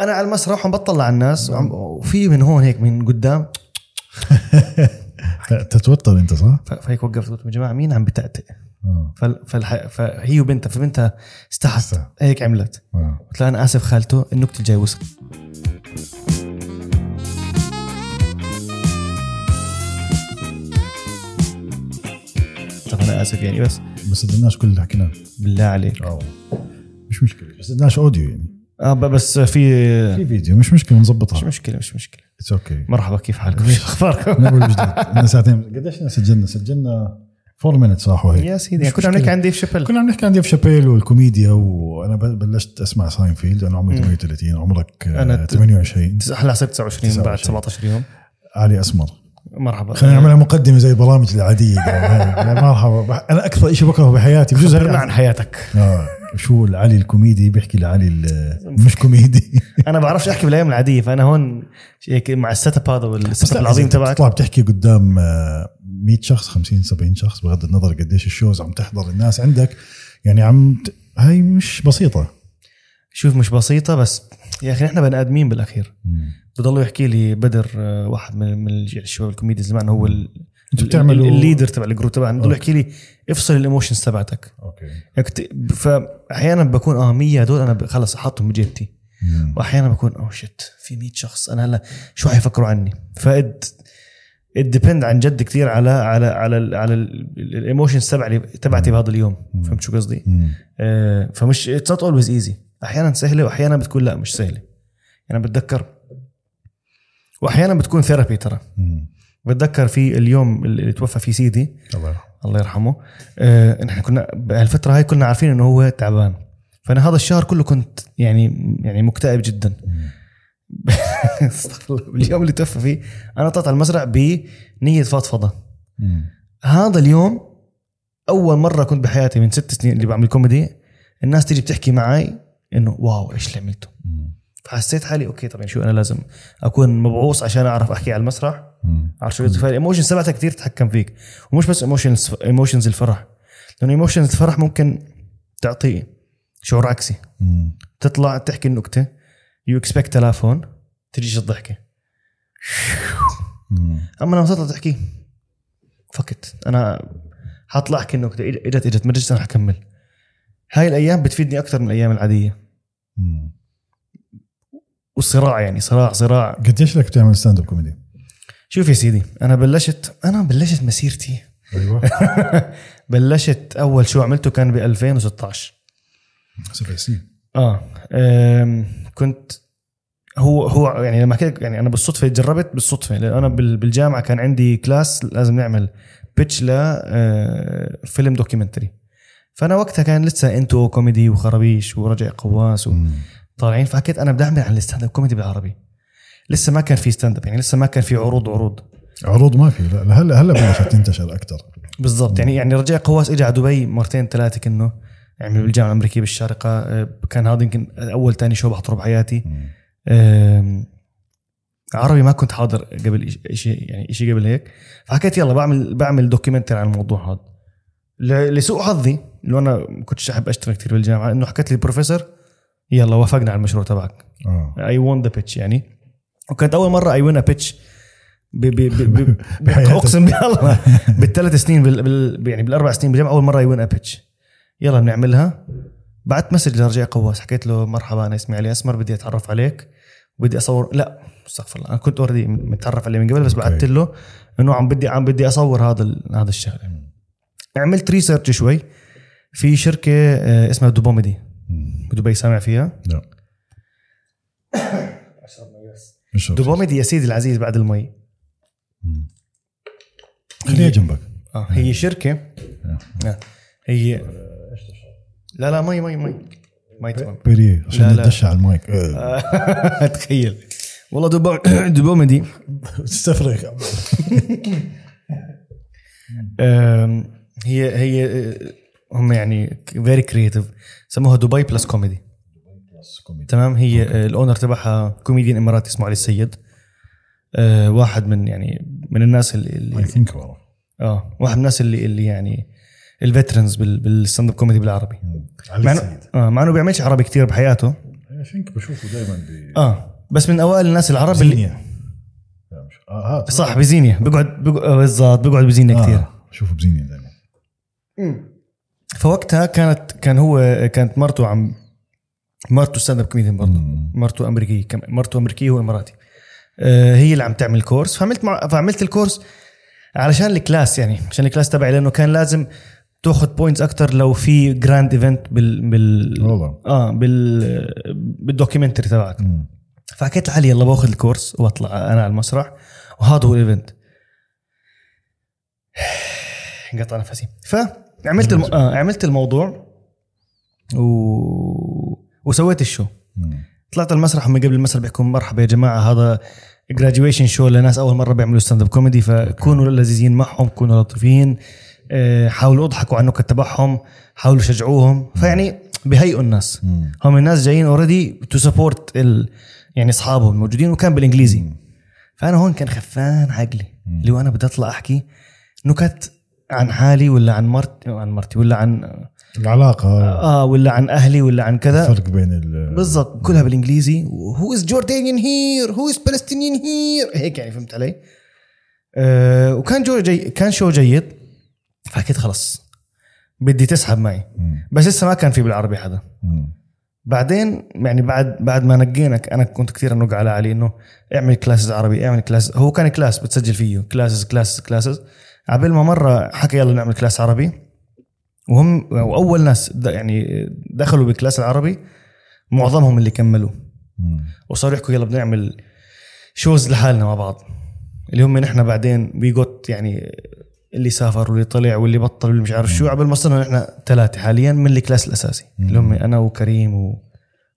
أنا على المسرح وعم بطلع على الناس وعم- وفي من هون هيك من قدام. تتوتر أنت صح؟ فهيك وقفت قلت يا جماعة مين عم بتأتئ؟ فال- فالح... فهي وبنتها فبنتها استحت. هيك عملت. آه. قلت لها أنا آسف خالته النكتة الجاي وصل. أنا آسف يعني بس بس صدقناش كل اللي حكيناه. بالله عليك. آه. مش مشكلة بس صدقناش audio يعني. آه بس في في فيديو مش مشكلة نظبطها. مش مشكلة مش مشكلة. it's okay مرحبا كيف حالكم؟ إيش؟ أخباركم؟ نقول بجديد لنا ساعتين قديش إحنا سجلنا؟ سجلنا 4 minutes صح وهيك. يا سيدي كنا عم. نحكي عن Dave Chappelle كنا عم نحكي عن Dave Chappelle والكوميديا وأنا بل- بلشت أسمع ساينفيلد أنا عمري مم. 38 عمرك آه، أنا ت- 28 هلا صرت 29 بعد 29. 17 يوم. علي أسمر. مرحبا. خلينا نعملها مقدمة زي البرامج العادية. مرحبا. أنا أكثر شيء بكرهه بحياتي. بجوز عن حياتك. آه. شو العلي الكوميدي بيحكي لعلي مش كوميدي. أنا بعرفش أحكي بالأيام العادية فأنا هون هيك مع ال setup هذا وال setup العظيم تبعك. تطلع بتحكي قدام آه، 100 شخص 50 70 شخص بغض النظر قديش ال shows عم تحضر الناس عندك يعني عم ت... هاي مش بسيطة. شوف مش بسيطة بس يا أخي نحن بني آدمين بالأخير. بضلوا يحكي لي بدر آه، واحد من من الشباب ال comedians زمان هو ال- أنتوا بتعملوا- ال leader تبع ال group تبعنا okay. يحكي لي افصل ال emotions تبعتك. okay. فأحيانا بكون آه 100 هدول أنا خلص أحطهم بجيبتي. وأحيانا بكون oh shit في 100 شخص. أنا هلا شو حيفكروا عني؟ ف it depend عن جد كثير على على على على ال emotions تبعي تبعتي بهذا اليوم. فهمت شو قصدي؟ آه، فمش it's not always easy أحيانا سهلة وأحيانا بتكون لا مش سهلة. يعني بتذكر. وأحيانا بتكون therapy ترى. بتذكر في اليوم اللي توفى فيه سيدي. الله يرحمه. الله يرحمه. آه نحن كنا بهالفترة هاي كنا عارفين إنه هو تعبان. فأنا هذا الشهر كله كنت يعني يعني مكتئب جدا. اليوم اللي توفى فيه أنا طلعت على المسرح بنية فضفضه هذا اليوم أول مرة كنت بحياتي من ست سنين اللي بعمل كوميدي الناس تيجي بتحكي معي إنه wow إيش اللي عملته؟ فحسيت حالي okay طبعا شو أنا لازم أكون مبعوص عشان أعرف أحكي على المسرح عارف شو فال emotions تبعتك كثير تتحكم فيك. ومش بس emotions emotions الفرح. لأنه emotions الفرح ممكن تعطي شعور عكسي. تطلع تحكي النكتة you expect the laugh تجيش الضحكة. أما لما تطلع تحكي fuck it أنا حطلع أحكي النكتة. إج- إجت إجت. ما اجت أنا حكمل. هاي الأيام بتفيدني أكثر من الأيام العادية. والصراع يعني صراع صراع. قديش لك تعمل stand-up comedy؟ شوف يا سيدي أنا بلشت أنا بلشت مسيرتي. أيوه. بلشت أول show عملته كان ب 2016 سبع سنين. آه كنت هو هو يعني لما حكيت يعني أنا بالصدفة جربت بالصدفة لأن أنا بال- بالجامعة كان عندي class لازم نعمل pitch ل آه، فيلم documentary. فأنا وقتها كان لسه N2O Comedy وخرابيش ورجائي قواس وطالعين فحكيت أنا بدي أعمل عن ال stand-up comedy بالعربي. لسه ما كان في stand-up يعني لسه ما كان في عروض عروض. عروض ما في. لا هلا هلا بلشت تنتشر أكثر بالضبط يعني يعني رجائي قواس اجى على دبي مرتين ثلاثة كانه عمل بالجامعة الأمريكية بالشارقة آه، كان هذا يمكن أول ثاني show بحضره بحياتي. عربي ما كنت حاضر قبل شيء يعني شيء قبل هيك. فحكيت يلا بعمل بعمل documentary عن الموضوع هذا. لسوء حظي انه أنا ما كنتش أحب اشتغل كثير بالجامعة إنه حكت لي البروفيسور يلا وافقنا على المشروع تبعك. I won the pitch يعني. وكانت أول مرة I win pitch. أقسم بالله. بالثلاث سنين بال بال يعني بالأربع سنين بالجامعة أول مرة I win pitch يلا بنعملها بعت message لرجائي قواس. حكيت له مرحبا أنا اسمي علي أسمر بدي أتعرف عليك. وبدي أصور. لا استغفر الله. أنا كنت already متعرف عليه من قبل بس. بعثت له إنه عم بدي عم بدي أصور هذا ال- هذا الشغلة. عملت research شوي. في شركة آه، اسمها Dubomedy. بدبي سامع فيها. لا Dubomedy يا سيدي العزيز بعد المي. خليها جنبك آه هي شركة. آه. هي لا لا مي مي مي. مي تمام. بيري عشان. ندش على المايك. آه. تخيل. والله دوبو Dubomedy تستفرغ هي هي آه، هم يعني very creative سموها دبي plus comedy تمام؟ هي آه، ال owner تبعها كوميديان إماراتي اسمه علي السيد. آه، واحد من يعني من الناس اللي, I really think والله. آه واحد من الناس اللي اللي يعني ال veterans بال stand-up comedy بالعربي. علي مع السيد. انه آه مع إنه بيعملش عربي كتير بحياته. think بشوفه دائما ب آه بس من أوائل الناس العرب اللي آه هات صح بزينيا. بيقعد بيقعد- آه، بالضبط بيقعد بزينيا كثير آه. بشوفه بزينيا دائما فوقتها كانت كان هو كانت مرته عم مرته stand-up comedian برضه مرته أمريكية كم مرته أمريكية واماراتي آه، هي اللي عم تعمل course فعملت مع فعملت ال course علشان ال class يعني عشان ال class تبعي لأنه كان لازم تاخذ points أكثر لو في grand event بال بال والله. آه بال بال documentary تبعك. فحكيت لحالي يلا باخذ ال course واطلع أنا على المسرح وهذا هو ال event انقطع نفسي. فعملت الم... آه عملت الموضوع و... وسويت ال show. مم. طلعت المسرح هم قبل المسرح بيحكوا مرحبا يا جماعة هذا graduation show لناس أول مرة بيعملوا stand-up comedy فكونوا لذيذين معهم كونوا لطيفين آه، حاولوا أضحكوا على النكت تبعهم حاولوا شجعوهم فيعني بهيئوا الناس. هم الناس جايين already to support ال... يعني أصحابهم الموجودين وكان بالإنجليزي. فأنا هون كان خفان عقلي. اللي هو أنا بدي أطلع أحكي نكت عن حالي ولا عن مرتي عن مرتي ولا عن العلاقة. آه ولا عن أهلي ولا عن كذا. الفرق بين ال بالضبط كلها بالإنجليزي. who is Jordanian here who is Palestinian here هيك يعني فهمت علي؟ آه وكان جو جي كان show جيد. فحكيت خلص. بدي تسحب معي. مم. بس لسه ما كان في بالعربي حدا. مم. بعدين يعني بعد بعد ما نقينا أنا كنت كثير انق على علي إنه اعمل classes عربي اعمل class هو كان class بتسجل فيه. classes classes classes عبال ما مرة حكى يلا نعمل class عربي. وهم واول ناس يعني دخلوا بال class العربي معظمهم اللي كملوا. وصاروا يحكوا يلا بدنا نعمل shows لحالنا مع بعض. اللي هم نحن بعدين بيقط يعني اللي سافر واللي طلع واللي بطل واللي مش عارف شو عبال ما صرنا نحن ثلاثة حاليا من ال class الأساسي. اللي هم أنا وكريم و...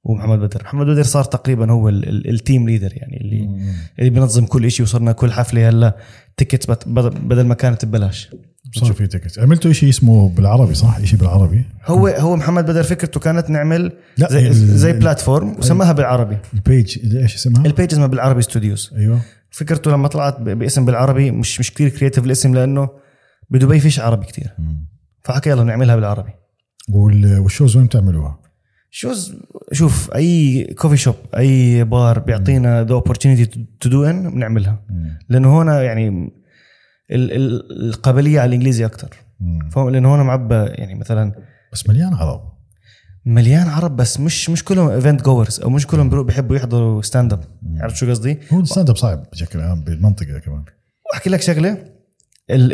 ومحمد بدر. محمد بدر صار تقريبا هو ال- ال- ال team leader يعني اللي مم. اللي بينظم كل شيء وصرنا كل حفلة هلا tickets بدل ما كانت ببلاش. صار في ticket عملتوا شيء اسمه بالعربي صح؟ شيء بالعربي هو هو محمد بدر فكرته كانت نعمل لا، زي, زي platform وسماها بالعربي ال page إيش اسمها؟ ال page اسمها بالعربي studios أيوه فكرته لما طلعت باسم بالعربي مش مش كثير creative الاسم لأنه بدبي فيش عربي كثير. فحكى يلا نعملها بالعربي وال- وال shows وين بتعملوها؟ shows شوف أي coffee shop أي بار بيعطينا the opportunity to do it بنعملها. لأنه هنا يعني ال- ال- القابلية على الإنجليزي أكثر. فاهم لأنه هون معبى يعني مثلا بس مليان عرب. مليان عرب بس مش مش كلهم event goers أو مش كلهم بيحبوا يحضروا stand-up عرفت شو قصدي؟ هو ال stand-up صعب بشكل عام بالمنطقة كمان. وأحكي لك شغلة ال- ال-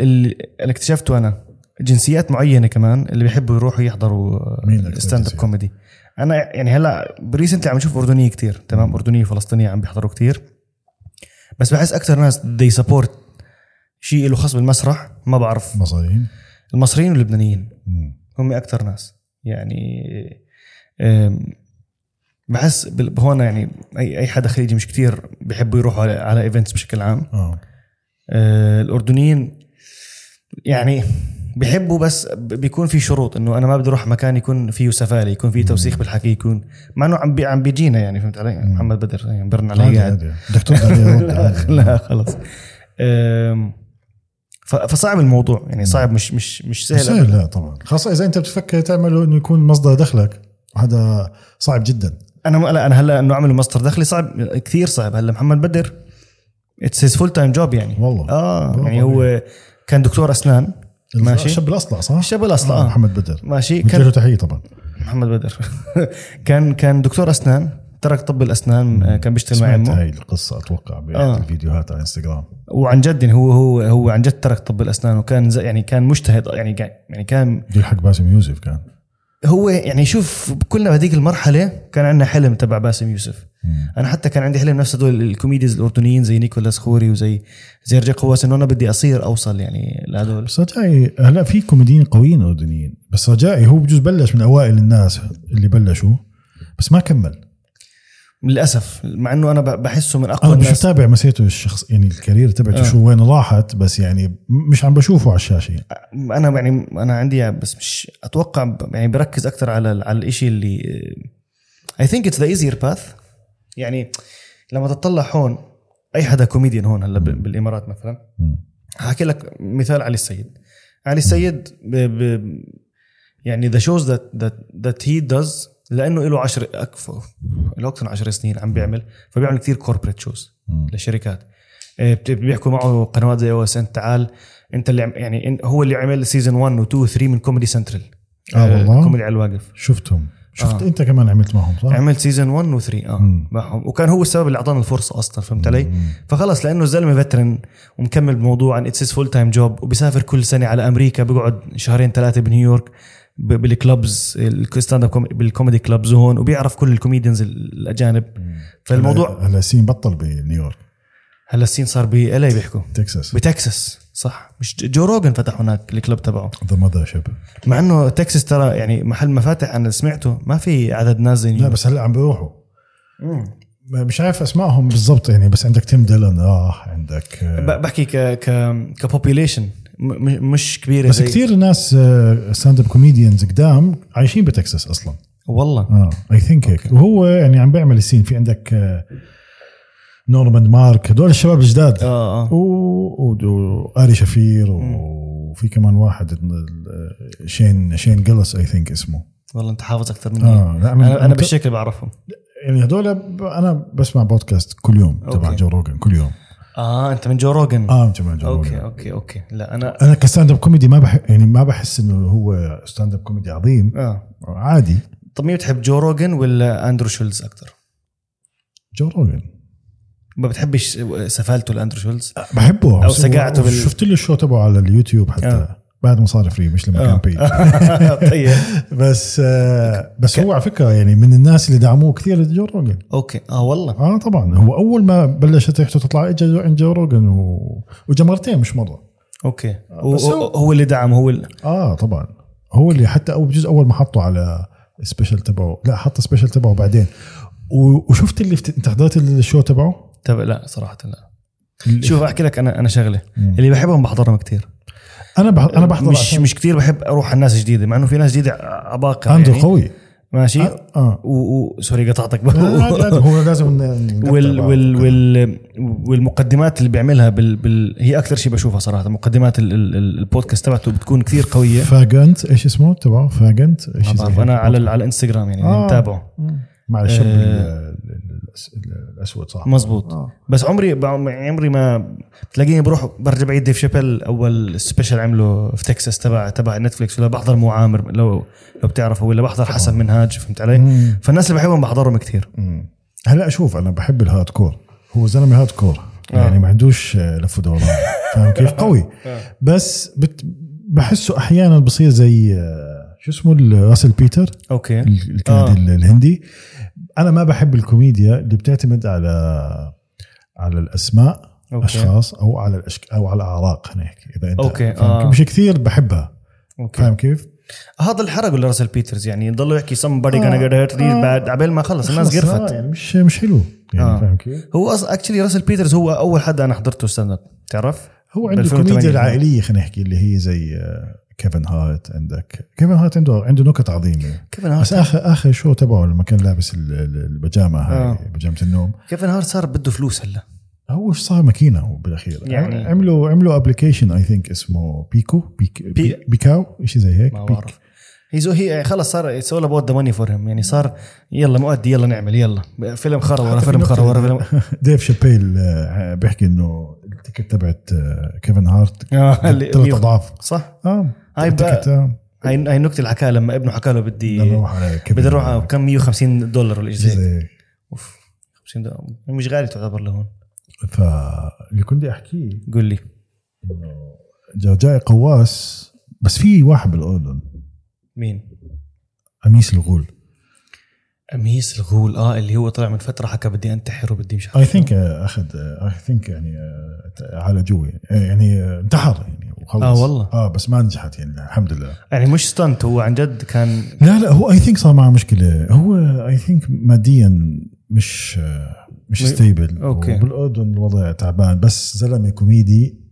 اللي اكتشفته أنا جنسيات معينة كمان اللي بيحبوا يروحوا يحضروا stand-up? comedy أنا يعني هلأ presently عم نشوف أردنية كتير تمام؟ أردنية وفلسطينية عم بيحضروا كتير. بس بحس أكثر ناس they support شيء له خاص بالمسرح ما بعرف. مصريين المصريين واللبنانيين. هم أكثر ناس. يعني بحس هون يعني اي أي حدا خليجي مش كتير بيحبوا يروحوا على على events بشكل عام. آه. آه، الأردنيين يعني بيحبوا بس بيكون في شروط إنه أنا ما بدي أروح مكان يكون فيه سفاله يكون فيه توسيخ بالحكي يكون مع إنه عم بي عم بيجينا يعني فهمت علي؟ محمد بدر يعني برن علي قاعد. بدك ترد عادي لا خلص. فصعب الموضوع يعني صعب مش مش مش سهل سهل لا طبعا. خاصة إذا أنت بتفكر تعمله إنه يكون مصدر دخلك هذا صعب جدا. أنا لا أنا هلأ إنه اعمل مصدر دخلي صعب كثير صعب. هلأ محمد بدر it's his full time job يعني. والله. آه يعني هو كان دكتور أسنان. ماشي. الشاب الأصلع صح؟ الشاب الأصلع، آه. محمد بدر. ماشي. كان كان له تحية طبعا. محمد بدر. كان كان دكتور أسنان. ترك طب الأسنان آه، كان بيشتغل مع سمعت أمه. هاي القصة أتوقع باحد آه. الفيديوهات على إنستغرام. وعن جد يعني هو هو هو عن جد ترك طب الأسنان وكان يعني كان مجتهد يعني يعني كان حق باسم يوسف كان. هو يعني شوف كلنا بهذيك المرحلة كان عندنا حلم تبع باسم يوسف. مم. أنا حتى كان عندي حلم نفس هدول ال comedies الأردنيين زي نيكولاس خوري وزي زي رجائي قواس إنه أنا بدي أصير أوصل يعني لهدول. بس رجائي هلا في كوميديين قويين أردنيين بس رجائي هو بجوز بلش من أوائل الناس اللي بلشوا بس ما كمل. للأسف مع إنه أنا بحسه من أقوى أنا مش متابع مسيرته الشخص يعني ال career تبعته آه. شو وين راحت بس يعني مش عم بشوفه على الشاشة. أنا يعني أنا عندي بس مش أتوقع يعني بركز أكثر على على الشيء اللي I think it's the easier path يعني لما تطلع هون أي حدا كوميديان هون هلا بالإمارات مثلا مم. هحكي لك مثال علي السيد. علي السيد ب ب يعني the shows that that that he does لأنه له 10 أكثر له أكثر من 10 سنين عم بيعمل فبيعمل كثير corporate shows آه، بت- بيحكوا معه قنوات زي أو اس إن تعال أنت اللي يعني هو اللي عمل season 1 و 2 و 3 من كوميدي سنترال آه والله؟ كوميدي على الواقف شفتهم شفت آه. أنت كمان عملت معهم صح؟ عملت season 1 و 3 آه مم. معهم وكان هو السبب اللي أعطانا الفرصة أصلا فهمت علي؟ فخلص لأنه الزلمة veteran ومكمل بموضوع عن it's full time job وبيسافر كل سنة على أمريكا بيقعد شهرين ثلاثة بنيويورك بال clubs ال stand-up com- بال comedy clubs هون وبيعرف كل ال comedians الأجانب. فالموضوع هلا scene بطل بنيويورك. هلا ال scene صار ب ال بيحكوا. تكساس بتكساس صح. مش جو روجن فتح هناك ال club تبعه. The Mothership مع إنه تكساس ترى يعني محل مفاتح أنا سمعته ما في عدد ناس زي لا. بس هلا عم بيروحوا. مش عارف أسمائهم بالضبط يعني بس عندك تيم ديلن راح عندك آه، بحكي ك ك ك population مش كبيرة بس كثير ناس stand up comedians قدام عايشين بتكساس أصلا. والله. آه I think هيك. وهو يعني عم بيعمل ال scene. في عندك آه، نورمان مارك. هدول الشباب الجداد. آه آه. و- و- وآري شفير. وفي كمان واحد آه، شين شين جلس I think اسمه. والله انت حافظ أكثر مني. آه لا أنا أنا بالشكل بعرفهم. يعني هدول أنا بسمع بودكاست كل يوم تبع. جو روجن كل يوم. آه أنت من جو روجن. آه تبع جو okay روجن. okay okay. لا أنا أنا ك stand up comedy ما بح يعني ما بحس إنه هو stand up comedy عظيم. آه. عادي. طب مين بتحب جو روجن ولا أندرو شولز أكثر؟ جو روجن. ما بتحبش سفالته لأندرو شولز؟ بحبه. بس سقعته بال- شفت له ال show تبعه على اليوتيوب حتى. آه. بعد ما صار free مش لما كان آه. paid طيب. بس آه بس هو على فكرة يعني من الناس اللي دعموه كثير جو روجن. okay. آه والله. آه طبعا. هو أول ما بلشت ريحته تطلع اجى عند جو روجن و... وجا مرتين مش مرة. okay. هو, بس هو- هو, اللي دعم هو اللي آه طبعا. هو اللي حتى أول بجوز أول ما حطه على ال special تبعه. لا حط ال special تبعه بعدين. وشفت اللي فت... أنت حضرت ال show تبعه؟ تبع لا صراحة لا. شوف أحكي لك أنا أنا شغلة. مم. اللي بحبهم بحضرهم كثير أنا بح... أنا بحضر مش عشان مش كثير بحب أروح على الناس جديدة مع إنه في ناس جديدة عباقره عنده يعني. قوي ماشي؟ آه, آه. و... و... sorry قطعتك هو لازم وال وال. وال والمقدمات اللي بيعملها بال, بال هي أكثر شيء بشوفها صراحة. مقدمات ال... ال... ال- البودكاست تبعته بتكون كثير قوية. فاجنت إيش اسمه؟ تبعه؟ فاجنت إيش بعرف أنا على على الإنستغرام يعني آه. متابعه. مع الشاب آه. ال- ال- الأس- الأسود صح مزبوط آه. بس عمري بع- عمري ما تلاقيني بروح برجع بعيد ديف شابيل أول special عمله في تكساس تبع تبع نتفليكس ولا بحضر مو عامر لو لو بتعرفه ولا بحضر حسن منهاج فهمت علي؟ مم. فالناس اللي بحبهم بحضرهم كثير. هلا أشوف أنا بحب ال hard core هو زلمة hard core آه. يعني ما عندوش آه، لف ودوران فاهم كيف قوي بس بت بحسه أحيانا بصير زي آه، شو اسمه راسل بيتر okay ال- الكندي آه. الهندي أنا ما بحب الكوميديا اللي بتعتمد على على الأسماء okay. أشخاص أو على الأشك... أو على الأعراق نحكي إذا أنت okay، آه. مش كثير بحبها okay فاهم كيف؟ هذا اللي حرقه لراسل بيترز يعني يضلوا يحكي somebody آه. gonna get hurt real آه. bad عبال ما خلص الناس قرفت آه، يعني مش مش حلو يعني آه. فاهم كيف؟ هو أصلا actually راسل بيترز هو أول حدا أنا حضرته stand up تعرف؟ هو عنده ب 2008 الكوميديا العائلية خلينا نحكي اللي هي زي آه، كيفن هارت عندك. كيفن هارت عنده عنده نكت عظيمة. كيفن هارت بس اخر آخر show تبعه لما كان لابس ال- ال- البيجامه هاي آه. بيجامه النوم. كيفن هارت صار بده فلوس هلا. هو صار ماكينة هو بالأخير؟ يعني- عملوا عملوا application I think اسمه بيكو بيك بي- بي بيكاو شيء زي هيك ما. بعرف. هي زو هي خلص صار it's all about the money for him يعني صار يلا مؤدي يلا نعمل يلا. فيلم خرا ورا فيلم خرا ورا فيلم. ديف شابيل آه، بيحكي إنه ال ticket تبعت آه، كيفن هارت آه، اللي- ثلاث أضعاف. صح. آه هاي هاي هاي النكته اللي حكاها لما ابنه حكى له بدي على بدي أروح هارت. كم؟ 150 دولار ولا. هيك. أوف 50 دولار. مش غالي تعتبر لهون فاللي كنت بدي أحكيه قول لي. إنه جرجاي قواس بس في واحد بالأردن. مين؟ أميس الغول. أميس الغول. آه اللي هو طلع من فترة حكى بدي أنتحر وبدي مش عارف اي شو. think أخذ I think يعني آه، عالجوه يعني آه، انتحر يعني وخلص. آه، والله. آه بس ما نجحت يعني الحمد لله. يعني مش stunt هو عن جد كان لا لا هو I think صار معه مشكلة. هو I think ماديا مش آه، مش م- stable okay. وبالاردن الوضع تعبان بس زلمة كوميدي.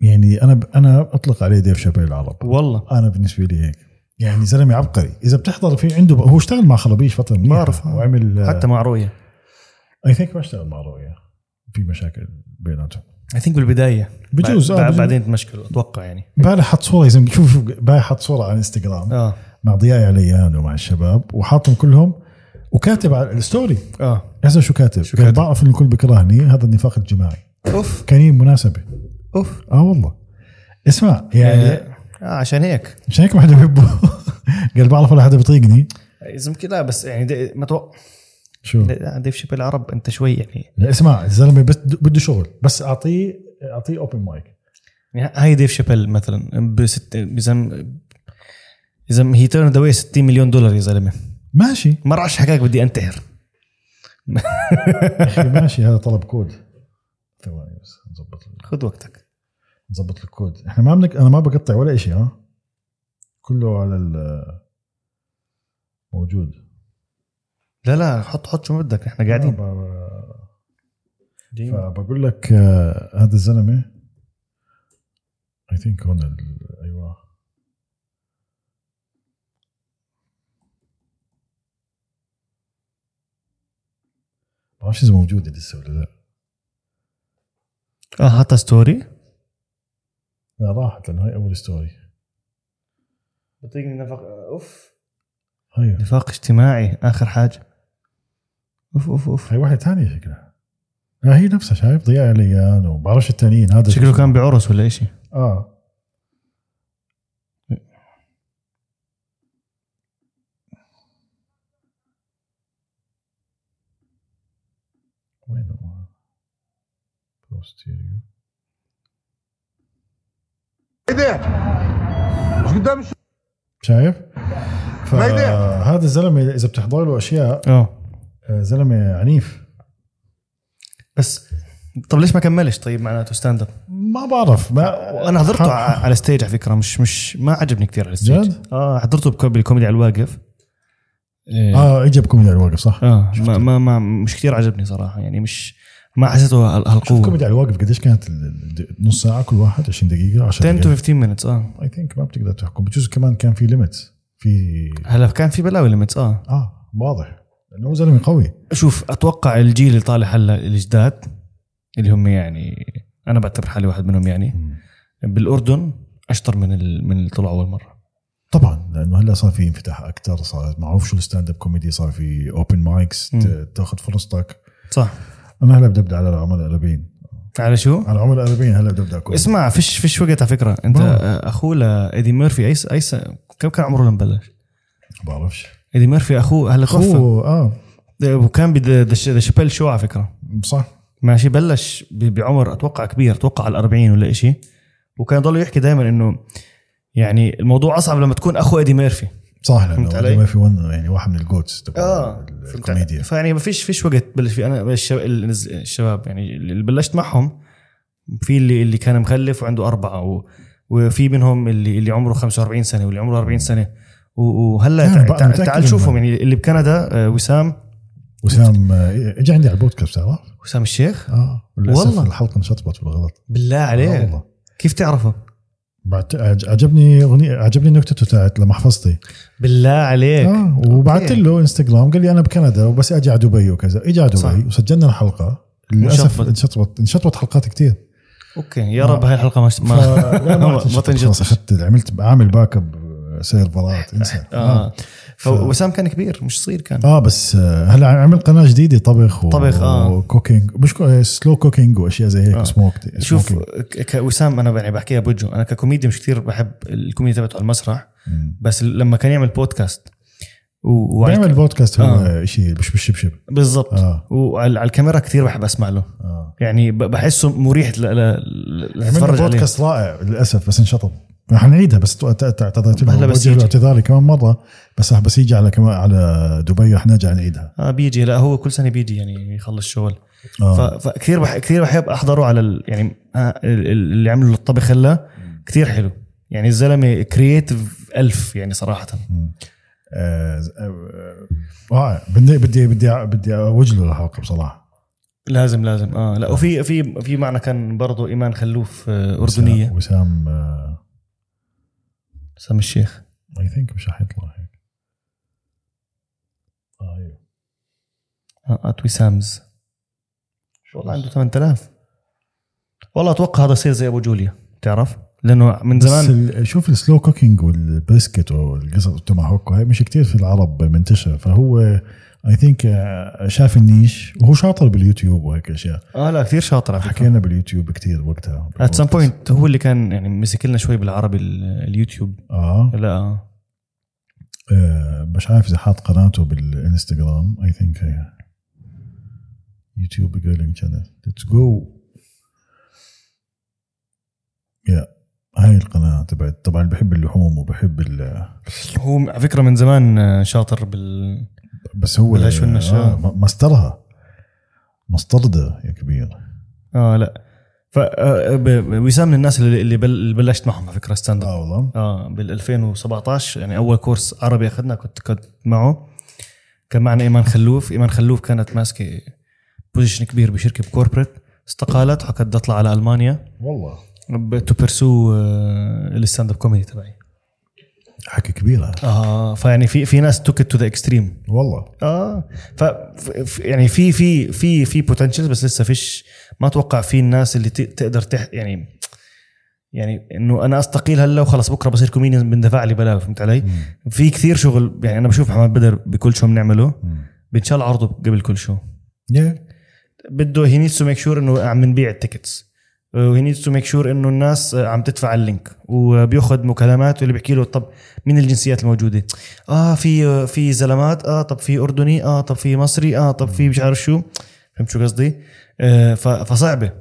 يعني أنا أنا أطلق عليه ديف شابيل العرب. والله. أنا بالنسبة لي هيك. يعني زلمة عبقري. إذا بتحضر في عنده هو اشتغل مع خلبيش فترة منيحه بعرف. وعمل حتى مع رؤية. I think ما اشتغل مع رؤيا في مشاكل بيناتهم. I think بالبداية. بجوز، بعد آه، بجوز. بعدين تمشكلوا أتوقع يعني. امبارح حط صورة يا زلمه شوف امبارح حط صورة على انستغرام آه. مع ضياء عليان ومع الشباب وحاطهم كلهم وكاتب على ال story. آه. هسه شو كاتب؟ شو كاتب؟ بعرف إن الكل بيكرهني هذا النفاق الجماعي. أوف. كان مناسبة. أوف. آه والله. اسمع يعني آه عشان هيك. مش هيك ما حدا بحبه قال بعرف ولا حدا بيطيقني. إذا يمكن لا بس يعني دي ما توقع. شو؟ ديف شيبل عرب أنت شوي يعني. لا اسمع الزلمة بس بده شغل بس أعطيه أعطيه open mic يعني هاي ديف شابيل مثلا بست إذا إذا هي تيرن ذا 60 مليون دولار يا زلمة. ماشي. ما راح حكاك بدي أنتحر. ماشي هذا طلب كود. ثواني بس نظبط خذ وقتك. نظبط الكود إحنا ما بنك... أنا ما بقطع ولا شيء ها؟ كله على ال موجود. لا لا حط حط شو بدك. إحنا قاعدين. ب- فبقول لك آه، هذا الزلمة I think هون ال- أيوه. بعرفش إذا موجودة لسه ولا لا. آه حتى story لا راحت لأنه هاي أول story بطيقني نفق أوف. هاي نفاق اجتماعي آخر حاجة. أوف أوف أوف. هاي واحدة ثانية شكلها لا هي نفسها شايف ضياء عليان وبعرفش الثانيين هذا شكله كان بعرس ولا شيء آه. وين هو؟ بوستيريو مش قدام شايف؟ فهذا الزلمة إذا بتحضر له أشياء آه آه، زلمة عنيف بس طب ليش ما كملش طيب معناته stand up ما بعرف ما وأنا حضرته ح- ع- على stage على فكرة مش مش ما عجبني كثير على ال stage جد؟ آه حضرته بالكوميدي على الواقف إيه. آه اجى بكوميدي على الواقف صح؟ آه ما, ما, ما مش كثير عجبني صراحة يعني مش ما حسيته شوف هالقوة. كوميدي على الواقف قديش كانت نص ساعة كل واحد 20 دقيقة 10 10 دقائق to 15 minutes آه. I think ما بتقدر تحكم. بجوز كمان كان في limits في هلا كان في بلاوي limits آه. آه واضح. لأنه زلمة قوي. شوف أتوقع الجيل اللي طالع هلا الجداد اللي هم يعني أنا بعتبر حالي واحد منهم يعني بالأردن أشطر من ال... من اللي طلعوا أول مرة. طبعا لأنه هلا صار في انفتاح أكثر صار معروف شو ال stand up comedy صار في open mics تاخذ فرصتك. صح. أنا هلا بدي أبدأ على العملاء القريبين على شو؟ على العملاء القريبين هلا بدي أبدأ كوميدي اسمع فيش فيش وقت على فكرة. أنت أخوه لايدي ميرفي أي أي كم كان عمره لما بلش؟ بعرفش. إيدي ميرفي أخوه هلا توفى. هو آه وكان بذا شابيل شو على فكرة. صح. ماشي بلش بعمر أتوقع كبير أتوقع على 40 ولا شيء وكان ضل يحكي دائما إنه يعني الموضوع أصعب لما تكون أخو إيدي ميرفي. صح فهمت لأنه علي؟ ما في ون يعني واحد من الجوتس تبع آه الكوميديا. فيعني ما فيش فيش وقت بلش فيه. أنا الشباب, يعني اللي بلشت معهم في اللي اللي كان مخلف وعنده أربعة و وفي منهم اللي اللي عمره 45 سنة واللي عمره 40 سنة. وهلا يعني تعال إنه- شوفهم يعني اللي بكندا آه، وسام. وسام آه، اجى عندي على البودكاست بتعرف؟ وسام الشيخ؟ آه والله. الحلقة انشطبت بالغلط. بالله آه عليك والله. كيف تعرفه؟ بعت- عج- عجبني اغنيه عجبني نكتته تاعت لمحفظتي بالله عليك. آه وبعثت له انستغرام قال لي أنا بكندا وبس إجي على دبي وكذا. اجى على صح. دبي وسجلنا الحلقة. للأسف انشطبت. انشطبت حلقات كثير أوكي يا رب هاي الحلقة ما ما لا ما ما اخذت عملت عامل backup سيرفرات انسى. آه. فوسام كان كبير مش صغير كان. آه بس آه، هلا عمل قناة جديدة طبخ و... طبخ، آه. و cooking مش كو... slow cooking وأشياء زي هيك آه. سموك شوف ك- كوسام أنا يعني بحكيها بوجهه أنا ككوميدي مش كثير بحب الكوميدي تبعته على المسرح بس لما كان يعمل بودكاست و... وعلى- بيعمل بودكاست هو آه. شيء مش بالشبشب. بالضبط. آه. وعلى على الكاميرا كثير بحب أسمع له. آه. يعني بحسه مريح ل... ل... ل- عملنا لتتفرج عليه. بودكاست رائع للأسف بس انشطب. حنعيدها بس تو- ت- ت- اعتذرت له بس له. اعتذاري كمان مرة بس رح بس يجي على كمان على دبي رح نرجع نعيدها. آه بيجي. لا هو كل سنة بيجي يعني يخلص شغل. آه. فكثير بح... كثير بحب احضره على ال... يعني آه ال- ال- اللي عملوا الطبخ هلا كثير حلو. يعني الزلمة creative ألف يعني صراحة. آه، آه، رائع بدي بدي بدي بدي أوجه له الحلقة بصراحة. لازم لازم. آه لا وفي في في معنا كان برضه إيمان خلوف آه، أردنية. وسام سام الشيخ. اي ثينك مش رح يطلع هيك. آه أيوه. آه ات وسامز والله عنده 8000 والله أتوقع هذا يصير زي أبو جوليا تعرف لأنه من بس زمان ال- شوف السلو كوكينج والبريسكت والقصص التوماهوك وهي مش كتير في العرب منتشرة فهو اي ثينك شاف النيش وهو شاطر باليوتيوب وهيك أشياء. آه لا كثير شاطر حكينا باليوتيوب كتير وقتها ات سم بوينت هو اللي كان يعني مسك لنا شوي بالعربي ال- اليوتيوب. آه. لا آه. آه، مش عارف إذا حاط قناته بالإنستغرام. اي ثينك هي يوتيوب جيرلينج شانل ليتس جو يا هاي القناة تبعت. طبعا بحب اللحوم وبحب ال هو على فكرة من زمان شاطر بال بس هو بالعيش والنشا. آه مصدرها. مصدردة يا كبير. آه لا. ف آه، وسام من الناس اللي اللي بل- اللي بلشت معهم على فكرة ستاند اب آه والله. آه بال 2017 يعني أول كورس عربي اخذنا كنت كنت معه. كان معنا إيمان خلوف. إيمان خلوف كانت ماسكة position كبير بشركة ب corporate استقالت وحكت بدي أطلع على ألمانيا. والله. to pursue ال stand up comedy تبعي. حكي كبير هذا آه فيعني في في ناس took to the extreme والله. آه ف يعني في في في في potentials بس لسه فيش ما أتوقع في الناس اللي تقدر تح يعني يعني إنه أنا أستقيل هلا وخلص بكرة بصير كوميديان بندفع لي بلاوي فهمت علي؟ في كثير شغل يعني أنا بشوف محمد بدر بكل show بنعمله. بنشال عرضه قبل كل show. يا بده he needs to make sure إنه عم نبيع ال tickets و he needs to make sure إنه الناس عم تدفع ال link. وبياخذ مكالمات واللي بيحكي له طب مين الجنسيات الموجودة؟ آه في في زلمات آه طب في أردني آه طب في مصري آه طب في مش عارف شو. فهمت شو قصدي؟ آه فصعبة.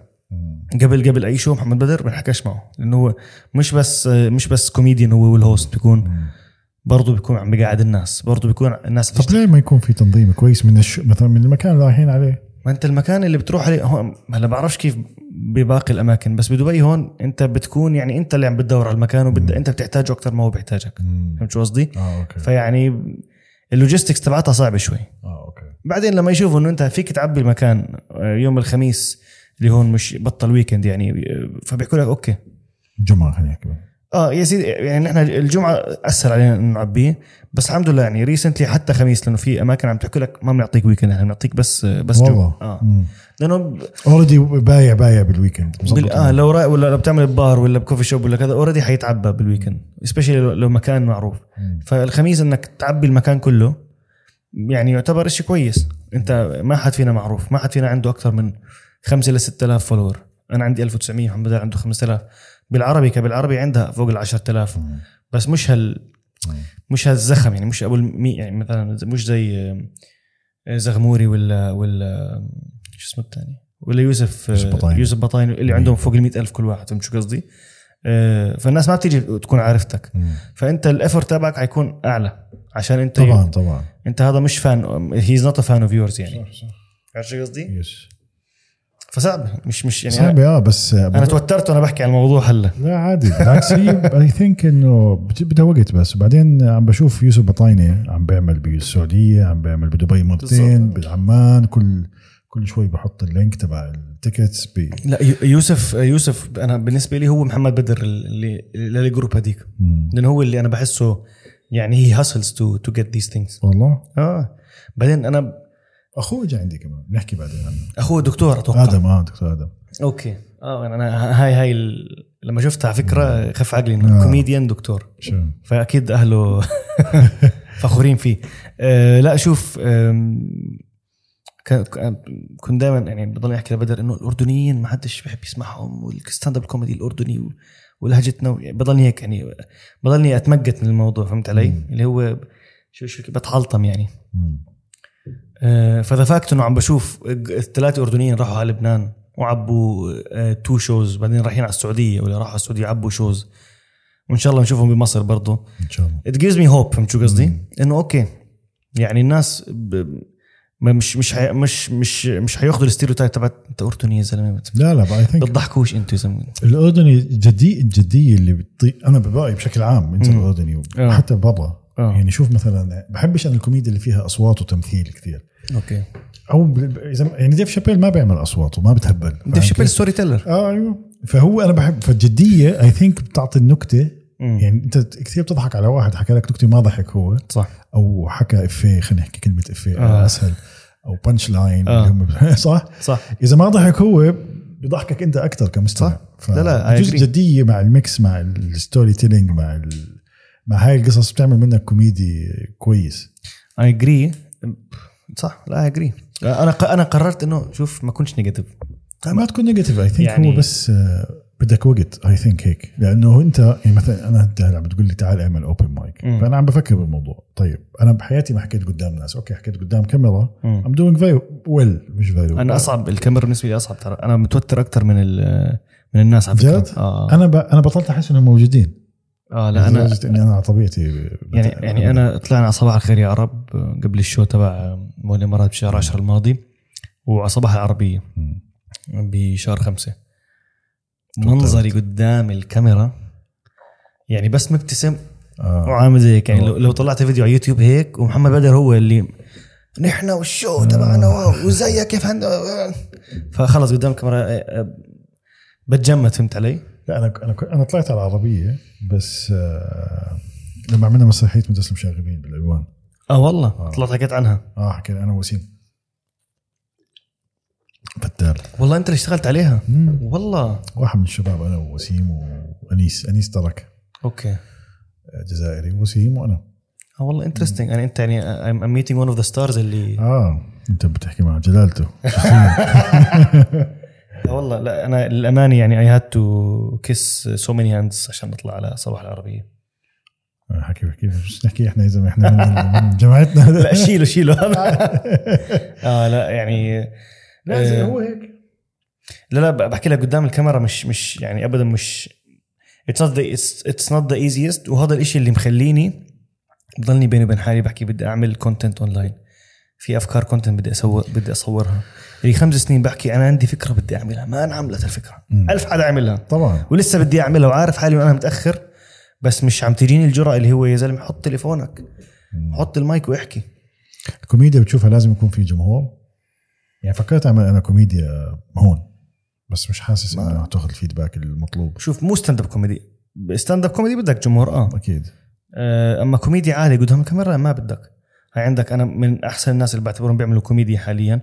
قبل قبل أي show محمد بدر بنحكاش معه. لأنه هو مش بس مش بس كوميديان هو وال host بيكون برضه بيكون عم بقعد الناس. برضه بيكون الناس طب ليه ما يكون في تنظيم كويس من الش... مثلا من المكان اللي رايحين عليه؟ ما انت المكان اللي بتروح عليه هون هلا بعرفش كيف بباقي الأماكن بس بدبي هون انت بتكون يعني انت اللي عم بتدور على المكان وبد... انت بتحتاجه أكثر ما هو بيحتاجك. فهمت شو قصدي؟ آه أوكي. فيعني ال logistics تبعتها صعبة شوي. آه أوكي. بعدين لما يشوفوا إنه انت فيك تعبي المكان آه، يوم الخميس اللي هون مش بطل weekend يعني آه، فبيحكوا لك أوكي. جمعة خلينا نحكي آه يا سيدي يعني نحن الجمعة اسهل علينا إنه نعبيه بس الحمد لله يعني recently حتى خميس لأنه في أماكن عم تحكي لك ما بنعطيك weekend إحنا بنعطيك بس بس والله. جمعه آه لأنه already بايع بايع بال weekend بال... آه لو را... ولا لو بتعمل بار ولا ب coffee shop ولا كذا already حيتعبى بال weekend specially لو... لو مكان معروف. فالخميس إنك تعبي المكان كله يعني يعتبر شيء كويس. أنت ما حد فينا معروف ما حد فينا عنده أكثر من 5 ل 6000 follower أنا عندي 1900 محمد عنده 5000 بالعربي كبالعربي عندها فوق ال 10000 بس مش هال مش هالزخم يعني مش أبو المي يعني مثلا مش زي آه، زغموري ولا ولا شو اسمه الثاني ولا يوسف يوسف بطايني. يوسف اللي عندهم فوق ال ألف كل واحد فهمت شو قصدي؟ آه، فالناس ما بتيجي تكون عارفتك. فأنت ال effort تبعك حيكون أعلى عشان أنت طبعا طبعا. أنت هذا مش fan he's not a fan of yours يعني. عرفت شو قصدي؟ yes فصعب. مش مش يعني صعب أنا, آه بس أنا توترت وأنا بحكي عن الموضوع هلا. لا عادي. بالعكس هي I think إنه بت- بدها وقت بس. وبعدين عم بشوف يوسف بطاينة عم بيعمل بالسعودية عم بيعمل بدبي مرتين بالضبط. بعمان كل كل شوي بحط ال link تبع ال tickets ب لا يو- يوسف يوسف أنا بالنسبة لي هو محمد بدر اللي ال group هذيك. لأنه هو اللي أنا بحسه يعني he hustles to to get these things والله؟ آه. بعدين أنا أخوه اجى عندي كمان نحكي بعدين عنه. أخوه دكتور أتوقع. آدم آه دكتور آدم. okay. آه أنا هاي هاي ال... لما شفتها على فكرة خف عقلي إنه آه. كوميديان دكتور. شو؟ فأكيد أهله فخورين فيه. آه لا شوف كنت دائما يعني بضل أحكي لبدر إنه الأردنيين ما حدش بحب يسمعهم وال stand up comedy الأردني ولهجتنا يعني بضلني هيك يعني بضلني اتمقت من الموضوع فهمت علي؟ اللي هو شو شو بتحلطم يعني. مم. آه، ف the fact إنه عم بشوف الثلاثة أردنيين راحوا على لبنان وعبوا آه، two shows بعدين رايحين على السعودية ولا راحوا على السعودية عبوا shows وإن شاء الله نشوفهم بمصر برضه إن شاء الله. it gives me hope فهمت شو قصدي؟ إنه okay. يعني الناس ب... مش مش حي... مش مش مش حياخذوا ال stereotype تبعت انت اردني يا زلمه لا لا I think بتضحكوش أنتوا يا زلمة. الأردني الجدي الجدية اللي بتطي... أنا برايي بشكل عام انت. الأردني آه. وحتى برا آه. يعني شوف مثلا بحبش أنا الكوميديا اللي فيها اصوات وتمثيل كثير okay أو إذا يعني Dave Chappelle ما بيعمل اصوات وما بتهبل Dave Chappelle؟ story teller آه أيوه فهو أنا بحب فالجدية I think بتعطي النكتة مم. يعني أنت كثير بتضحك على واحد حكى لك نكتة ما ضحك هو صح أو حكى إفيه خلينا نحكي كلمة إفيه آه. أسهل أو punchline آه. صح صح إذا ما ضحك هو بضحكك أنت أكثر كمستمع صح. لا، لا، I جزء. جدية مع ال mix مع ال story telling مع ال... مع هاي القصص بتعمل منك كوميدي كويس. I agree صح لا I agree أنا أنا قررت إنه شوف ما كنتش negative ما تكون negative I think يعني- هو بس آه، بدك وقت I think هيك. لأنه أنت يعني مثلا أنا انت هلا بتقول لي تعال اعمل open mic. فأنا عم بفكر بالموضوع. طيب أنا بحياتي ما حكيت قدام ناس. okay حكيت قدام كاميرا. I'm doing very well مش very أنا أصعب الكاميرا بالنسبة لي أصعب ترى. أنا متوتر أكثر من من الناس على فكرة؟ آه. أنا ب... أنا بطلت أحس إنهم موجودين. آه لا أنا لدرجة اني أنا على طبيعتي بت- يعني يعني أنا طلعنا على صباح الخير يا عرب قبل ال show تبع مول الإمارات بشهر 10 الماضي وعلى صباح العربيه. بشهر خمسة. منظري قدام الكاميرا يعني بس مبتسم آه. وعامل زي هيك يعني لو, لو طلعت فيديو على يوتيوب هيك ومحمد بدر هو اللي نحن وال show تبعنا wow وزيك كيف هند فخلص قدام الكاميرا آه، آه، بتجمد فهمت علي؟ لا أنا أنا أنا طلعت على العربية بس آه لما عملنا مسرحية مدرسه المشاغبين بالالوان آه والله. طلعت حكيت عنها. آه حكينا أنا وسيم فتال. والله أنت اللي اشتغلت عليها؟ مم. والله. واحد من الشباب أنا ووسيم وأنيس. أنيس ترك. okay. آه، جزائري. وسيم وأنا. آه والله interesting يعني أنت يعني I'm meeting one of the stars اللي آه أنت بتحكي مع جلالته. آه والله لا أنا للأمانة يعني I had to kiss so many hands عشان نطلع على صباح العربية. حكي بحكي مش نحكي إحنا إذا إحنا من- جماعتنا. لا شيله شيله آه لا يعني لا آه، هو هيك. لا لا بحكي لك قدام الكاميرا مش مش يعني ابدا مش it's not it's it's not the easiest وهذا الإشي اللي مخليني بضلني بيني وبين حالي بحكي بدي أعمل content online في أفكار content بدي أسوي بدي أصورها. لي خمس سنين بحكي أنا عندي فكرة بدي أعملها. ما انعملت الفكرة مم. ألف حدا عملها. طبعا. ولسه بدي أعملها وعارف حالي وأنا متأخر بس مش عم تجيني الجرأة اللي هو يا زلمة حط تليفونك. حط المايك واحكي. الكوميديا بتشوفها لازم يكون في جمهور. يعني فكرت أعمل أنا كوميديا هون بس مش حاسس إنه تأخذ ال feedback المطلوب. شوف مو ستاند اب كوميدي ستاند اب كوميدي بدك جمهور آه. أكيد. آه، أما كوميديا عالي قدام الكاميرا ما بدك. عندك أنا من أحسن الناس اللي بعتبرهم بيعملوا كوميديا حاليا.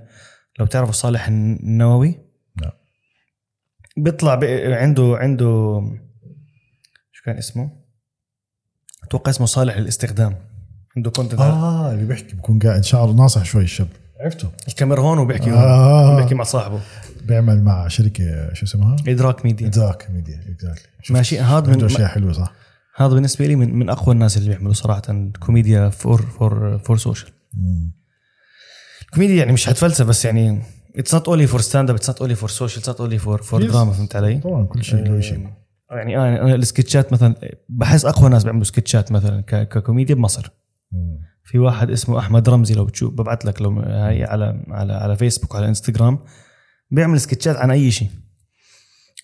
لو بتعرفوا صالح النووي؟ لا. بيطلع بي عنده عنده شو كان اسمه؟ أتوقع اسمه صالح الاستخدام عنده content. آه اللي بيحكي بكون قاعد شعره ناصح شوي الشاب. عرفته؟ الكاميرا هون وبيحكي هون. آه. بيحكي مع صاحبه. بيعمل مع شركة شو اسمها؟ إدراك ميديا. ذاك ميديا exactly ماشي هذا من أشياء حلوة صح؟ هذا بالنسبة لي من من أقوى الناس اللي بيعملوا صراحة كوميديا for for for social. كوميديا يعني مش حتفلسف بس يعني it's not only for stand up it's not only for social it's not only for for. دراما فهمت علي؟ طبعا كل شيء له شيء يعني أنا أنا السكتشات مثلا بحس أقوى ناس بيعملوا سكتشات مثلا ككوميديا بمصر مم. في واحد اسمه أحمد رمزي لو بتشوف ببعث لك لو هاي على على على فيسبوك وعلى انستغرام بيعمل سكتشات عن أي شيء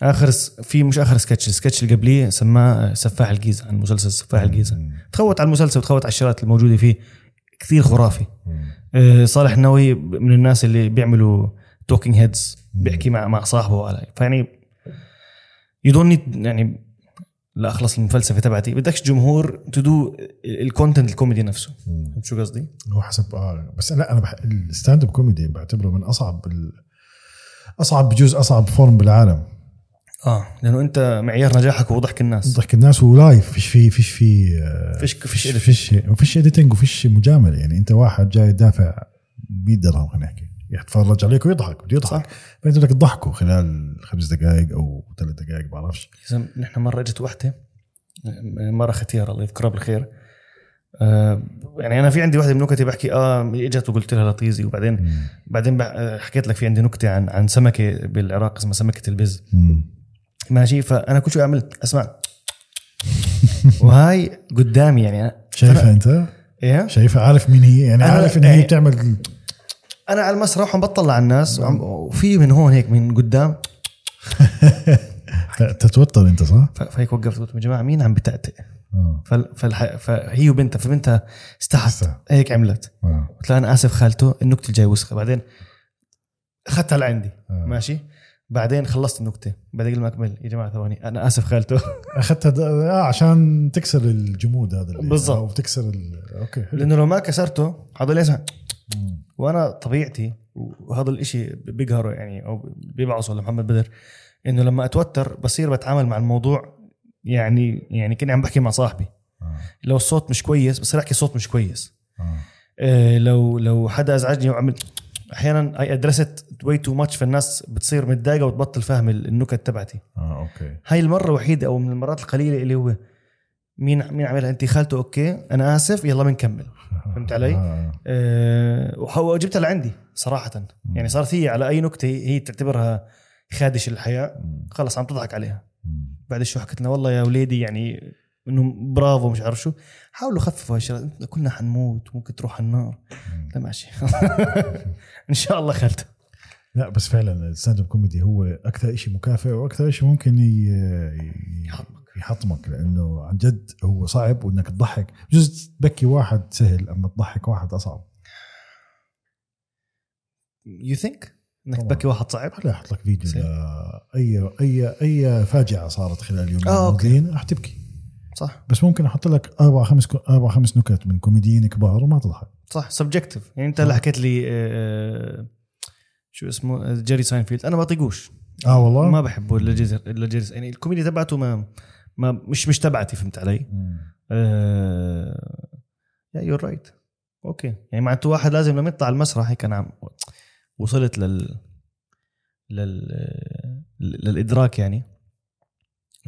آخر في مش آخر سكتش السكتش اللي قبليه سماه سفاح الجيزه عن مسلسل سفاح الجيزه تخوت على المسلسل وتخوت على الشغلات الموجودة فيه. كثير خرافي. آه، صالح النووي من الناس اللي بيعملوا talking heads بيحكي مع مع صاحبه على فيعني you don't يعني لا اخلص الفلسفه تبعتي. بدكش جمهور بده ال content الكوميدي نفسه. فهمت شو قصدي؟ هو حسب آه بس لا أنا بح... ال stand-up comedy بعتبره من أصعب ال... أصعب بجوز أصعب form بالعالم. آه لأنه أنت معيار نجاحك هو ضحك الناس. ضحك الناس و live فيش في فيش في آه، فيش فيش فيش فيش editing وفيش مجاملة. يعني أنت واحد جاي دافع 100 درهم خلينا نحكي. يتفرج عليك ويضحك بده يضحك. فأنت بدك تضحكه خلال خمس دقائق أو ثلاث دقائق بعرفش. نحن مرة إجت وحدة مرة ختيار الله يذكرها بالخير. آه يعني أنا في عندي واحدة من نكتي بحكي آه إجت وقلت لها لطيزي. وبعدين بعدين بح- آه، حكيت لك في عندي نكتة عن عن سمكة بالعراق اسمها سمكة البز. مم. ماشي؟ فأنا كل شوي أعمل أسمع. وهاي قدامي يعني. شايفها أنت؟ إيه؟ شايفها؟ عارف مين هي؟ يعني عارف إن هي يعني- بتعمل أنا على المسرح وعم بطلع على الناس وفي من هون هيك من قدام. تتوتر أنت صح؟ فهيك وقفت قلت يا جماعة مين عم بتأتئ فال- فالح... فهي وبنتها فبنتها استحت. هيك عملت. آه. قلت لها أنا آسف خالته النكتة الجاي وسخة. بعدين أخذتها لعندي. آه. ماشي؟ بعدين خلصت النكتة بعدين قبل ما أكمل يا جماعة ثواني أنا آسف خالته أخذتها د- آه عشان تكسر الجمود هذا اللي بالضبط. أو تكسر ال... okay حلو لأنه لو ما كسرته حضل يسمع. وأنا طبيعتي وهذا الإشي بيقهره يعني أو بيبعصه لمحمد بدر إنه لما أتوتر بصير بتعامل مع الموضوع يعني يعني كأني عم بحكي مع صاحبي آه. لو الصوت مش كويس بصير أحكي صوت مش كويس آه. آه، لو لو حدا ازعجني وعمل أحيانا I address it way too much فالناس بتصير متضايقة وتبطل فاهم النكت تبعتي. آه okay. هاي المرة الوحيده أو من المرات القليلة اللي هو مين مين عملها؟ انت خالته؟ okay. أنا آسف. يلا بنكمل. فهمت علي؟ آه. أه وجبتها لعندي صراحة. يعني صارت هي على أي نكتة هي تعتبرها خادش الحياء. خلص عم تضحك عليها. بعد شو حكت لنا والله يا وليدي يعني انه برافو مش عارف شو. حاولوا خففوا هالشغلات إنت كلنا حنموت ممكن تروح النار. لا ماشي. إن شاء الله خالته لا بس فعلا ال stand-up comedy هو أكثر شيء مكافئ وأكثر شيء ممكن يحطمك. يحطمك لأنه عن جد هو صعب وإنك تضحك. بجوز تبكي واحد سهل أما تضحك واحد أصعب. you think إنك. تبكي واحد صعب؟ هلا أحط لك فيديو. لاي اي أي فاجعة صارت خلال اليومين آه، okay. الماضيين رح تبكي. صح. بس ممكن أحط لك أربع خمس أربع خمس نكت من كوميديين كبار وما تضحك. صح subjective يعني أنت اللي حكيت لي آه، شو اسمه جيري ساينفيلد. أنا ما بطيقوش آه والله؟ ما بحبه إلا جيري إلا جيري. يعني الكوميديا تبعته ما ما مش مش تبعتي فهمت علي؟ آه، yeah you're right okay. يعني معناته واحد لازم لما يطلع المسرح هيك أنا عم وصلت لل لل للإدراك يعني.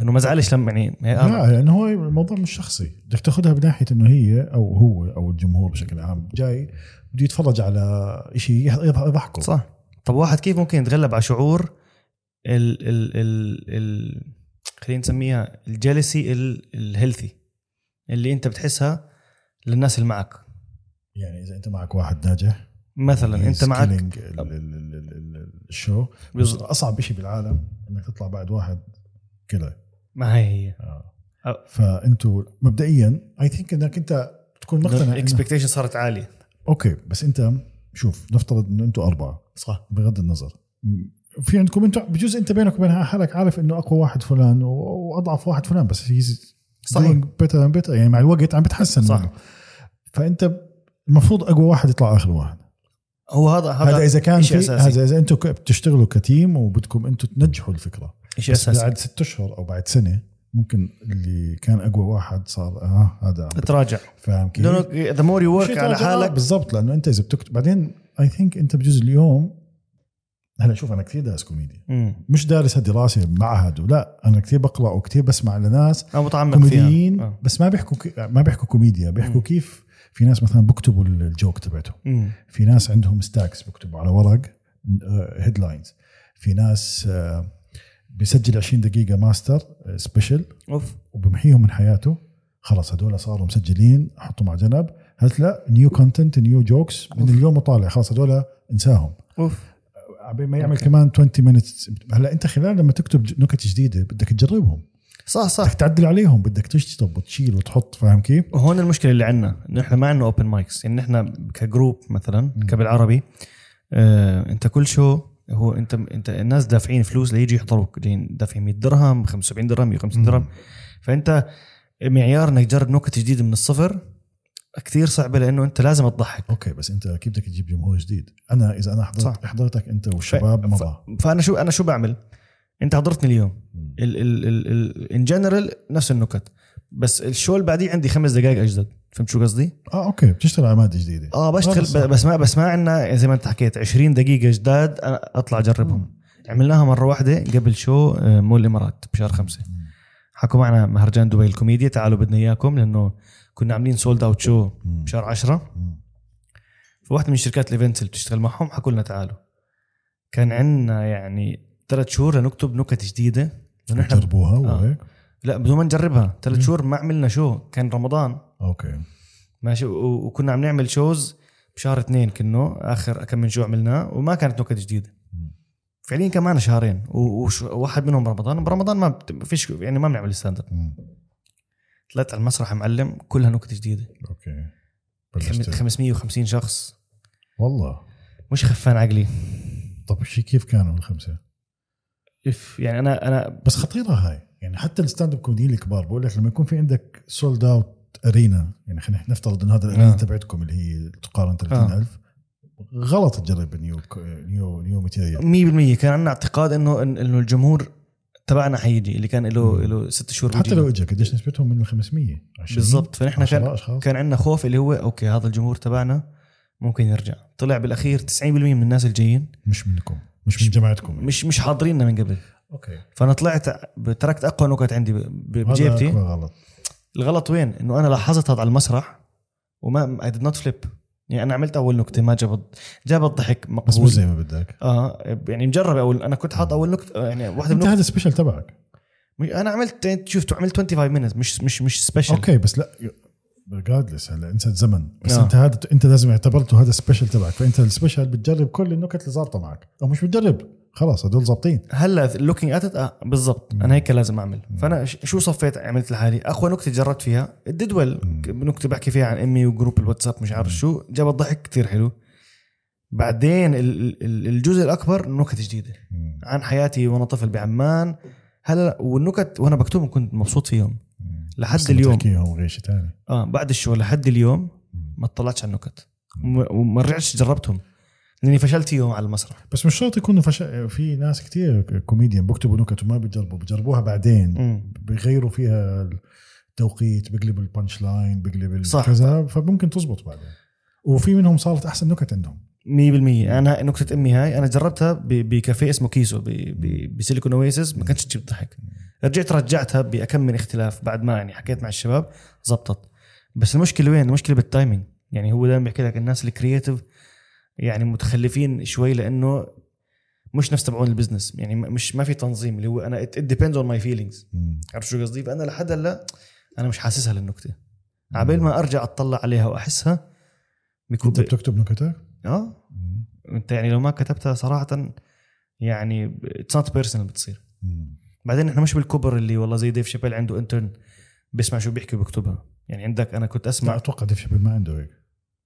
انه ما زعلش لما يعني هي- لا لأنه هو الموضوع مش شخصي. بدك تاخذها بناحية إنه هي أو هو أو الجمهور بشكل عام جاي بده يتفرج على شيء يضحكه. صح. طب واحد كيف ممكن يتغلب على شعور ال ال ال ال خلينا نسميها ال jealousy ال healthy اللي أنت بتحسها للناس اللي معك؟ يعني إذا أنت معك واحد ناجح مثلا أنت معك ال show. أصعب شيء بالعالم إنك تطلع بعد واحد كذا ما هي هي آه. أو- فانتوا مبدئيا I think إنك أنت تكون مقتنع ال expectation صارت عالية okay بس أنت شوف نفترض إنه أنتوا أربعة صح بغض النظر في عندكم أنتوا بجوز أنت بينك وبين حالك عارف إنه أقوى واحد فلان وأضعف واحد فلان بس he's صحيح. better better يعني مع الوقت عم بتحسن صح. منه. فأنت المفروض أقوى واحد يطلع آخر واحد هو هذا هذا إذا كان في. هذا إذا أنتم بتشتغلوا ك team وبدكم أنتم تنجحوا الفكرة شيء بس أساسي بعد ست أشهر أو بعد سنة ممكن اللي كان أقوى واحد صار آه هذا تراجع فاهم كيف؟ لأنه the more you work على آه، حالك بالضبط لأنه أنت إذا بتكتب بعدين I think أنت بجوز اليوم هلا شوف أنا كثير دارس كوميديا. مش دارس دراسه معهد ولا أنا كثير بقرأ وكثير بسمع لناس متعمق كوميديين فيها آه. بس ما بيحكوا ك- ما بيحكوا كوميديا بيحكوا مم. كيف في ناس مثلا بكتبوا ال joke تبعتهم. في ناس عندهم stacks بكتبوا على ورق headlines في ناس آه، بيسجل 20 دقيقة master special أوف. وبمحيهم من حياته. خلص هدول صاروا مسجلين حطوا مع جنب. هلأ new content new jokes من اليوم وطالع. خلص هدول انساهم. أوف. عبين ما يعمل okay. كمان 20 minutes هلأ أنت خلال لما تكتب نكت جديدة بدك تجربهم. صح صح. بدك تعدل عليهم. بدك تشطب وتشيل وتحط فاهم كيف؟ وهون المشكلة اللي عندنا انه إحنا ما عندنا open mics يعني إحنا ك group مثلا كبالعربي آه أنت كل show هو انت انت الناس دافعين فلوس ليجي يحضروك دافعين 100 درهم 75 درهم 150 درهم فانت معيار انك تجرب نكت جديده من الصفر كثير صعبة لأنه انت لازم تضحك okay بس أنت كيف بدك تجيب جمهور جديد؟ أنا إذا أنا صح. حضرت حضرتك أنت والشباب ف- مره فأنا شو أنا شو بعمل؟ أنت حضرتني اليوم مم. ال ال ال ال in general نفس النكت بس ال show اللي بعديه عندي خمس دقائق اجدد فهمت شو قصدي؟ آه okay بتشتغل على مادة جديدة آه بشتغل. بس ما بس ما عندنا زي ما انت حكيت 20 دقيقة جداد أنا أطلع أجربهم عملناها مرة واحدة قبل show آه، مول الإمارات بشهر خمسة حكوا معنا مهرجان دبي الكوميديا تعالوا بدنا إياكم لأنه كنا عاملين sold out show مم. بشهر 10 مم. فواحدة من شركات ال events اللي بتشتغل معهم حكوا لنا تعالوا كان عندنا يعني ثلاث شهور لنكتب نكت جديدة لأنه إحنا جربوها آه. وهيك لا بدون ما نجربها ثلاث. شهور ما عملنا show كان رمضان okay. ماشي. وكنا عم نعمل shows بشهر اثنين كنه آخر كم من شو عملناه وما كانت نكت جديدة. فعليا معنا شهرين. وواحد منهم رمضان برمضان ما فيش يعني ما بنعمل stand up. طلعت على المسرح معلم كلها نكت جديدة. okay. بلشت. 550 شخص. والله. مش خفان عقلي. طب شي كيف كانوا الخمسة؟ اف يعني أنا أنا بس خطيرة هاي. يعني حتى ال stand up كوميديين الكبار بقول لك لما يكون في عندك sold out arena يعني خلينا نفترض انه هذا ال arena آه. تبعتكم اللي هي تقارن 30000 غلط تجرب new new new material 100% كان عندنا اعتقاد إنه إنه الجمهور تبعنا حيجي اللي كان له. له ست شهور حتى. لو اجى قديش نسبتهم؟ من ال 500 20 بالضبط. فنحن 10 كان كان عندنا خوف اللي هو okay هذا الجمهور تبعنا ممكن يرجع. طلع بالأخير 90% من الناس الجايين. مش منكم مش من جماعتكم. مش مش حاضريننا من قبل. okay. فأنا طلعت تركت أقوى نكت عندي بجيبتي. غلط. الغلط وين؟ إنه أنا لاحظت هذا على المسرح وما اي ديد نوت فليب يعني أنا عملت أول نكتة ما جابت جابت ضحك بس مقبول زي ما بدك. آه يعني مجرب أول أنا كنت حاط أول نكتة يعني واحدة من انت هذا سبيشل تبعك. أنا عملت شفت عملت 25 مينت مش مش مش سبيشل أوكي بس لا ريجاردلس هلا انت الزمن. بس آه. أنت هذا أنت لازم اعتبرته هذا سبيشل تبعك. فأنت السبيشل بتجرب كل النكت اللي ظابطة معك. أو مش بتجرب. خلاص هدول ظابطين. هلا لوكينج ات آه بالضبط. أنا هيك لازم أعمل. فأنا ش- شو صفيت عملت لحالي؟ أقوى نكتة جربت فيها الديدول نكتة بحكي فيها عن أمي و group الواتساب مش عارف شو. جابت ضحك كثير حلو. بعدين ال- ال- الجزء الأكبر نكت جديدة. عن حياتي وأنا طفل بعمان. هلا والنكت وأنا بكتبهم كنت مبسوط فيهم. لحد بس لما اليوم. تحكيهم غير شيء ثاني آه بعد الشغل لحد اليوم ما اطلعتش على النكت. وما رجعتش جربتهم. لاني فشلت فيهم على المسرح. بس مش شرط يكونوا فش... في ناس كتير كوميديان بيكتبوا نكت وما بيجربوا بيجربوها بعدين. مم. بيغيروا فيها التوقيت بيقلبوا ال punch line بيقلب صح. كذا فممكن تزبط بعدين. وفي منهم صارت أحسن نكت عندهم. 100% أنا نكتة أمي هاي أنا جربتها بكافيه اسمه كيسو ب Silicon Oasis ما كانتش تجيب ضحك. رجعت رجعتها بأكم من اختلاف. بعد ما يعني حكيت مع الشباب زبطت. بس المشكلة وين؟ المشكلة بال timing يعني هو دائما بيحكي لك الناس ال creative يعني متخلفين شوي لأنه مش نفس تبعون ال business. يعني مش ما في تنظيم اللي هو أنا it depends on my feelings. عرفت شو قصدي؟ فأنا لحد هلأ أنا مش حاسسها للنكتة. عبال ما أرجع أطلع عليها وأحسها أنت بتكتب نكتك؟ آه. أنت يعني لو ما كتبتها صراحة يعني it's not personal بتصير. بعدين إحنا مش بالكبر اللي والله زي ديف شابيل عنده intern بيسمع شو بيحكي وبيكتبها. يعني عندك أنا كنت لا اسمع أتوقع ديف شابيل ما عنده هيك.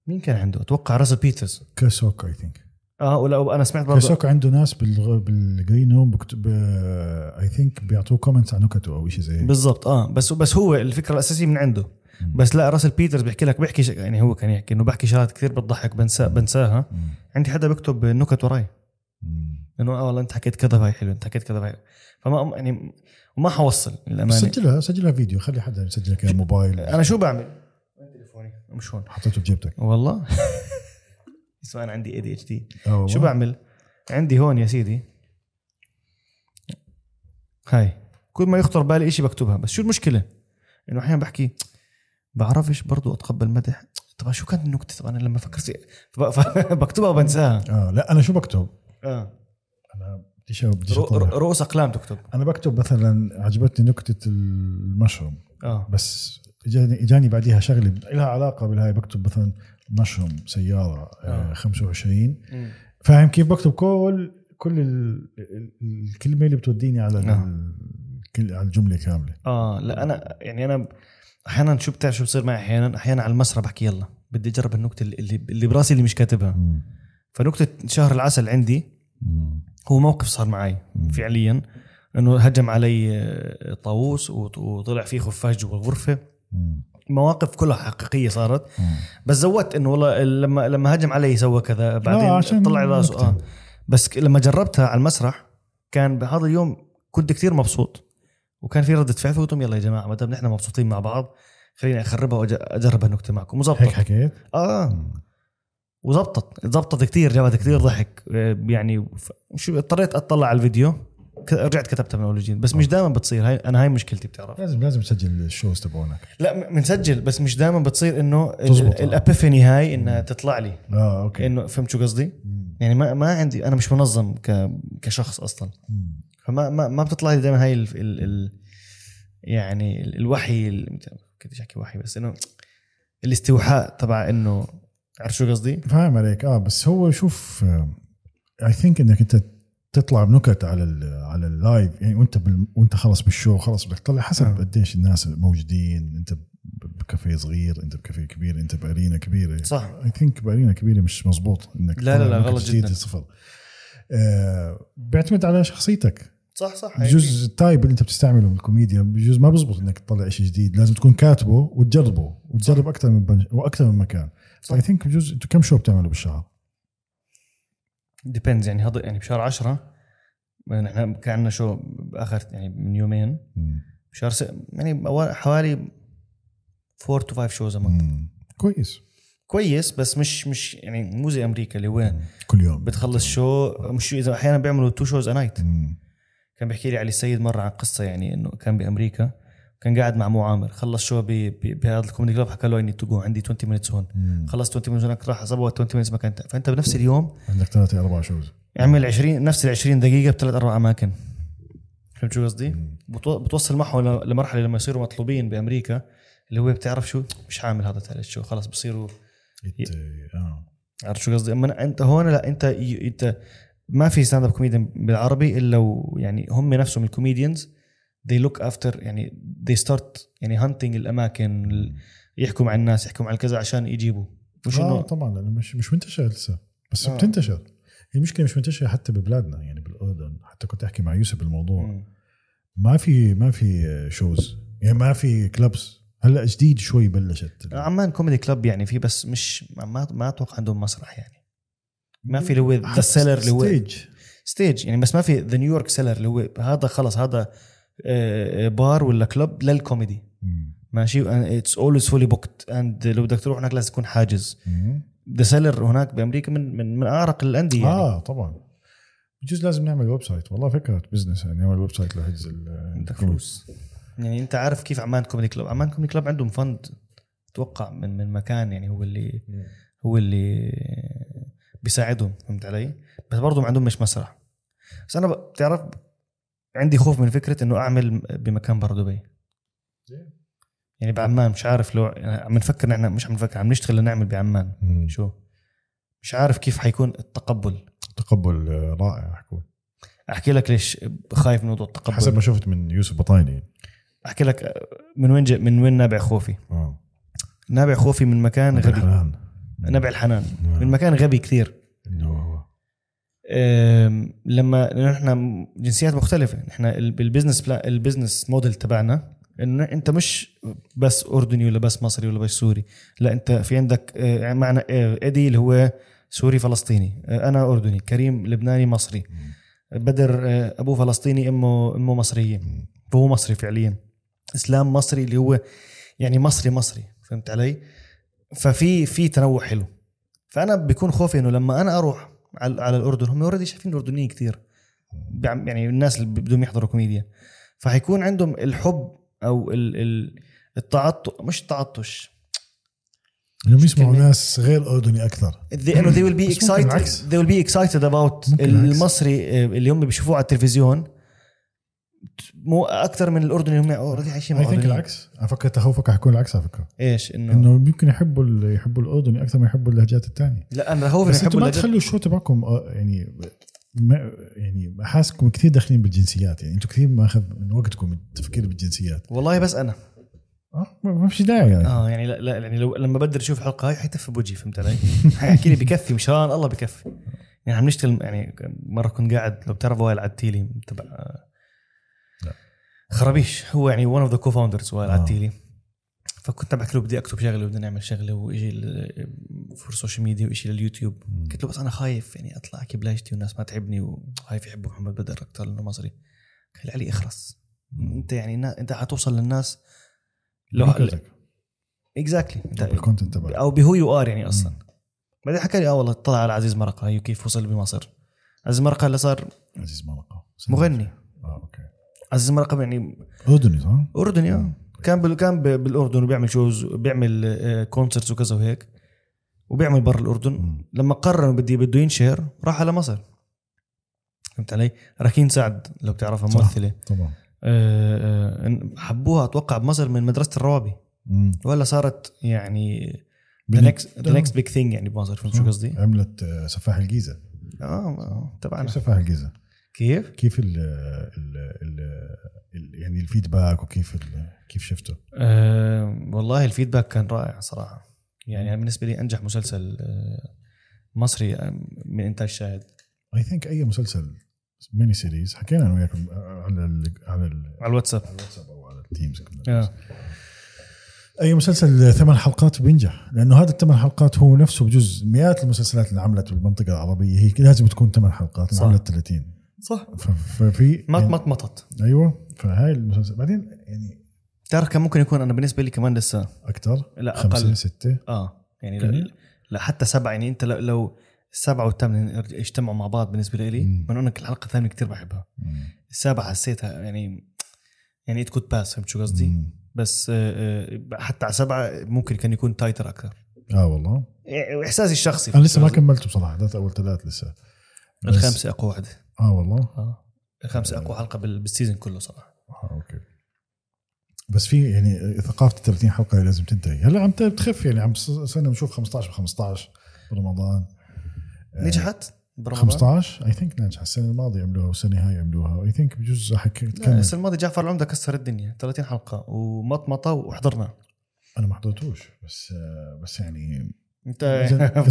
مين كان عنده؟ أتوقع راسل بيترز. كاسوك I think آه ولا أنا سمعت برضه. كاسوك عنده ناس. بال green room I think بيعطوه comments على نكته أو شيء زي بالضبط آه. بس بس هو الفكرة الأساسية من عنده. مم. بس لا راسل بيترز بيحكي لك بيحكي ش... يعني هو كان يحكي إنه بحكي شغلات كثير بتضحك بنساها. مم. عندي حدا بيكتب نكت وراي. إنه آه والله أنت حكيت كذا هاي حلو أنت حكيت كذا هاي فما يعني وما حوصل للأمانة. سجلها سجلها فيديو خلي حدا يسجل لك إياها موبايل. أنا شو بعمل؟ مش هون. حطيته بجيبتك والله؟ اسمع أنا عندي ADHD. شو بعمل؟ عندي هون يا سيدي. هاي. كل ما يخطر بالي إشي بكتبها. بس شو المشكلة؟ إنه أحيانا بحكي بعرفش برضو أتقبل مدح. طبعا شو كانت النكتة؟ طبعا أنا لما فكرت فبكتبها وبنساها. آه لا أنا شو بكتب؟ آه. أنا بدي شو بدي رؤوس أقلام تكتب. أنا بكتب مثلا عجبتني نكتة المشروم. آه. بس اجاني إجاني بعديها شغلة لها علاقة بالهاي بكتب مثلا مشروم سيارة آه. آه. 25 مم. فاهم كيف بكتب كل كل ال- ال- الكلمة اللي بتوديني على آه. على الجملة كاملة آه لا أنا يعني أنا أحيانا شو بتعرف شو بصير معي أحيانا أحيانا على المسرح بحكي يلا بدي أجرب النكتة اللي اللي, براسي اللي مش كاتبها مم. فنكتة شهر العسل عندي مم. هو موقف صار معي مم. فعليا إنه هجم علي آه، طاووس وط- وطلع فيه خفاش جوا الغرفة. مواقف كلها حقيقية صارت. مم. بس زودت إنه والله لما لما هجم علي سوى كذا. بعدين عشان طلع رأسه. آه. بس لما جربتها على المسرح كان بهذا اليوم كنت كثير مبسوط. وكان في ردة فعل فقلت يلا يا جماعة ما دام نحن مبسوطين مع بعض خليني أخربها واجرب النكته معكم. وزبطت. هيك حكيت؟ آه. وزبطت. زبطت كثير جابت كثير ضحك. آه، يعني شو اضطريت أطلع على الفيديو. رجعت كتبتها من أول وجديد. بس مش دائما بتصير. هاي أنا هاي مشكلتي بتعرف. لازم لازم تسجل ال shows تبعونك. لا بنسجل بس مش دائما بتصير إنه آه. ال epiphany هاي إنها تطلع لي. آه okay. إنه فهمت شو قصدي؟ يعني ما ما عندي أنا مش منظم ك كشخص أصلا. مم. فما ما, ما بتطلع لي دائما هاي ال ال ال يعني ال- الوحي ال- كنت أحكي وحي؟ بس إنه الاستوحاء تبع إنه عرفت شو قصدي؟ فاهم عليك. آه بس هو شوف I think إنك أنت تطلع بنكت على ال على ال live يعني وانت بال وانت خلص بال show خلص بدك تطلع حسب آه. قديش الناس موجودين انت بكافيه صغير انت بكافيه كبير انت ب arena كبيرة صح. I think ب arena كبيرة مش مزبوط إنك لا، لا، لا، غلط جداً. صفر آه بيعتمد على شخصيتك صح صح بجوز ال type اللي انت بتستعمله بالكوميديا بجوز ما بزبط إنك تطلع شيء جديد لازم تكون كاتبه وتجربه وتجرب أكثر من بنج... وأكثر من مكان. I think بجوز أنتوا كم show بتعملوا بالشهر؟ depends يعني هذا يعني بشهر 10 نحن كان عندنا show باخر يعني من يومين. بشهر س... يعني حوالي 4 to 5 shows. كويس. كويس بس مش مش يعني مو زي أمريكا اللي وين كل يوم. بتخلص show مش إذا أحيانا بيعملوا two shows a night مم. كان بيحكي لي علي السيد مرة عن قصة يعني إنه كان بأمريكا. كان قاعد مع مو عامر خلص show بهذا ال comedy club حكى له I need to go عندي 20 minutes هون. خلص 20 minutes هناك راح ظبط 20 minutes مكان. فأنت بنفس اليوم عندك ثلاثة أربع shows اعمل 20 نفس ال 20 دقيقة بثلاث أربع أماكن. فهمت شو قصدي؟ بتو- بتوصل معه ل- لمرحلة لما يصيروا مطلوبين بأمريكا اللي هو بتعرف شو؟ مش عامل هذا ثالث show خلص بصيروا آه. عرفت شو قصدي؟ أما أنت هون لا أنت أنت ما في stand up comedian بالعربي إلا يعني هم نفسهم ال comedians they look after يعني they start يعني hunting الأماكن ال- يحكوا مع الناس يحكوا مع الكذا عشان يجيبوا. مش آه طبعا لأنه مش مش منتشر لسه. بس آه. بتنتشر. المشكلة مش منتشرة حتى ببلادنا يعني بالأردن. حتى كنت أحكي مع يوسف بالموضوع. مم. ما في ما في شوز يعني ما في كلبس هلأ جديد شوي بلشت عمان كوميدي كلب يعني في بس مش ما ما أتوقع عندهم مسرح يعني. ما في هو ذا سيلر هو ستيج ستيج يعني بس ما في ذا نيويورك سيلر هو هذا خلص هذا بار ولا club لل comedy. ماشي؟ it's always fully booked and لو بدك تروح هناك لازم تكون حاجز. The Cellar هناك بأمريكا من من من أعرق الأندية يعني. آه طبعا. بجوز لازم نعمل website والله فكرة business يعني نعمل website لحجز ال- بدك الكوميدي. فلوس. يعني أنت عارف كيف عمان كوميدي كلب عمان كوميدي كلب عندهم fund أتوقع من من مكان يعني هو اللي هو اللي بيساعدهم. فهمت علي؟ بس برضه ما عندهم مش مسرح. بس أنا بتعرف عندي خوف من فكرة إنه أعمل بمكان برا دبي. يعني بعمان مش عارف لو يعني عم نفكر نحن مش عم نفكر عم نشتغل لنعمل بعمان. مم. شو؟ مش عارف كيف حيكون التقبل. تقبل آه، رائع حكون. أحكي لك ليش خايف من موضوع التقبل. حسب ما شفت من يوسف بطايني. أحكي لك من وين من وين نابع خوفي؟ آه. نابع خوفي من مكان غبي. الحنان. نابع الحنان. آه. من مكان غبي كثير. لما نحن جنسيات مختلفة. نحن ال- بال business بلا ال business model تبعنا إنه أنت مش بس أردني ولا بس مصري ولا بس سوري. لا أنت في عندك آه، معنا آه، إيدي اللي هو سوري فلسطيني. آه، أنا أردني كريم لبناني مصري. بدر أبوه فلسطيني أمه أمه مصرية. فهو مصري فعليا. إسلام مصري اللي هو يعني مصري مصري فهمت علي؟ ففي في تنوع حلو. فأنا بيكون خوفي إنه لما أنا أروح على, على الأردن. هم already شايفين الأردنيين كثير يعني الناس اللي بدهم يحضروا كوميديا. فحيكون عندهم الحب أو ال ال التعطش مش التعطش. انهم يسمعوا. ناس غير أردني أكثر. They, انه they will be excited. they will be excited about. المصري آه، اللي هم بيشوفوه على التلفزيون. مو أكثر من الاردني اللي هم already عايشين مع I think. العكس. على فكره تخوفك حيكون العكس على فكرة. إيش؟ انه إنه يمكن يحبوا يحبوا الاردني أكثر ما يحبوا اللهجات الثانية لا أنا خوفي بس أنتم ما. تخلوا الشو تبعكم آه، يعني ما يعني حاسكم كثير داخلين بالجنسيات. يعني أنتم كثير ماخذ من وقتكم التفكير بالجنسيات. والله بس أنا. آه ما فيش داعي يعني. آه يعني لا, لا يعني لو لما بدر يشوف حلقة هاي حيتف بوجهي فهمت علي؟ حيحكي لي بكفي مشان الله بكفي. يعني عم نشتغل يعني مرة كنت قاعد لو بتعرف وائل عتيلي تبع. خرابيش. هو يعني one of the co-founders وائل آه. عتيلي فكنت بحكي له بدي اكتب شغلة بدنا نعمل شغلة وإجي for ال social media وشيء لليوتيوب. قلت له بس أنا خايف يعني أطلع احكي بلهجتي والناس ما تحبني وخايف يحبوا محمد بدر أكثر لأنه مصري. قال لي علي اخرس أنت يعني أنت حتوصل للناس لو exactly بال content تبعك. أو ب who you are يعني أصلا. بعدين حكى لي آه والله طلع على عزيز مرقة. هي كيف وصل بمصر؟ عزيز مرقة اللي صار عزيز مرقة. مغني. آه okay. عزيز مرقه يعني أردني صح؟ أردني آه كان بال... كان بالأردن وبيعمل shows بيعمل concerts وكذا وهيك وبيعمل برا الأردن. لما قرر بدي بده ينشهر راح على مصر فهمت علي؟ راكين سعد لو بتعرفها. ممثلة طبعا آه، آه، حبوها أتوقع بمصر من مدرسة الروابي. ولا صارت يعني the next the next big thing يعني بمصر فهمت شو. قصدي؟ عملت آه، سفاح الجيزة آه آه، تبعنا سفاح الجيزة؟ كيف؟ كيف ال ال ال يعني ال feedback وكيف كيف شفته؟ أه والله ال feedback كان رائع صراحة يعني أنا بالنسبة لي أنجح مسلسل آه، مصري آه، من إنتاج شاهد I think أي مسلسل mini series حكينا أنا وياكم على ال على ال على الواتساب على الواتساب أو على ال Teams آه. أي مسلسل ثمان حلقات بينجح لأنه هذا الثمان حلقات هو نفسه بجوز مئات المسلسلات اللي عملت بالمنطقة العربية هي لازم تكون ثمان حلقات صح. عملت 30 صح؟ ففي مط يعني مط مطت أيوه فهاي المسلسل. بعدين يعني تعرف كان ممكن يكون أنا بالنسبة لي كمان لسه أكثر لا خمسة أقل. ستة. آه يعني؟ لا, لا حتى سبعة يعني أنت لو, لو السبعه والثامنه يجتمعوا مع بعض بالنسبة لي. من انك الحلقة الثامنه كثير بحبها. مم. السابعه حسيتها يعني يعني it could pass فهمت شو قصدي؟ بس آه، آه، حتى على سبعة ممكن كان يكون tighter أكثر. آه والله. إحساسي الشخصي أنا لسه ما كملته بصراحة حضرت أول ثلاث لسه. الخامسة أقوى واحدة. آه والله. آه. الخامسة أقوى حلقة بال- بال season كله صراحة. آه okay. بس في يعني ثقافة ال 30 حلقة لازم تنتهي. هلا عم تخف يعني عم صرنا نشوف 15 ب 15 برمضان. آه، نجحت برمضان؟ 15 I think ناجحه السنة الماضية عملوها والسنة هاي عملوها. I think بجوز لا تكمل. السنة الماضية جعفر العمدة كسر الدنيا. 30 حلقة ومطمطة وحضرنا. أنا ما حضرتوش بس آه، بس يعني انت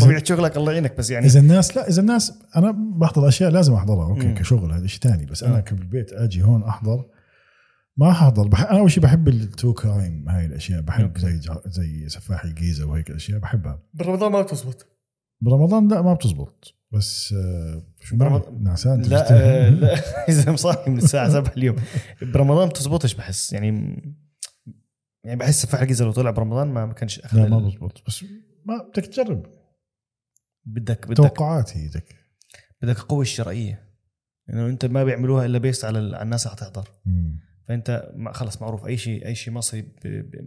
طبيعه شغلك الله يعينك بس يعني إذا الناس لا إذا الناس أنا بحضر أشياء لازم أحضرها. okay مم. كشغل هذا شيء ثاني بس أنا. كبالبيت أجي هون أحضر. ما حضر. بح... أنا أول شيء بحب ال true crime هاي الأشياء. بحب okay. زي. زي سفاح الجيزة وهيك الأشياء. بحبها. برمضان ما بتزبط. برمضان لا ما بتزبط. بس آه، شو برمض- برمضان نعسان لا. آه، لا. إذا مصاحي من الساعة 7 اليوم. برمضان بتزبطش بحس. يعني يعني بحس سفاح الجيزة لو طلع برمضان ما كانش أخذ لا ما بزبط. بس ما بدك تجرب. بدك بدك توقعات هي بدك بدك قوة الشرعيه إنه أنت ما بيعملوها إلا بيست على ال- على الناس اللي حتحضر. فأنت خلص معروف أي شيء أي شيء مصري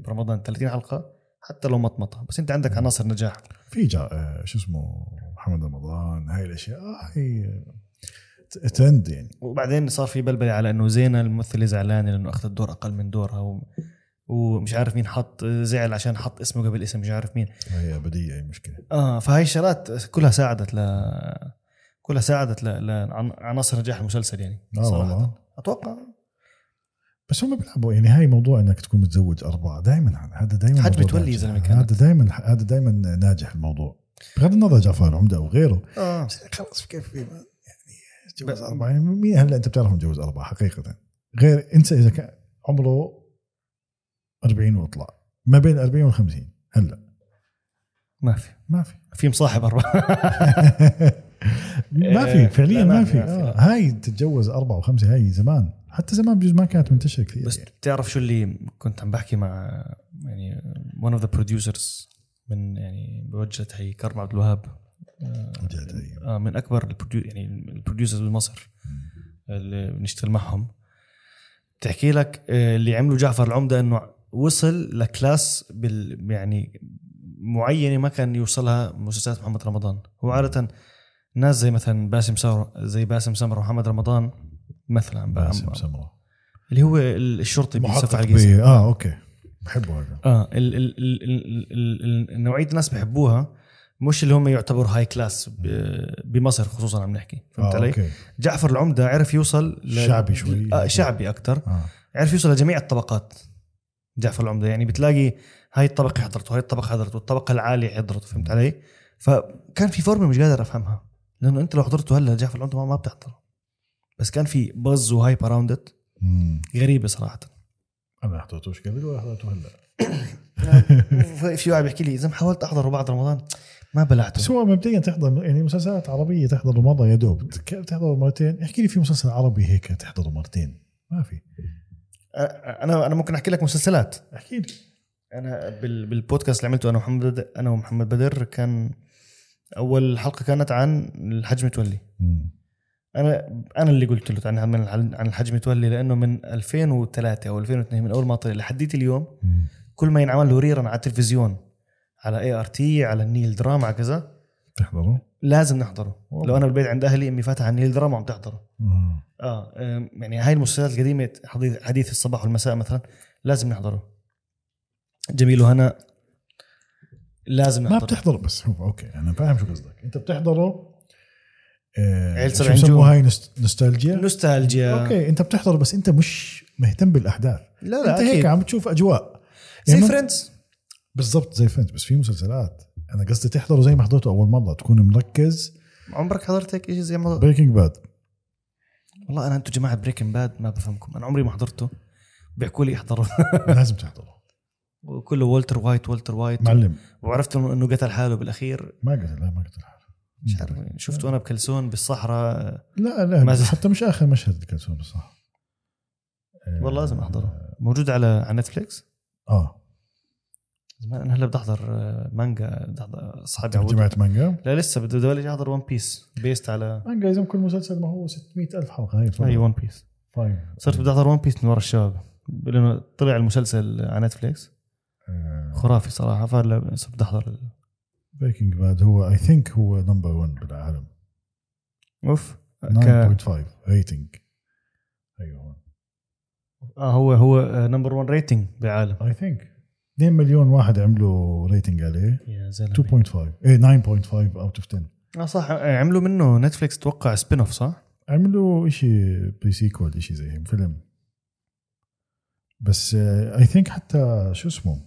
برمضان 30 حلقة حتى لو مطمطه بس أنت عندك عناصر نجاح. في جا... آه، شو اسمه محمد رمضان هاي الأشياء. آه هي ت- ترند يعني. وبعدين صار في بلبلة على إنه زينه الممثله زعلانه لأنه اخذت دور أقل من دورها و... ومش عارف مين حط زعل عشان حط اسمه قبل اسم مش عارف مين. هي أبدية هي مشكلة. آه فهاي الشغلات كلها ساعدت ل كلها ساعدت. لعناصر نجاح المسلسل يعني آه صراحة. والله أتوقع. بس هم بيلعبوا يعني هاي موضوع إنك تكون متزوج أربعة دائما هذا دائما متولي ناجح. يا كانت. هذا دائما هذا دائما ناجح الموضوع. بغض النظر جعفر العمده أو غيره. آه. بس خلص كيف يعني تجوز أربعة؟ يعني مين هلا أنت بتعرف متجوز أربعة حقيقة؟ غير انسى إذا كان عمره 40 وأطلع. ما بين 40 و 50 هلا. ما في. ما في. في مصاحب أربعة. ما إيه، في فعليا لا، ما ما في، آه. هاي تتجوز أربعة وخمسة هاي زمان. حتى زمان بجوز ما كانت منتشرة كثير بس يعني. بتعرف شو اللي كنت عم بحكي مع يعني one of the producers من يعني بوجه تحية كرم عبد الوهاب. آه،. آه من أكبر ال produ يعني ال producers بمصر اللي بنشتغل معهم. بتحكي لك آه، اللي عملوا جعفر العمدة إنه وصل ل class بال يعني معينة ما كان يوصلها مسلسلات محمد رمضان. هو عادة ناس زي مثلا باسم سمر زي باسم سمر ومحمد رمضان مثلا باسم سمرة. اللي هو الشرطي بسفاح محقق الجيزه بي آه okay. بحبه هذا. آه ال ال ال ال ال ال نوعية الناس بحبوها مش اللي هم يعتبروا high class بمصر خصوصا عم نحكي. فهمت آه علي؟ okay. جعفر العمدة عرف يوصل شعبي شوي. آه شعبي أكثر آه. عرف يوصل لجميع الطبقات. جعفر العمدة. يعني بتلاقي هاي الطبقه حضرته هاي الطبقه حضرته والطبقه العاليه حضرته فهمت علي؟ فكان في فورمة مش قادر أفهمها لأنه أنت لو حضرته هلأ جعفر العمدة ما- ما بتحضره. بس كان في buzz و hype around it. غريبه صراحة. أنا حضرتوش قبل ولا حضرته هلأ؟ في واحد بيحكي لي إذا حاولت أحضره بعد رمضان ما بلعته. بس هو مبدئيا تحضر يعني مسلسلات عربية تحضر مره يا دوب كيف تحضر مرتين. احكي لي في مسلسل عربي هيك تحضره مرتين. ما في. أنا أنا ممكن أحكي لك مسلسلات. احكي لي أنا بال- بالبودكاست اللي عملته أنا ومحمد أنا ومحمد بدر كان أول حلقة كانت عن الحج متولي. أنا أنا اللي قلت له عن عن عن الحج متولي لأنه من 2003 أو 2002 من أول ما طلع لحديت اليوم مم. كل ما ينعمل له rerun على التلفزيون على ART على النيل دراما على كذا. تحضره لازم نحضره. والله. لو أنا بالبيت عند أهلي أمي فاتحة على النيل دراما وعم تحضره. آه يعني هاي المسلسلات القديمة حديث حديث الصباح والمساء مثلا لازم نحضره. جميل وهنا لازم ما نحضره. بتحضر بس هو okay أنا فاهم شو قصدك. أنت بتحضره آه عيل شو سبع نجوم. بسموها هاي؟ نوست- نوستالجيا؟ نوستالجيا. okay أنت بتحضر بس أنت مش مهتم بالأحداث. لا لا أنت هيك أكيد. عم تشوف أجواء. زي يعني Friends بالضبط زي Friends بس في مسلسلات. أنا قصدي تحضره زي ما حضرته أول مرة تكون مركز. عمرك حضرت هيك شيء زي ما Breaking Bad والله أنا أنتم جماعة Breaking Bad ما بفهمكم. أنا عمري ما حضرته. بيحكوا لي احضره لازم تحضره وكله والتر وايت والتر وايت معلم. وعرفت انه إنه قتل حاله بالأخير. ما قتل لا ما قتل حاله. مش عارف. شفته أنا بكلسون بالصحراء. لا لا ما- حتى مش آخر مشهد كان بالصح والله لازم أحضره. موجود على على نتفليكس آه. زمان. أنا هلا بدي أحضر آه، مانجا بدي أحضر اصحابي عودوا جماعة مانجا؟ لا لسه بدي بدي أحضر One Piece بيست على مانجا لازم كل مسلسل ما هو 600 ألف حلقة هاي اي One Piece fine صرت بدي أحضر One Piece من ورا الشباب لأنه طلع المسلسل على نتفليكس خرافي صراحة فهلا صرت بدي أحضر Breaking Bad هو I think هو number 1 بالعالم. أوف. ك... 9.5 rating أيوه. آه هو هو number 1 rating بالعالم. I think 2 مليون واحد عملوا rating عليه. يا زلمة. 2.5 إيه 9.5 out of 10 آه صح. آه، عملوا منه نتفليكس توقع spin off صح؟ عملوا شيء prequel شيء زي فيلم. بس I think حتى شو اسمه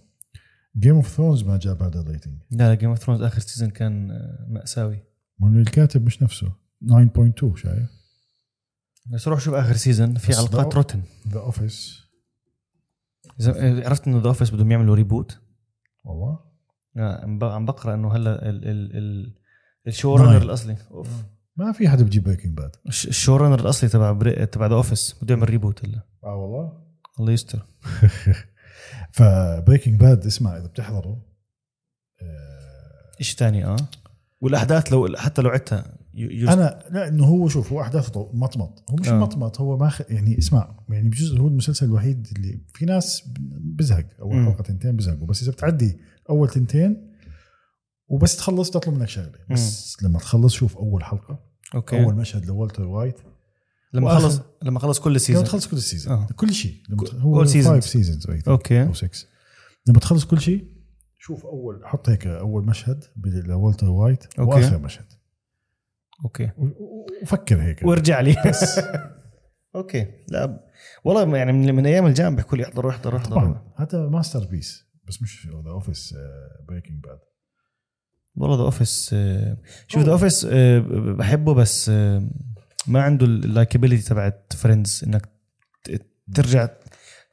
Game of Thrones ما جاب هذا ال rating لا لا Game of Thrones آخر season كان آه، مأساوي. لأنه الكاتب مش نفسه. 9.2 شايف؟ بس روح شوف آخر season في ده- rotten The Office عرفت إنه The Office بدهم يعملوا reboot والله. آه، عم بقرأ إنه هلأ ال ال ال ال show runner. الأصلي. أوف. ما في حدا بيجيب Breaking Bad الش- ال show runner الأصلي تبع بري... تبع The Office بده يعمل reboot هلأ. آه والله. الله يستر. ف Breaking Bad اسمع إذا بتحضره آه، شيء ثاني آه. والأحداث لو حتى لو عدتها أنا لا إنه هو شوف هو أحداثه مطمط. هو مش آه. مطمط هو ماخ يعني اسمع يعني بجوز هو المسلسل الوحيد اللي في ناس بزهق اول. حلقة تنتين بزهقوا. بس إذا بتعدي أول تنتين وبس تخلص تطلب منك شغلة. بس لما تخلص شوف أول حلقة okay. okay. أول مشهد لوالتر وايت. لما خلص لما خلص كل لما season تخلص كل ال season آه. كل شيء. لما هو all seasons. 5 seasons okay. أو 6 لما تخلص كل شيء شوف أول حط هيك أول مشهد بال- لوالتر وايت okay. وآخر مشهد. okay. وفكر هيك. وارجع لي. بس. okay. لا والله يعني من, من أيام الجامعة بيحكوا لي احضروا احضروا احضروا هذا masterpiece. بس مش The Office Breaking Bad والله The Office شوف The Office بحبه بس آه، ما عنده ال likability تبعت Friends إنك ترجع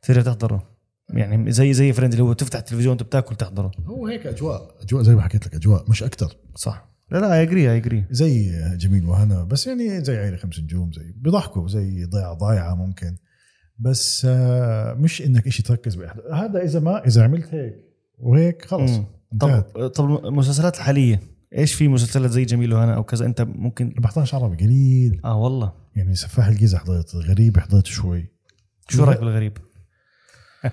ترجع تحضره. يعني زي زي Friends اللي هو تفتح التلفزيون وانت بتاكل تحضره. هو هيك أجواء أجواء زي ما حكيت لك أجواء مش أكثر صح. لا لا اي اجري اي اجري زي جميل وهنا بس يعني زي عيلة خمس نجوم زي بيضحكوا زي ضيعه ضايعة ممكن. بس آه، مش إنك إشي تركز بأحد. هذا إذا ما إذا عملت هيك وهيك خلص طب طب المسلسلات الحالية إيش في مسلسلات زي جميل وهنا أو كذا؟ أنت ممكن ما بحضرش عربي قليل. آه والله. يعني سفاح الجيزة حضرت غريب حضرت شوي. شو رأيك بالغريب؟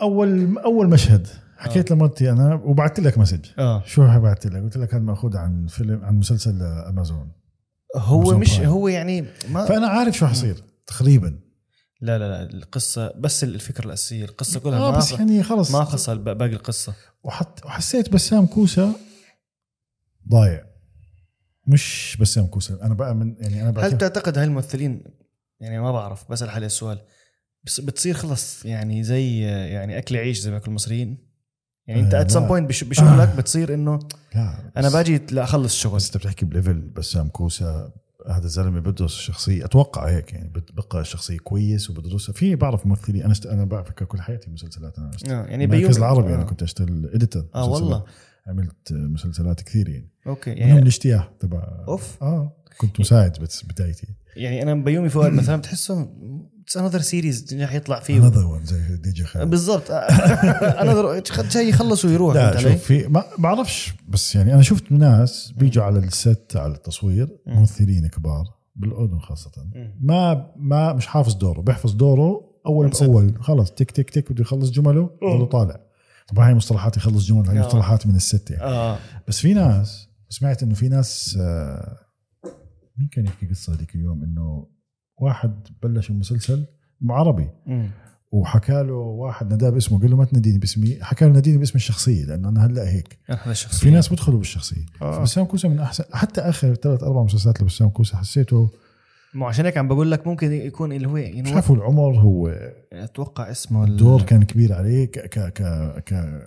اول أول مشهد. حكيت لمرتي أنا وبعثت لك message. آه. شو بعثت لك؟ قلت لك هذا مأخوذ عن فيلم عن مسلسل أمازون. هو أمازون مش Prime. هو يعني ما فأنا عارف شو حصير تقريبا. لا لا لا القصة بس الفكرة الأساسية القصة كلها آه ما بس يعني خلص. ما الب- باقي القصة. وحت وحسيت بسام كوسة ضايع. مش بسام كوسة. أنا بقى من يعني أنا هل تعتقد هاي الممثلين يعني ما بعرف بسأل حالي السؤال. بتصير خلص. يعني زي يعني أكل عيش زي ما ياكل المصريين. يعني أنت آه، at some. point بشغلك بتصير إنه لا أنا باجي لا أخلص الشغل بس أنت بتحكي ب level بسام كوسة هذا الزلمة بدرس الشخصيه أتوقع هيك يعني بقرأ الشخصيه كويس وبدرسها في بعرف ممثلين أنا است... أنا بعرف كل حياتي مسلسلات. أنا اشتغل آه يعني المركز بيوم العربي أنا آه. كنت أشتغل editor آه والله. عملت مسلسلات كثير يعني. okay منهم يعني الاجتياح تبع أوف. آه كنت مساعد بس بدايتي. يعني أنا بيومي فؤاد مثلا بتحسه another series رح يطلع فيه another one زي دي جي خالد بالضبط أنا جاي يخلص ويروح لا؟ شوف في ما بعرفش بس يعني أنا شفت ناس بيجوا على ال set على التصوير مم. ممثلين كبار بالأردن خاصة. ما ما مش حافظ دوره بيحفظ دوره أول. بأول خلص تك تك تك بده يخلص جمله بده طالع طبعا هاي مصطلحات يخلص جمل هاي آه. مصطلحات من ال set يعني آه بس في ناس سمعت إنه في ناس آه، مين كان يحكي قصة هذيك اليوم إنه واحد بلش المسلسل عربي. وحكى له واحد نداه باسمه قال له ما تناديني باسمي حكى له ناديني باسم الشخصية لأنه أنا هلأ هيك. الشخص في ناس بدخلوا بالشخصية. آه. بسام كوسة من أحسن حتى آخر ثلاث أربع مسلسلات لبسام كوسة حسيته مو عشان هيك عم بقول لك ممكن يكون اللي هو مش يعني عارف هو العمر هو أتوقع اسمه ال- الدور كان كبير عليه ك ك ك ك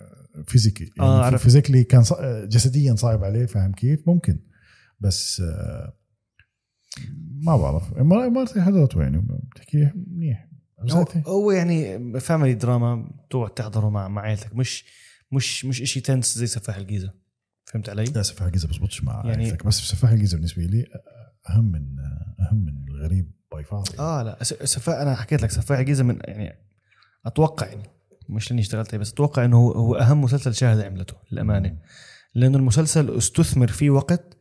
physically. يعني آه، آه عرفت. physically كان جسديا صعب عليه فاهم كيف؟ ممكن. بس آه ما بعرف. مرتي حضرته يعني بتحكي منيح. هو, يعني family drama تقعد تحضره مع مع عائلتك مش مش مش شيء tense زي سفاح الجيزة. فهمت علي؟ لا سفاح الجيزة بزبطش مع يعني- يعني بس سفاح الجيزة بالنسبة لي أهم من أهم من الغريب by far آه لا. سفاح أنا حكيت لك سفاح الجيزة من يعني أتوقع يعني مش لاني اشتغلت بس أتوقع إنه هو, هو أهم مسلسل شاهد عملته للأمانة. لأنه المسلسل استثمر فيه وقت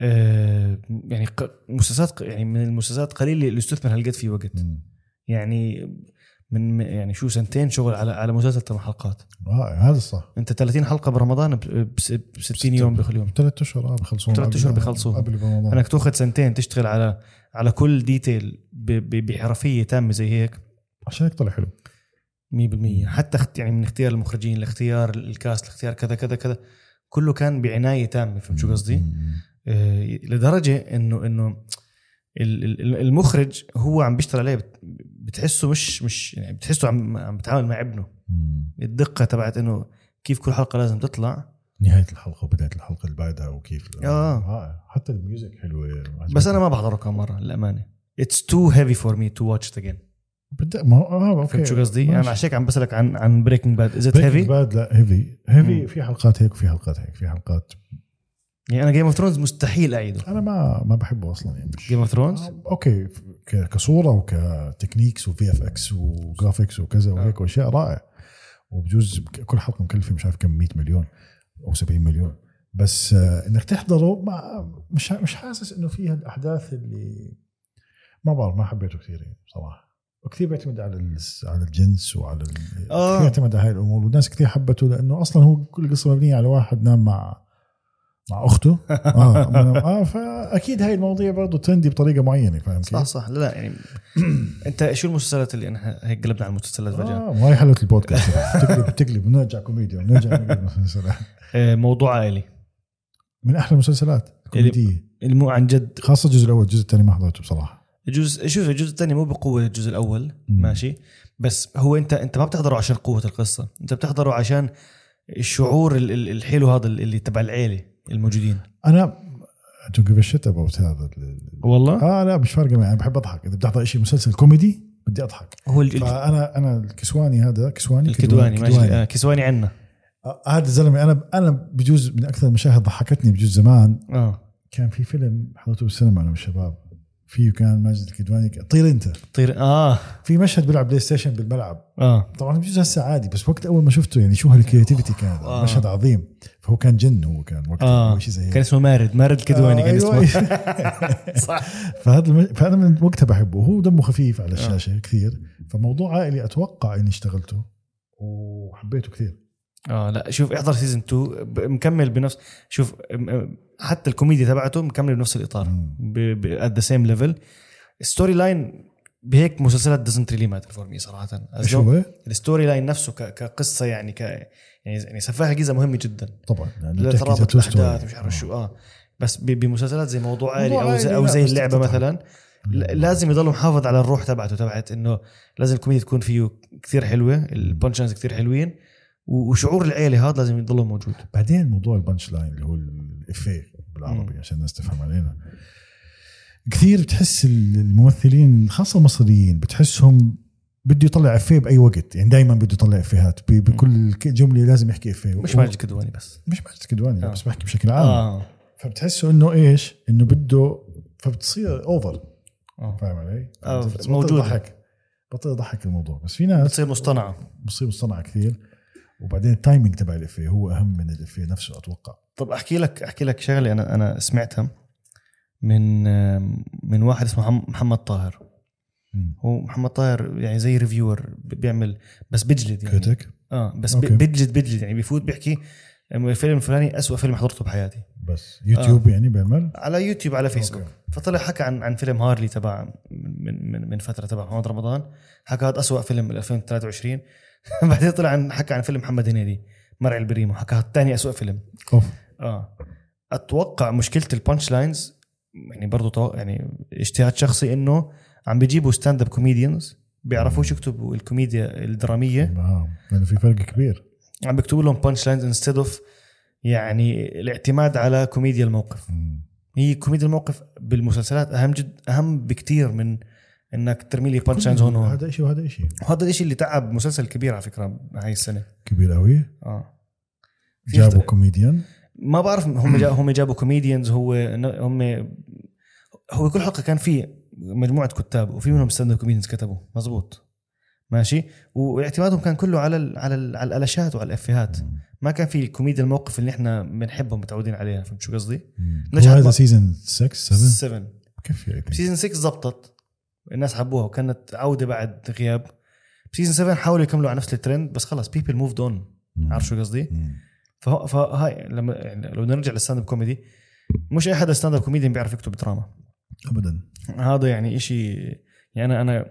يعني ق- مسلسلات يعني من المسلسلات قليل اللي استثمر هالقد فيه وقت. يعني من يعني شو سنتين شغل على على مسلسل ثمان حلقات. رائع هذا الصح انت 30 حلقة برمضان ب 60 يوم بكل يوم. ثلاث أشهر آه بخلصون ثلاث أشهر بخلصوها. قبل رمضان أنك تأخذ سنتين تشتغل على على كل ديتيل بحرفية تامة زي هيك. عشان هيك طلع حلو 100% حتى يعني من اختيار المخرجين لاختيار الكاست لاختيار كذا كذا كذا كله كان بعناية تامة فهمت شو قصدي؟ آه، لدرجة انه إنه ال- ال- المخرج هو عم بيشتغل عليه بت- بتحسه مش مش يعني بتحسه عم عم بتعامل مع ابنه. الدقة تبعت إنه كيف كل حلقة لازم تطلع. نهاية الحلقة وبدايه الحلقة اللي بعدها وكيف آه. رائع حتى الميوزك حلوة. بس أنا ما بحضره كم مرة للأمانة. It's too heavy for me to watch it again. بدأ ما هو آه أوكي. فهمت شو قصدي؟ أنا عشان هيك عم بسألك عن عن بريكنج باد is it heavy? Bad لا heavy heavy. في حلقات هيك وفي حلقات هيك. في حلقات يعني أنا جيم اوف ثرونز مستحيل أعيده. أنا ما ما بحبه أصلا يعني جيم اوف ثرونز آه، أوكي كصورة وك techniques و VFX و graphics وكذا وهيك وأشياء رائع وبجوز كل حلقة مكلفة مش عارف كم 100 مليون أو 70 مليون. بس آه، إنك تحضره ما مش مش حاسس إنه فيها الاحداث اللي ما بعرف ما حبيته كثير يعني بصراحة. وكثير بيعتمد على على الجنس وعلى ال- آه. كثير يعتمد على هاي الأمور. والناس كثير حبته لأنه أصلا هو كل القصة مبنية على واحد نام مع مع أخته. آه, آه فأكيد هاي المواضيع برضه ترندي بطريقة معينة فاهم كيف؟ صح صح. لا لا يعني أنت شو المسلسلات اللي إحنا هيك قلبنا على المسلسلات فجأة؟ آه وهي حلوة البودكاست. تقلب تقلب ونرجع كوميديا مسلسلات آه، موضوع عائلي. من أحلى المسلسلات كوميديه المو عن جد. خاصة الجزء الأول الجزء الثاني ما حضرته بصراحة. الجزء شوف الجزء الثاني مو بقوة الجزء الأول مم. ماشي. بس هو انت أنت ما بتحضره عشان قوة القصة. أنت بتحضره عشان الشعور ال- ال- الحلو هذا اللي تبع العيلة. الموجودين. أنا to give shit about هذا ال- والله؟ آه لا مش فارقة معي أنا بحب أضحك. إذا بدي أحضر شيء مسلسل كوميدي بدي أضحك. هو ال- فانا أنا الكسواني هذا كسواني الكدواني كدواني. آه، كسواني عنا. آه، هذا الزلمة أنا أنا بجوز من أكثر المشاهد ضحكتني بجوز زمان. آه. كان في فيلم حضرته بالسينما أنا والشباب. فيه كان ماجد الكدواني طير انت. طير آه. في مشهد بيلعب PlayStation بالملعب. آه. طبعا بجوز هسه عادي بس وقت أول ما شفته يعني شو هال creativity كان آه. مشهد عظيم. فهو كان جن هو كان وقتها أو شيء زي كان اسمه مارد مارد الكدواني آه، كان أيوة. اسمه صح. فهذا الم... فانا من وقتها بحبه. وهو دمه خفيف على الشاشة كثير. فموضوع عائلي أتوقع إني اشتغلته وحبيته كثير. آه لا شوف احضر season 2 ب- مكمل بنفس شوف حتى الكوميديا تبعته مكمل بنفس الإطار. at the same level story line بهيك مسلسلات doesn't really matter for me صراحة إيش هو؟ ال story line نفسه ك- كقصة يعني ك يعني يعني سفاح الجيزه مهمة جدا طبعا لأنه بتحكي ترابط. الاحداث مش عارف شو آه بس ب- بمسلسلات زي موضوع موضوع أو زي لا، زي بس اللعبة. مثلا لازم يضل محافظ على الروح تبعته تبعت إنه لازم الكوميديا تكون فيه كثير حلوة ال punchlines كثير حلوين وشعور العيلة هذا لازم يضل موجود بعدين موضوع ال punchline اللي هو الإفيه بالعربي عشان الناس تفهم علينا. كثير بتحس الممثلين خاصة المصريين بتحسهم بده يطلع إفيه بأي وقت. يعني دائما بده يطلع إفيهات بكل جملة لازم يحكي إفيه. مش ماجد كدواني بس. مش ماجد كدواني آه. بس بحكي بشكل عام. آه. فبتحسه إنه إيش؟ إنه بده فبتصير over. آه. فاهم علي؟ آه، بطل موجودة. ضحك. بطل يضحك الموضوع. بس في ناس بتصير مصطنعة. بصير مصطنعة كثير. وبعدين ال timing تبع الإفيه هو أهم من الإفيه نفسه أتوقع. طب أحكي لك أحكي لك شغلة أنا أنا سمعتها من من واحد اسمه محم- محمد طاهر. هو محمد طاهر يعني زي reviewer بيعمل بس بيجلد يعني. critic آه بس okay. بيجلد بيجلد يعني بيفوت بيحكي الفيلم الفلاني أسوأ فيلم حضرته بحياتي. بس يوتيوب يعني بيعمل؟ على يوتيوب على فيسبوك okay. فطلع حكى عن عن فيلم هارلي تبع من من من فترة تبع محمد رمضان. حكى هذا أسوأ فيلم بال 2023 بعدين طلع عن حكى عن فيلم محمد هنيدي مرعي البريمو. حكى هذا ثاني أسوأ فيلم. أوف. آه. أتوقع مشكلة ال punchlines يعني برضه. يعني اجتهاد شخصي إنه عم بيجيبوا stand-up comedians بيعرفوش يكتبوا الكوميديا الدرامية. آه. لأنه في فرق كبير. عم بيكتبوا لهم punchlines instead of يعني الاعتماد على كوميديا الموقف. مم. هي كوميديا الموقف بالمسلسلات أهم جد أهم بكتير من إنك ترمي لي punchlines هون هذا شيء وهذا شيء وهذا الشيء اللي تعب مسلسل كبير على فكرة هاي السنة. كبير قوي آه. جابوا كوميديان ما بعرف هم جا هم جابوا comedians هو هم هو كل حلقة كان في مجموعة كتاب وفي منهم stand-up comedians كتبوا. مزبوط ماشي؟ واعتمادهم كان كله على ال على ال على الألاشات وعلى الإفيهات. ما كان في الكوميديا الموقف اللي إحنا بنحبه متعودين عليها فهمت شو قصدي؟ نجحت هذا. season 6 7 7 كيف يعني؟ season 6 زبطت. الناس حبوها وكانت عودة بعد غياب. season 7 حاولوا يكملوا على نفس الترند بس خلص people moved on عارف شو قصدي؟ فهاي لما يعني لو بدنا نرجع لل stand-up comedy مش أي حدا stand-up comedian بيعرف يكتب دراما. ابدا. هذا يعني إشي يعني أنا أنا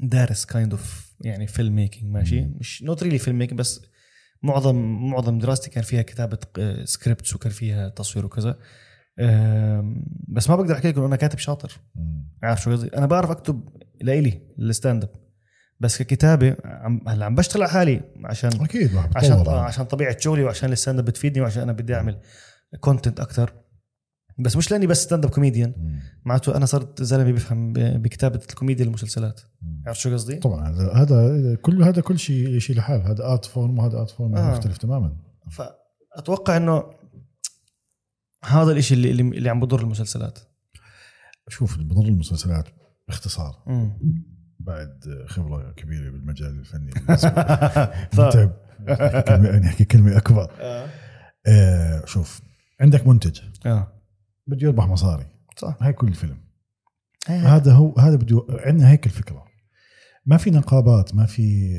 دارس kind of يعني filmmaking ماشي مش not really filmmaking بس معظم معظم دراستي كان فيها كتابة scripts وكان فيها تصوير وكذا. بس ما بقدر أحكي لكم أنا كاتب شاطر. عارف شو قصدي؟ أنا بعرف أكتب لإلي ال stand-up. بس ككتابة عم هلا عم بشتغل على حالي عشان أكيد عشان يعني. عشان طبيعة شغلي وعشان ال stand-up بتفيدني وعشان أنا بدي أعمل content أكثر بس مش لأني بس stand-up comedian. معناته أنا صرت زلمة بيفهم ب- بكتابة الكوميديا للمسلسلات مم. عرفت شو قصدي؟ طبعا هذا كل هذا كل شيء شيء لحال هذا art form وهذا art form آه. مختلف تماما فأتوقع إنه هذا اللي اللي, اللي عم بضر المسلسلات شوف اللي بضر المسلسلات باختصار مم. بعد خبرة كبيرة بالمجال الفني. متعب. كلمة يعني احكي كلمة أكبر. آه. آه شوف عندك منتج. آه. بده يربح مصاري. صح. هاي كل الفيلم. هذا هذا هو هذا بده عندنا هيك الفكرة. ما في نقابات ما في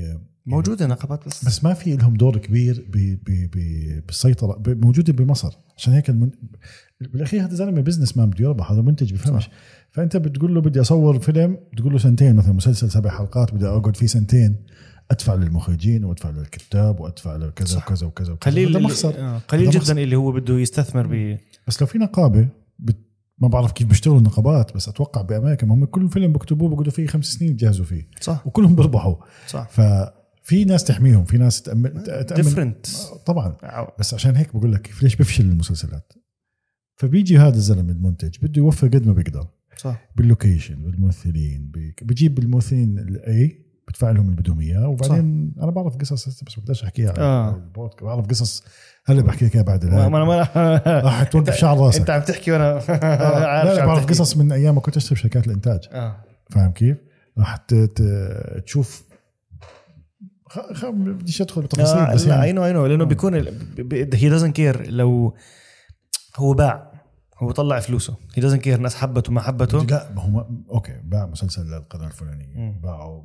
موجودة نقابات بس بس ما في لهم دور كبير بالسيطرة موجودة بمصر. عشان هيك المن... بالأخير هذا زلمة businessman بده يربح هذا منتج بفهمش. صح. فأنت بتقول له بدي أصور فيلم بتقول له سنتين مثلا مسلسل سبع حلقات بدي أقعد فيه سنتين أدفع للمخرجين وأدفع للكتاب وأدفع لكذا. وكذا وكذا. قليل هذا مخسر. آه، قليل جدا مخسر. اللي هو بده يستثمر ب بس لو في نقابة بت... ما بعرف كيف بيشتغلوا النقابات بس أتوقع بأمريكا ما هم كل فيلم بكتبوه بقعدوا فيه خمس سنين يجهزوا فيه. صح. وكلهم بيربحوا. صح. ففي ناس تحميهم في ناس تأمن. تأمن different طبعا. بس عشان هيك بقول لك ليش بفشل المسلسلات؟ فبيجي هذا الزلمة المنتج بده يوفر قد ما بيقدر. صح بال location بالممثلين بجيب الممثلين اللي بدفع لهم اللي بدهم إياه وبعدين صح. أنا بعرف قصص بس بقدرش أحكيها على آه. البودكاست بعرف قصص هلا بحكي لك إياها بعد ما. ما ما راح توقف شعر راسك أنت عم تحكي وأنا آه، عارف لا لا بعرف. قصص من أيام ما كنت اشتغل بشركات الإنتاج آه فاهم كيف؟ راح تشوف خ... بديش أدخل بتفاصيل آه بس لا I يعني نو اي نو لأنه بيكون he doesn't care لو هو باع هو طلع فلوسه he doesn't care الناس حبته ما حبته لا ما هو. okay باع مسلسل للقناة الفلانية. باعوا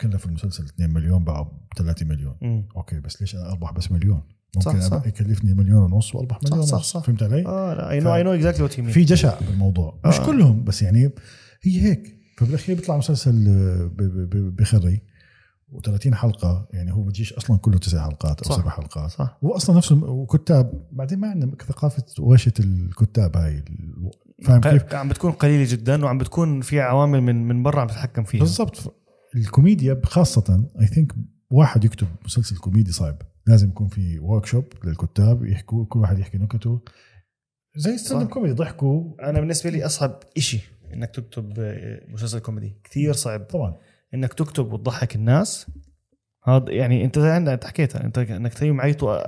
كلف المسلسل 2 مليون باعوا ب 3 مليون مم. okay بس ليش أنا أربح بس مليون؟ ممكن صح، صح. صح يكلفني مليون ونص وأربح صح، مليون صح، ونص صح. فهمت علي؟ آه I know I know exactly what you في جشع بالموضوع مش آه. كلهم بس يعني هي هيك فبالأخير بيطلع مسلسل آه، بخري و30 حلقة يعني هو بيجيش أصلا كله تسع حلقات أو صح. سبع حلقات. صح. هو أصلا نفسه وكتاب بعدين ما عندنا ثقافة ورشه الكتاب هاي فاهم كيف؟ عم بتكون قليلة جدا وعم بتكون في عوامل من من برا عم تتحكم فيها. بالضبط. الكوميديا خاصة I think واحد يكتب مسلسل كوميدي صعب. لازم يكون في workshop للكتاب يحكوا كل واحد يحكي نكته. زي stand up. comedy ضحكوا. أنا بالنسبة لي أصعب إشي إنك تكتب مسلسل كوميدي. كثير صعب. طبعا. إنك تكتب وتضحك الناس. هذا يعني أنت انت حكيتها أنت إنك تخليهم يعيطوا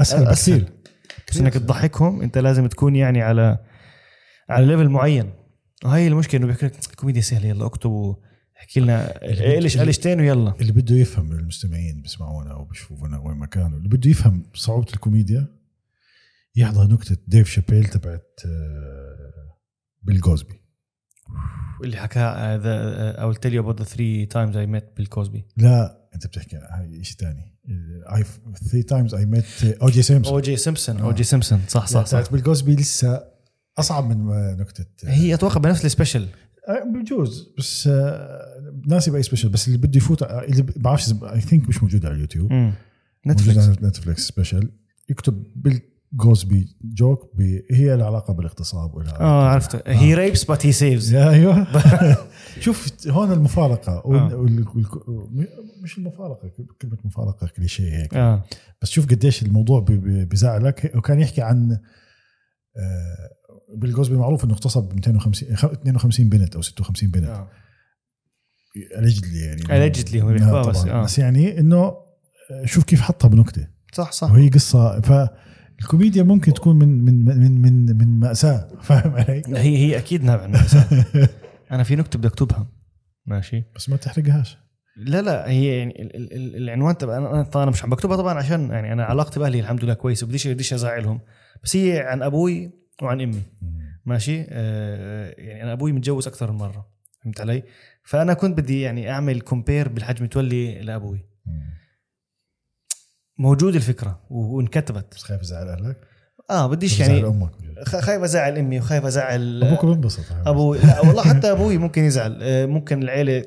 أسهل. بكثير. بس إنك تضحكهم أنت لازم تكون يعني على على level معين. وهي المشكلة إنه بيحكي لك كوميديا سهلة يلا اكتب احكي لنا إيش قلشتين ويلا. اللي بده يفهم المستمعين بيسمعونا أو بيشوفونا وين ما كانوا اللي بده يفهم صعوبة الكوميديا يحضر نكتة ديف شابيل تبعت آه، بيل كوزبي اللي حكاها the I will tell you about the three times I met Bill Cosby. لا أنت بتحكي هاي شيء ثاني the three times I met O.J. Simpson O.J. Simpson O.J. Simpson صح صح صح. بيل كوزبي لسه أصعب من آه، نكتة آه، هي أتوقع بنفس ال special آه، بجوز بس ناسي باي special بس اللي بده يفوت اللي بعرفش I think مش موجود على اليوتيوب. نتفلكس على نتفلكس special يكتب بيل كوزبي joke. هي إلها علاقة بالاغتصاب آه عرفت he rapes but he saves أيوه شوف هون المفارقة وال... آه. مش المفارقة كلمة مفارقة كليشيه هيك آه بس شوف قديش الموضوع. بزعلك وكان يحكي عن آه بيل كوزبي معروف إنه اغتصب 250 خ- 52 بنت أو 56 بنت آه. allegedly يعني بيحكوها آه، بس،. آه. بس يعني إنه شوف كيف حطها بنكتة صح صح وهي قصة فالكوميديا ممكن تكون من من من من من مأساة فاهم علي؟ هي هي أكيد نابع من الإنسان. أنا في نكتة بدي أكتبها. ماشي. بس ما تحرقهاش. لا لا هي يعني ال- ال- ال- العنوان تبع أنا طبعا مش عم بكتبها طبعا عشان يعني أنا علاقتي بأهلي الحمد لله كويسه وبديش بديش أزعلهم. بس هي عن أبوي وعن أمي. ماشي؟ آه يعني أنا أبوي متجوز أكثر من مرة. فهمت علي؟ فأنا كنت بدي يعني أعمل كومبير بالحج متولي لأبوي. موجود الفكرة وانكتبت. بس خايف أزعل أهلك؟ آه بديش يعني أمك. خايف أزعل أمي وخايف أزعل أبوك بينبسط أبوي لا والله حتى أبوي ممكن يزعل. آه، ممكن العيله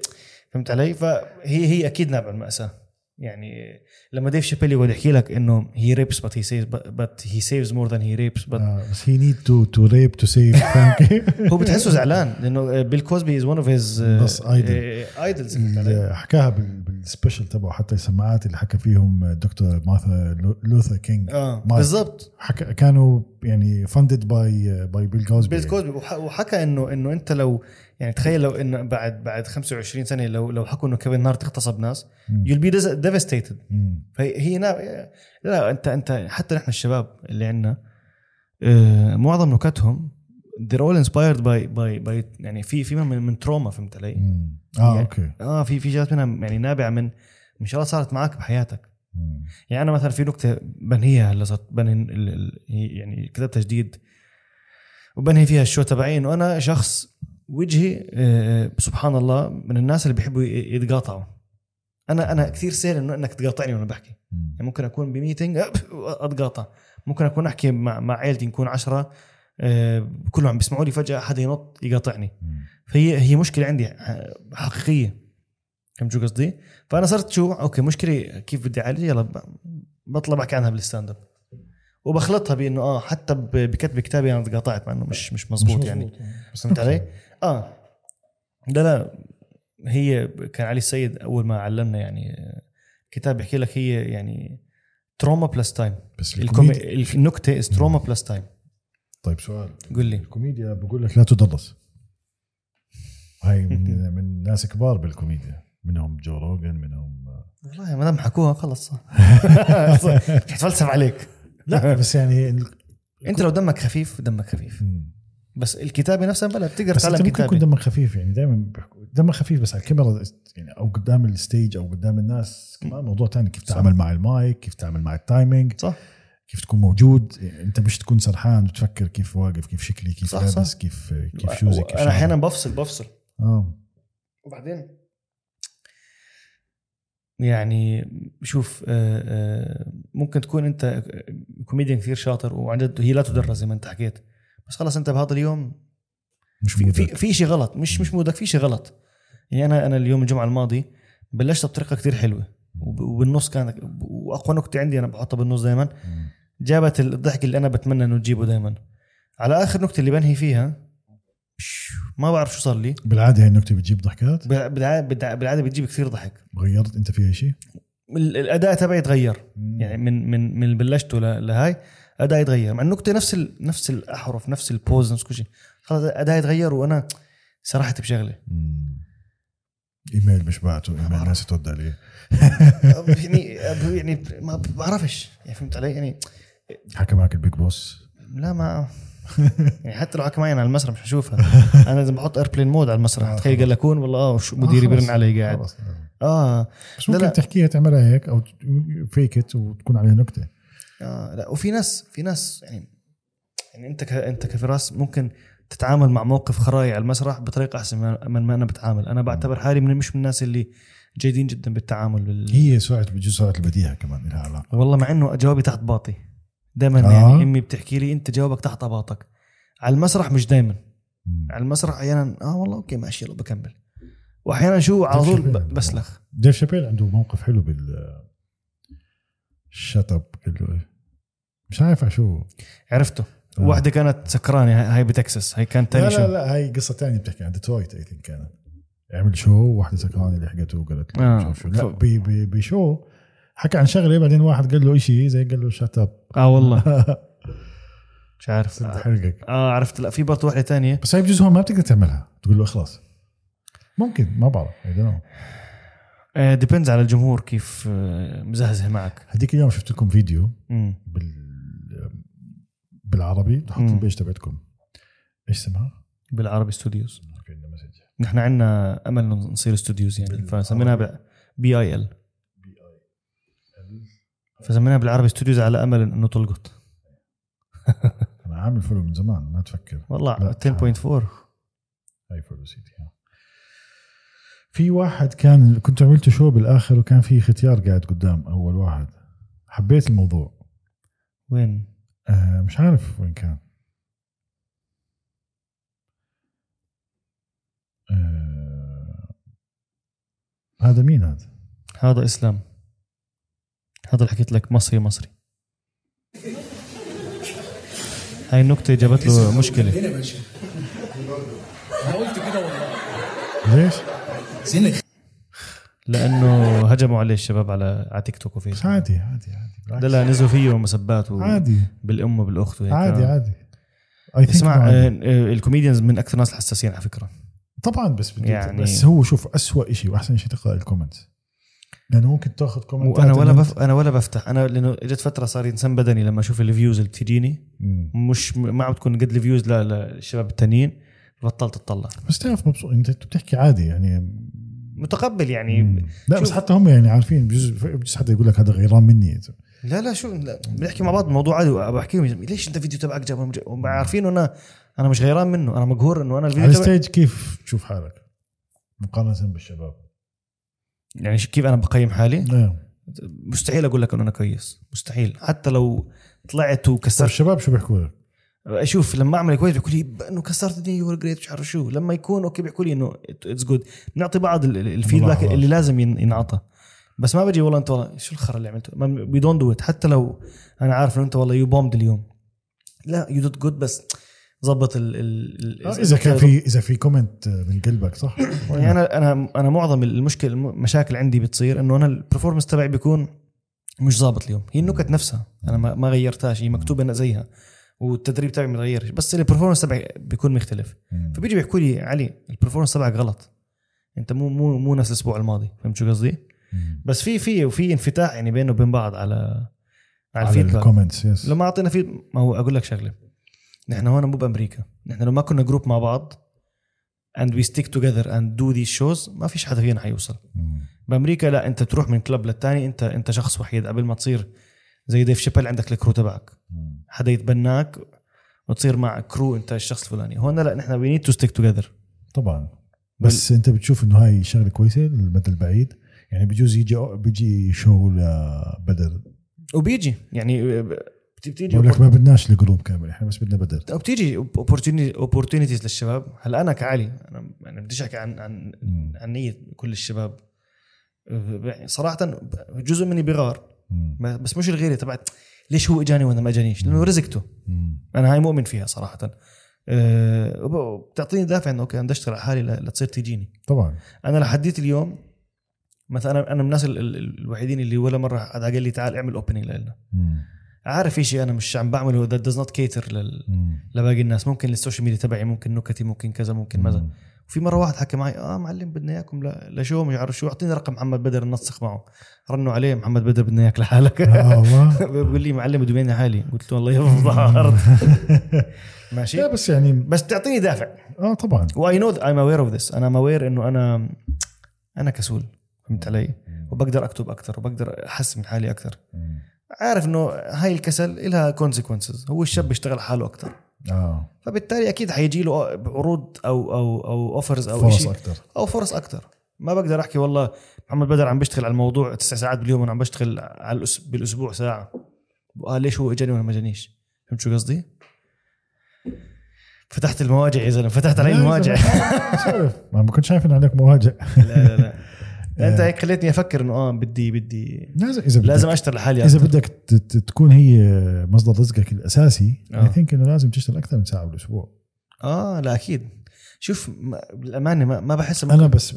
فهمت علي؟ فهي هي أكيد نابع المأساة. يعني لما ديف شابيل يقعد يحكي لك إنه he rapes but he saves but he saves more than he rapes but بس he need to to rape to save؟ هو بتحسه زعلان لأنه بيل كوزبي is one of his بس idol. idols حكاها بال- بال special تبعه حتى السماعات اللي حكى فيهم الدكتور مارتن لو- لوثر كينج آه. بالضبط كانوا يعني funded by by بيل كوزبي بيل كوزبي وح- وحكى إنه إنه أنت لو يعني تخيل لو إنه بعد بعد 25 سنة لو لو حكوا إنه كيفن هارت اغتصب ناس be devastated مم. فهي هي نا... لا أنت أنت حتى نحن الشباب اللي عندنا آه، معظم نكتهم they're all inspired by by by يعني في في من من trauma فهمت علي؟ آه يعني- okay آه في في شغلات منها يعني نابعة من من شغلات صارت معك بحياتك. يعني أنا مثلا في نكتة بنهيها هلأ صرت بنهي يعني كتبتها جديد وبنهي فيها الشو تبعي انه أنا شخص وجهي آه، سبحان الله من الناس اللي بيحبوا يتقاطعوا. أنا أنا كثير سهل إنه إنك تقاطعني وأنا بحكي. يعني ممكن أكون بميتنج أتقاطع. ممكن أكون أحكي مع مع عائلتي نكون عشرة آه، كلهم عم بيسمعوا لي فجأة حدا ينط يقاطعني. فهي هي مشكلة عندي ح- حقيقية. فهمت شو قصدي؟ فأنا صرت شو okay مشكلة كيف بدي أعالجها؟ يلا بطلع بحكي عنها بال stand up. وبخلطها بإنه آه حتى بكتب كتابي أنا تقاطعت مع إنه مش مش مزبوط مش يعني. بس فهمت. علي؟ آه. لا لا هي كان علي السيد أول ما علمنا يعني آه، كتاب بيحكي لك هي يعني trauma plus time بس الكوميديا الكومي... النكته is trauma plus time طيب سؤال. قل لي. الكوميديا بقول لك لا تدرس هاي من من ناس كبار بالكوميديا. منهم جو روجن منهم والله ما دام حكوها خلص. صح حتفلسف عليك. لا. بس يعني انت لو دمك خفيف دمك خفيف. بس الكتابه نفسها بلا بتقدر انت تتعلم ممكن يكون كتابه دمك خفيف يعني دائما دمك خفيف بس على الكاميرا يعني أو قدام ال stage أو قدام الناس. كمان موضوع تاني كيف. تتعامل مع المايك كيف تتعامل مع ال timing صح. كيف تكون موجود. انت مش تكون سرحان وتفكر كيف واقف كيف شكلي كيف لابس. كيف كيف shoes ي كيف أنا. أحيانا بفصل بفصل. آه. وبعدين؟ يعني شوف آه، آه، ممكن تكون أنت كوميديان كثير شاطر وعن جد هي لا تدرس زي ما أنت حكيت بس خلص أنت بهذا اليوم مش في في, مودك. في شيء غلط مش مش مودك في شيء غلط. يعني أنا أنا اليوم الجمعة الماضي بلشت بطريقة كثير حلوة وب- وبالنص كانت واقوى نكتة عندي أنا بحطها بالنص دائما. جابت الضحك اللي أنا بتمنى إنه تجيبه دائما على آخر نكتة اللي بنهي فيها ما بعرف شو صار لي. بالعادة هاي النكتة بتجيب ضحكات؟ بالع- بالع- بالع- بالعادة بتجيب كثير ضحك. غيرت أنت فيها شيء؟ ال- الأداء تبعي تغير. يعني من من من بلشته لهاي ادائي يتغير مع النكتة نفس ال... نفس الأحرف نفس البوز نفس كل شيء. خلص ادائي يتغير وأنا سرحت بشغله مم. إيميل مش بعته إيميل ناس ترد عليه. يعني يعني ما بعرفش. يعني فهمت علي؟ يعني حكى معك ال big boss؟ لا ما يعني حتى لو أنا على المسرح مش حشوفها أنا لازم بحط airplane mode على المسرح آه، تخيل قال لك كون والله آه مديري آه، خلص. بيرن علي قاعد. خلص. آه. بس ممكن لا. تحكيها تعملها هيك أو فيك وتكون عليها نكتة. آه لا وفي ناس في ناس يعني يعني أنت ك أنت كفراس ممكن تتعامل مع موقف خراي على المسرح بطريقة أحسن من من ما أنا بتعامل. أنا بعتبر حالي من مش من الناس اللي جيدين جدا بالتعامل بال... هي سرعه بجوز سرعه البديهة كمان لها علاقة. والله مع إنه جوابي تحت باطي. دائما آه. يعني أمي بتحكي لي أنت جوابك تحت باطك على المسرح مش دائما. على المسرح أحيانا آه والله okay ماشي يلا بكمل. واحيانا شو على طول بسلخ. ديف شابيل عنده موقف حلو بال shut up مش عارف شو. عرفته. آه. واحدة كانت سكرانة هاي- بتكساس هاي كانت لا تاني لا شو. لا هاي قصة تانية بتحكي عن ديترويت I think كانت. عمل شو واحدة سكرانة لحقته وقالت له آه. شو. لا ف- بي- بي- بشو حكى عن شغلة بعدين واحد قال له شيء زي قال له shut up آه والله. مش عارف صرت حرقك. آه عرفت. لا في برضه واحدة تانية. بس هاي بجوز هون ما بتقدر تعملها. تقول له اخلص. ممكن ما بعرف. depends على الجمهور كيف آه، مزهزه معك. هديك اليوم شفت لكم فيديو مم. بال بالعربي تحط مم. ال page تبعتكم. إيش اسمها؟ بالعربي ستوديوز نحن عندنا أمل نصير استوديوز يعني. فسميناها B A L فسميناها بالعربي استوديوز على أمل إنه تلقط. أنا عامل follow من زمان ما تفكر. والله لا. 10.4 هاي follow سيتي. في واحد كان كنت عملت شو بالآخر وكان في ختيار قاعد قدام أول واحد. حبيت الموضوع. وين؟ آه مش عارف وين كان. آه هذا مين هذا؟ هذا إسلام. هذا اللي حكيت لك مصري مصري. هاي النكتة جابت له مشكلة. أنا قلت كده والله. ليش؟ زنخ لأنه هجموا عليه الشباب على على تيك توك وفيسبوك عادي عادي عادي. لا لا نزلوا فيه مسبات و- عادي. بالأم وبالأخت وهيك. عادي عادي. I think اسمع عادي. آه، آه، ال comedians من أكثر الناس الحساسين على فكرة. طبعا بس بدي يعني- يعني بس هو شوف أسوأ شيء وأحسن شيء تقرأ ال comments. لأنه ممكن تاخذ comment وأنا ولا بف... أنا ولا بفتح. أنا لأنه إجت فترة صار انسان بدني لما أشوف ال views اللي بتجيني مش ما عم تكون قد ال views للشباب التانيين. بطلت اطلع بس تعرف مبسوط أنت بتحكي عادي يعني. متقبل يعني. مم. لا بس حتى هم يعني عارفين بجوز بجوز حدا يقول لك هذا غيران مني. لا لا شو لا بنحكي مع بعض الموضوع عادي بحكي لهم ليش أنت فيديو تبعك جاب؟ عارفين أنا أنا مش غيران منه. أنا مقهور إنه أنا على الفيديو تبعي ال stage كيف تشوف حالك؟ مقارنة بالشباب. يعني كيف أنا بقيم حالي؟ نعم مستحيل أقول لك إنه أنا كويس. مستحيل. حتى لو طلعت وكسرت. الشباب شو بيحكوا لك؟ أشوف لما أعمل كويس بيحكوا لي إنه كسرت الدنيا you're great مش عارف شو. لما يكون okay بيحكوا لي إنه it's good بنعطي بعض ال- ال- ال feedback. اللي لازم ين- ينعطى. بس ما بجي والله أنت والله شو الخرا اللي عملته؟ we don't do it حتى لو أنا عارف إنه أنت والله you bombed اليوم. لا you did good بس ظبط ال ال آه، إذا كان في إذا في comment من قلبك صح؟ يعني أنا أنا أنا معظم المشكلة المشاكل عندي بتصير إنه أنا ال performance تبعي بيكون مش ظابط اليوم. هي النكت نفسها. أنا ما غيرتهاش. هي مكتوبة أنا زيها. والتدريب تبعي ما تغيرش. بس ال performance تبعي بيكون مختلف. فبيجي بيحكوا لي علي ال performance تبعك غلط. أنت مو مو مو نفس الأسبوع الماضي. فهمت شو قصدي؟ بس في في وفي انفتاح يعني بينه وبين بعض على على على ال feedback. ال comments yes لما أعطينا في ما هو أقول لك شغلة. نحن هون مو بأمريكا. نحن لو ما كنا group مع بعض and we stick together and do these shows ما فيش حدا فينا حيوصل. مم. بأمريكا لا أنت تروح من club للتاني أنت أنت شخص وحيد. قبل ما تصير زي ديف شابيل عندك ال crew تبعك. حدا يتبناك وتصير مع crew أنت الشخص الفلاني. هون لا نحن we need to stick together طبعا. بس أنت بتشوف إنه هاي شغلة كويسة للمدى البعيد. يعني بجوز يجي بيجي شو لبدر وبيجي. يعني بت- بتيجي بقول لك ما بدناش ال group كامل إحنا بس بدنا بدر بتيجي opportunities للشباب. هلا أنا كعلي أنا يعني بديش أحكي عن عن مم. عن نية كل الشباب. صراحة جزء مني بغار مم. بس مش الغيرة تبعت. ليش هو إجاني وأنا ما إجانيش؟ لأنه رزقته. مم. أنا هاي مؤمن فيها صراحة. أه بتعطيني دافع إنه okay أنا بدي أشتغل على حالي لتصير تجيني طبعا. أنا لحديت اليوم مثلا أنا من الناس ال- ال- الوحيدين اللي ولا مرة حدا قال لي تعال اعمل opening لنا. عارف شيء أنا مش عم بعمله that does not cater مم. لباقي الناس. ممكن ال social media تبعي ممكن نكتي ممكن كذا ممكن ماذا. في مرة واحد حكى معي آه معلم بدنا إياكم ل- لشو مش عارف شو. أعطيني رقم محمد بدر ننسق معه. رنوا عليه محمد بدر بدنا إياك لحالك. والله. بيقول لي معلم بدي مني حالي قلت له الله يفضحك ماشي. لا بس يعني بس تعطيني دافع. آه طبعا. و I know I'm aware of this أنا aware إنه أنا أنا كسول. فهمت علي؟ وبقدر أكتب أكثر وبقدر أحسن من حالي أكثر. عارف إنه هاي الكسل لها consequences هو الشاب بيشتغل حاله أكثر آه. فبالتالي أكيد حيجي له عروض أو أو أو offers أو فرص أكثر أو فرص أكثر ما بقدر أحكي والله محمد بدر عم بيشتغل على الموضوع تسع ساعات باليوم وأنا عم بشتغل على. بالأسبوع ساعة. آه ليش هو إجاني وأنا ما جانيش فهمت شو قصدي؟ فتحت المواجع يا زلمة. فتحت علي المواجع. ما كنت شايف إنه عليك مواجع. لا لا لا. انت هيك خليتني أفكر انه آه بدي بدي لازم اذا بدك لازم أشتغل لحالي إذا. بدك تكون هي مصدر رزقك الأساسي آه. اي ثينك إنه لازم تشتغل أكثر من ساعة بالأسبوع آه لا أكيد شوف ما- بالامانه ما, ما بحس أنا بس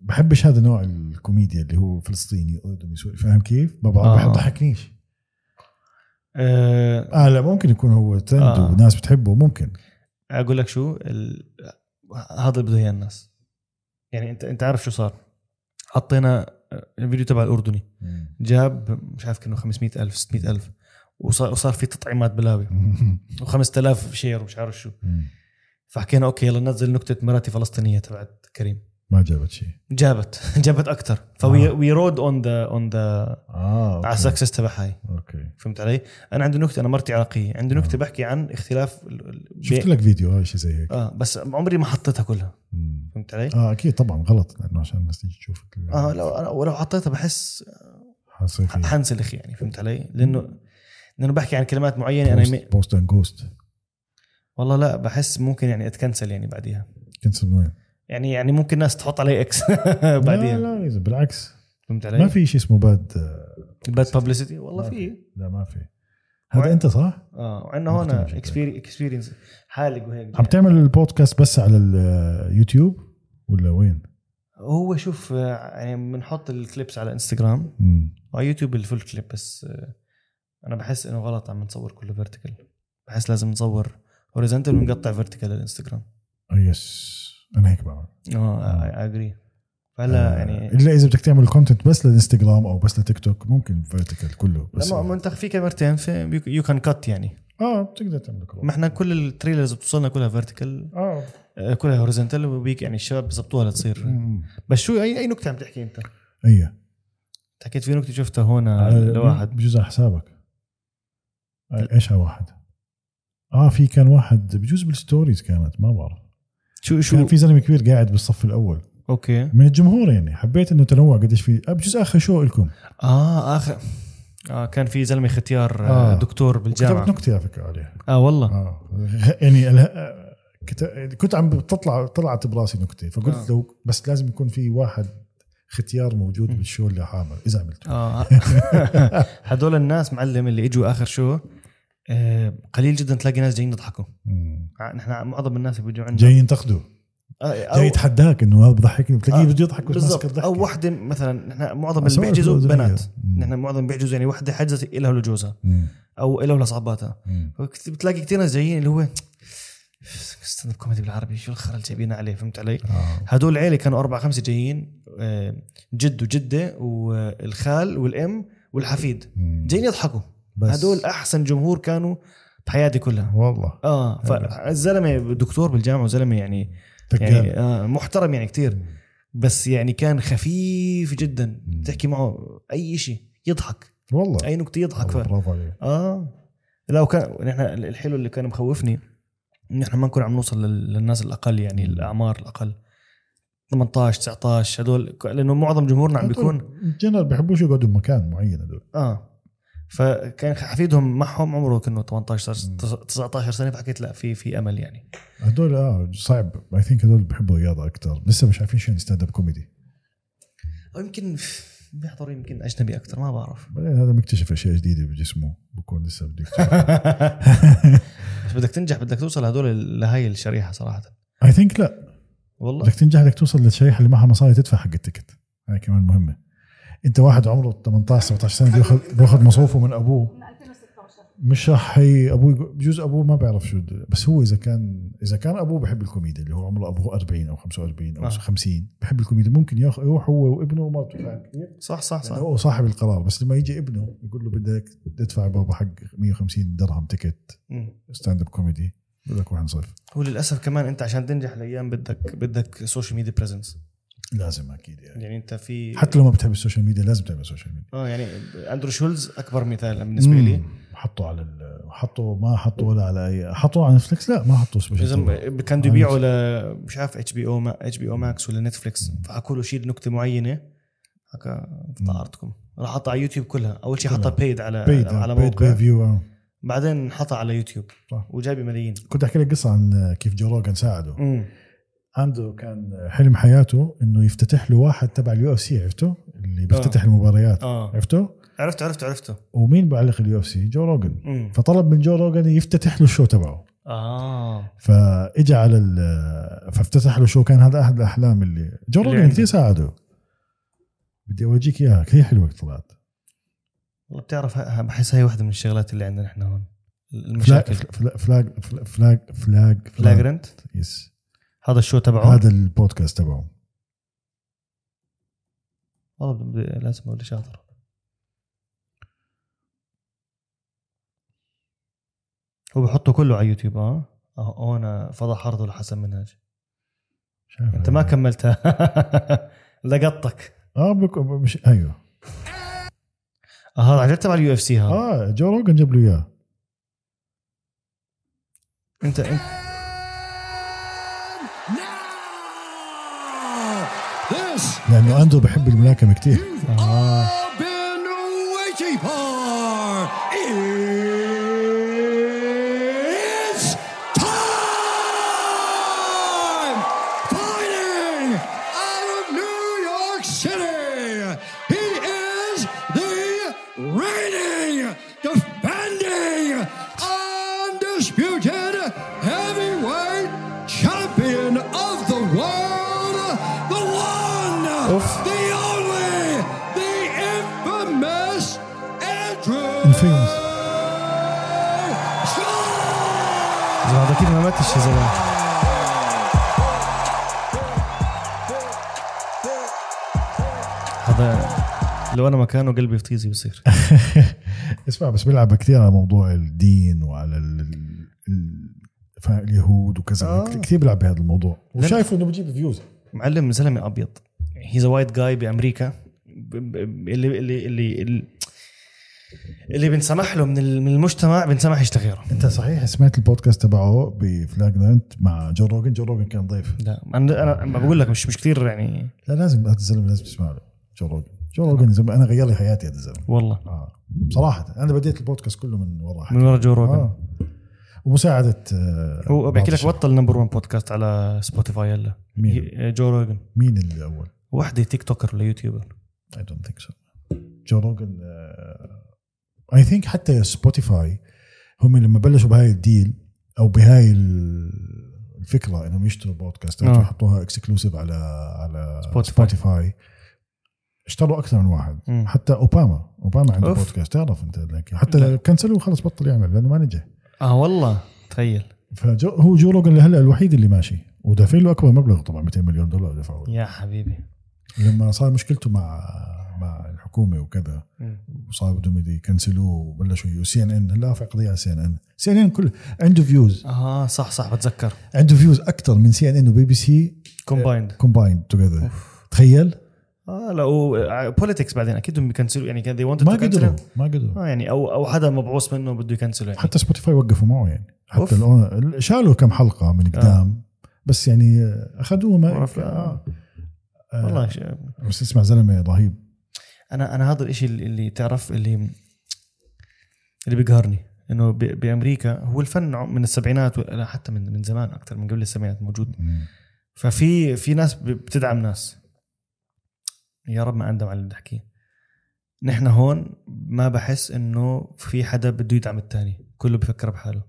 بحبش هذا نوع الكوميديا اللي هو فلسطيني أردني سوري فاهم كيف؟ ما آه. بضحكنيش آه آه لا ممكن يكون هو ترند آه. وناس بتحبه ممكن أقول لك شو ال... هذا اللي بده إياه الناس يعني انت أنت عارف شو صار حطينا الفيديو تبع الأردني. جاب مش عارف كأنه 500 ألف 600 ألف. وصار وصار في تطعيمات بلاوي. و5000 share ومش عارف شو. فحكينا okay يلا ننزل نكتة مراتي فلسطينية تبعت كريم. ما جابت شيء. جابت. جابت أكثر فوي we rode on the on the آه على. ال success تبعها هاي. okay. فهمت علي؟ أنا عندي نكتة أنا مرتي عراقية. عندي نكتة بحكي عن اختلاف شفت لك فيديو هاي شيء زي هيك. آه بس عمري ما حطيتها كلها. مم. فهمت علي؟ آه أكيد طبعا غلط لأنه عشان الناس تيجي تشوف آه لو أنا- ولو حطيتها بحس في حنسلخ يعني فهمت علي؟ لأنه لأنه بحكي عن كلمات معينة أنا يمي... بوست اند جوست والله لا بحس ممكن يعني أتكنسل يعني بعديها. كنسل من وين؟ يعني يعني ممكن ناس تحط علي إكس لا بعديها لا إذا بالعكس. فهمت ما علي؟ في شيء اسمه باد باد بابليستي والله ما في. لا ما في. هذا أنت صح؟ آه وعندنا هون. اكسبيرينس حالق وهيك. عم تعمل البودكاست بس على اليوتيوب ولا وين؟ هو شوف آه، يعني بنحط ال clips على انستغرام. وعلى يوتيوب ال full clip بس آه، أنا بحس إنه غلط عم نصور كله vertical بحس لازم نصور horizontal ونقطع vertical للانستغرام آه، yes أنا هيك بعمل. آه اي اجري فهلا آه، يعني إلا إذا بدك تعمل content بس للانستغرام أو بس لتيك توك ممكن vertical كله بس لما ما أنت في كاميرتين you can cut يعني. آه بتقدر تعمل كله ما إحنا كل ال trailers بتوصلنا كلها vertical آه. كلها horizontal وبيك يعني الشباب بزبطوها لتصير. بس شو اي أي نكتة عم تحكي أنت؟ اي حكيت في نكتة شفتها هون آه، لواحد بجوز على حسابك. آه، إيش واحد؟ آه في كان واحد بجوز بال stories كانت ما بعرف. شو كان شو في زلمة كبير قاعد بالصف الأول. أوكي. من الجمهور يعني. حبيت إنه تنوع قديش في. آه، بجوز آخر شو لكم؟ آه آخر. آه كان في زلمة ختيار آه. آه. دكتور كتبت بالجامعة نكتة على فكرة عليها. آه والله. آه. يعني آه، كت- كنت عم بتطلع طلعت براسي نكتة. فقلت آه. لو بس لازم يكون في واحد ختيار موجود بالشو اللي حامل إذا عملته. آه. هدول الناس معلم اللي إجوا آخر شو؟ آه قليل جدا تلاقي ناس جايين يضحكوا. مم. نحن معظم الناس اللي بيجوا عندنا جاي ينتقدوا. آه، جاي يتحداك إنه هذا بضحكني. بتلاقيه آه، بده يضحك بالضبط. أو وحدة مثلا نحن معظم اللي بيحجزوا بنات. نحن معظم بيحجزوا يعني وحدة حجزت لها لجوزها. مم. أو لها ولصاحباتها بتلاقي كثير ناس جايين اللي هو stand up comedy بالعربي شو الخرا اللي جايبينها عليه؟ فهمت علي؟ آه. هدول العيله كانوا أربع خمسة جايين آه، جد وجدة والخال والأم والحفيد. جايين يضحكوا. بس هدول أحسن جمهور كانوا بحياتي كلها. والله. آه فالزلمه دكتور بالجامعة وزلمة يعني تقال. يعني آه محترم يعني كتير. بس يعني كان خفيف جدا. مم. تحكي معه أي شيء يضحك. والله. أي نكتة يضحك ف... برافو عليك. آه. لو كان نحن الحلو اللي كان مخوفني ان إحنا ما نكون عم نوصل لل- للناس الأقل يعني الأعمار الأقل. 18 19 هدول لأنه معظم جمهورنا عم بيكون الجنرال بيحبوش يقعدوا بمكان معين هدول. آه. فكان حفيدهم معهم عمره كأنه 18 19 سنة فحكيت لا في في أمل يعني. هدول آه صعب. I think هدول بيحبوا الرياضة أكثر لسه مش عارفين شو stand up comedy أو يمكن بيحضروا يمكن أجنبي أكثر ما بعرف. بعدين هذا مكتشف أشياء جديدة بجسمه. بكون لسه بده بس بدك تنجح بدك توصل هدول لهي الشريحة صراحة. اي ثينك لا. والله. بدك تنجح بدك توصل للشريحة اللي معها مصاري تدفع حق التكت هاي كمان مهمة. انت واحد عمره 18 17 سنة بياخذ بياخذ مصروفه من أبوه من 2016 مش رح هي أبوه بجوز أبوه ما بيعرف شو بس هو إذا كان إذا كان أبوه بحب الكوميديا اللي هو عمره أبوه 40 أو 45 أو آه. 50 بحب الكوميديا ممكن ياخذ يروح هو وابنه ومرته فاهم كيف؟ صح صح صح هو صاحب القرار بس لما يجي ابنه يقول له بدك تدفع بابا حق 150 درهم ticket. stand up comedy بقول لك روح نصرف هو للأسف كمان أنت عشان تنجح الأيام بدك بدك social media presence لازم أكيد يعني. يعني أنت في حتى لو ما بتحب ال social media لازم تعمل social media. آه يعني أندرو شولز أكبر مثال بالنسبة لي. مم. حطوا على ال... حطوا ما حطوا ولا على اي حطوا على نتفلكس لا ما حطوا special إذا كان بده يبيعوا ل مش عارف إتش بي أو إتش بي أو ماكس ولا نتفليكس. فحكوا له شيل نكتة معينة. حكى طارتكم راح حطها على يوتيوب كلها. أول شيء حطها paid على paid على paid موقع. pay-per-view بعدين حطها على يوتيوب. صح. وجايب ملايين. كنت أحكي لك قصة عن كيف جو روجن ساعده. امم عنده كان حلم حياته إنه يفتتح له واحد تبع ال UFC عرفته؟ اللي بيفتتح المباريات آه. عرفته؟ عرفت عرفت عرفته. ومين بعلق ال UFC جو روجن فطلب من جو روجن يفتتح له ال show تبعه. آه. فاجى على ال فافتتح له شو كان هذا أحد الأحلام اللي جو روجن. كثير ساعده. بدي أورجيك إياها كثير حلوة طلعت والله بتعرف بحس هاي واحدة من الشغلات اللي عندنا إحنا هون فلاج المشاكل. فلاج فلاج فلاج فلاج فلاجرنت يس هذا الشو تبعه؟ هذا البودكاست تبعه. والله لازم أقول شاطر هو بحطه كله على يوتيوب آه هون فضح عرضه لحسن منهاج. شايف أنت ما كملتها. لقطك. آه بك... مش أيوه. آه هذا عن جد تبع ال UFC هذا آه جو روجن جاب له إياه. انت انت لأنه اندرو بحب الملاكمة كثير آه يا زلمه هذا لو أنا مكانه قلبي بطيزي بصير اسمع بس بيلعب كثير على موضوع الدين وعلى ال... اليهود وكذا. آه. كثير بيلعب بهذا الموضوع. وشايفه إنه بجيب views معلم زلمة أبيض. he's white جاي بأمريكا. اللي اللي اللي اللي بنسمح له من ال- من المجتمع بنسمح يشتغل انت صحيح سمعت البودكاست تبعه ب Flagrant مع جو روجن. جو روجن كان ضيف. لا أنا بقول لك مش مش كثير يعني. لا لازم هذا الزلمة لازم تسمع له. جو روجن. جو روجن أنا غير لي حياتي هذا الزلمة. والله. آه. بصراحه أنا بديت البودكاست كله من وراه من ورا جو روجن. آه. ومساعدة آه هو بحكي لك بطل number 1 بودكاست على سبوتيفاي هلا. مين؟ هي- جو روجن. مين الأول؟ وحدة TikToker ولا YouTuber. I don't think so جو روجن I think حتى سبوتيفاي هم لما بلشوا بهاي ال deal أو بهاي ال- الفكرة إنهم يشتروا بودكاستات. ويحطوها exclusive على على سبوتيفاي. سبوتيفاي اشتروا أكثر من واحد مم. حتى أوباما أوباما عنده أوف. بودكاست تعرف أنت لك حتى cancel وه خلص بطل يعمل لأنه ما نجح آه والله تخيل فجو هو جو روجن لهلأ الوحيد اللي ماشي ودافعين له أكبر مبلغ طبعا 200 مليون دولار دفعوا له. يا حبيبي لما صار مشكلته مع مع الحكومة وكذا. وصار بدهم يكنسلوه وبلشوا CNN. هلا رافع قضية على سي إن إن. سي إن إن كله عنده views آه صح صح بتذكر. عنده views أكثر من CNN و BBC. combined combined together تخيل. آه لا politics بعدين أكيد بدهم يكنسلوا. يعني كان ما قدروا. ما قدروا. آه يعني أو أو حدا مبعوث منه بده يكنسله يعني. حتى سبوتيفاي وقفوا معه يعني. حتى ال own- شالوا كم حلقة من قدام بس يعني أخذوه ما. آه. آه. والله بس اسمع زلمة رهيب. أنا أنا هذا الإشي اللي, اللي تعرف اللي اللي بيقهرني إنه بأمريكا هو الفن من السبعينات لا حتى من من زمان أكثر من قبل السبعينات موجود. ففي في ناس بتدعم ناس. يا رب ما أندم على اللي بدي احكيه نحن هون ما بحس إنه في حدا بده يدعم الثاني كله بفكر بحاله.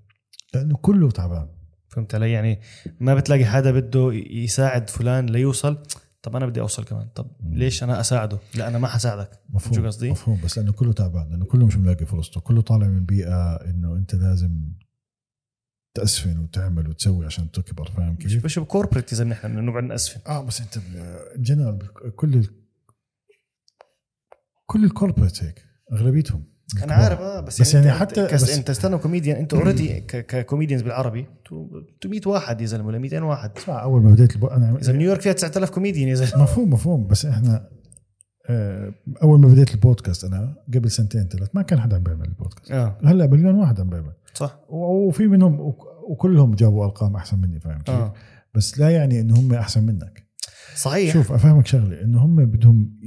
لأنه كله تعبان. فهمت علي؟ يعني ما بتلاقي حدا بده يساعد فلان ليوصل. طب أنا بدي أوصل كمان. طب ليش أنا أساعده؟ لا أنا ما حساعدك. مفهوم شو قصدي؟ مفهوم بس لأنه كله تعبان لأنه كله مش ملاقي فرصته. كله طالع من بيئة إنه أنت لازم تأسفن وتعمل وتسوي عشان تكبر فاهم كيف؟ مش ب corporate اذا نحن نقعد نأسفن. آه بس أنت جنرال كل ال... كل ال corporate هيك أغلبيتهم. أنا عارف آه بس, بس يعني أنت- حتى- كس بس- أنت استنى كوميديان. أنت already ك comedians بالعربي تو 100 واحد يا زلمة ولا 200 واحد. اسمع أول ما بديت البو... أنا إذا نيويورك فيها 9000 كوميديان يا زلمة. مفهوم مفهوم. بس إحنا آه، أول ما بديت البودكاست أنا قبل سنتين ثلاث ما كان حدا عم بيعمل البودكاست. آه. هلأ مليون واحد عم بيعمل. صح. وفي منهم وك- وكلهم جابوا أرقام أحسن مني فاهم كيف؟ آه. بس لا يعني إنه هم أحسن منك. صحيح. شوف أفهمك شغلة إنه هم بدهم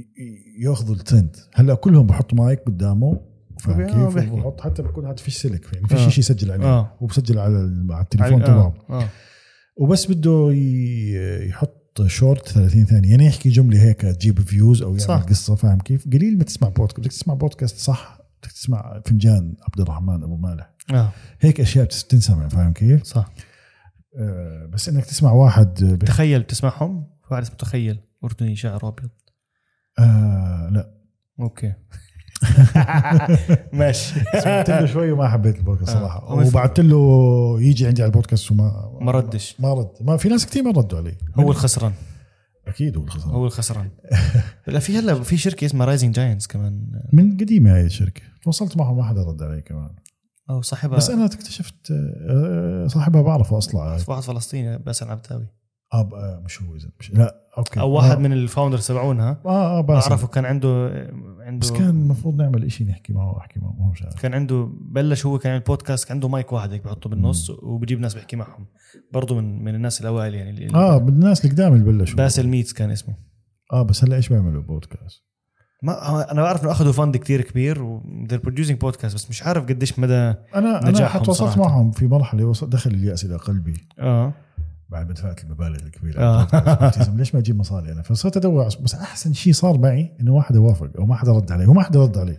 يأخذوا الترند هلأ كلهم بحطوا مايك قدامه فاهم آه، كيف؟ بيحكي. وبحط حتى بكون هذا فيش سلك يعني فيش آه. شيء يسجل عليه آه. وبسجل على على التليفون آه. تبعه آه وبس بده يحط شورت 30 ثانية يعني يحكي جملة هيك تجيب views أو يعمل صح. قصة فاهم كيف؟ قليل ما تسمع بودكاست بدك تسمع بودكاست صح بدك تسمع فنجان عبد الرحمن أبو مالح آه هيك أشياء بتنسمع فاهم كيف؟ صح آه، بس إنك تسمع واحد تخيل تسمعهم في واحد اسمه تخيل أردني شعر أبيض آه لا أوكي ماشي. سمعت له شوي وما حبيت البودكاست آه. صراحة. هو وبعت له يجي عندي على البودكاست وما ما ردش. ما رد. ما في ناس كثير ما ردوا علي. هو الخسران. أكيد هو الخسران. هو الخسران. لا في هلا في شركة اسمها Rising Giants كمان. من قديمة هاي الشركة. تواصلت معهم ما حدا رد علي كمان. أو صاحبها بس أنا اكتشفت آه، صاحبها بعرفه أصلا. واحد فلسطيني باسل عبتاوي آه ب- آه، مش هو إذا مش لا أوكي. أو واحد آه. من ال founders تبعونها آه آه باسل. بعرفه كان عنده عنده بس كان المفروض نعمل إشي نحكي معه أحكي معه مش عارف. كان عنده بلش هو كان يعمل بودكاست كان عنده مايك واحد هيك بحطه بالنص وبجيب ناس بيحكي معهم. برضه من من الناس الأوائل يعني اللي- آه من الناس القدام اللي بلشوا. Basel Meets كان اسمه. آه بس هلا إيش بيعملوا بودكاست؟ ما هو أنا بعرف إنه أخذوا fund كتير كبير و they're producing بودكاست بس مش عارف قديش مدى أنا أنا حتى وصلت. معهم في مرحلة دخل اليأس إلى قلبي. آه. بعد ما دفعت المبالغ الكبيرة آه. ليش ما أجيب مصاري أنا؟ فصرت أدور بس أحسن شيء صار معي إنه واحد وافق أو ما حدا رد علي وما حدا رد علي.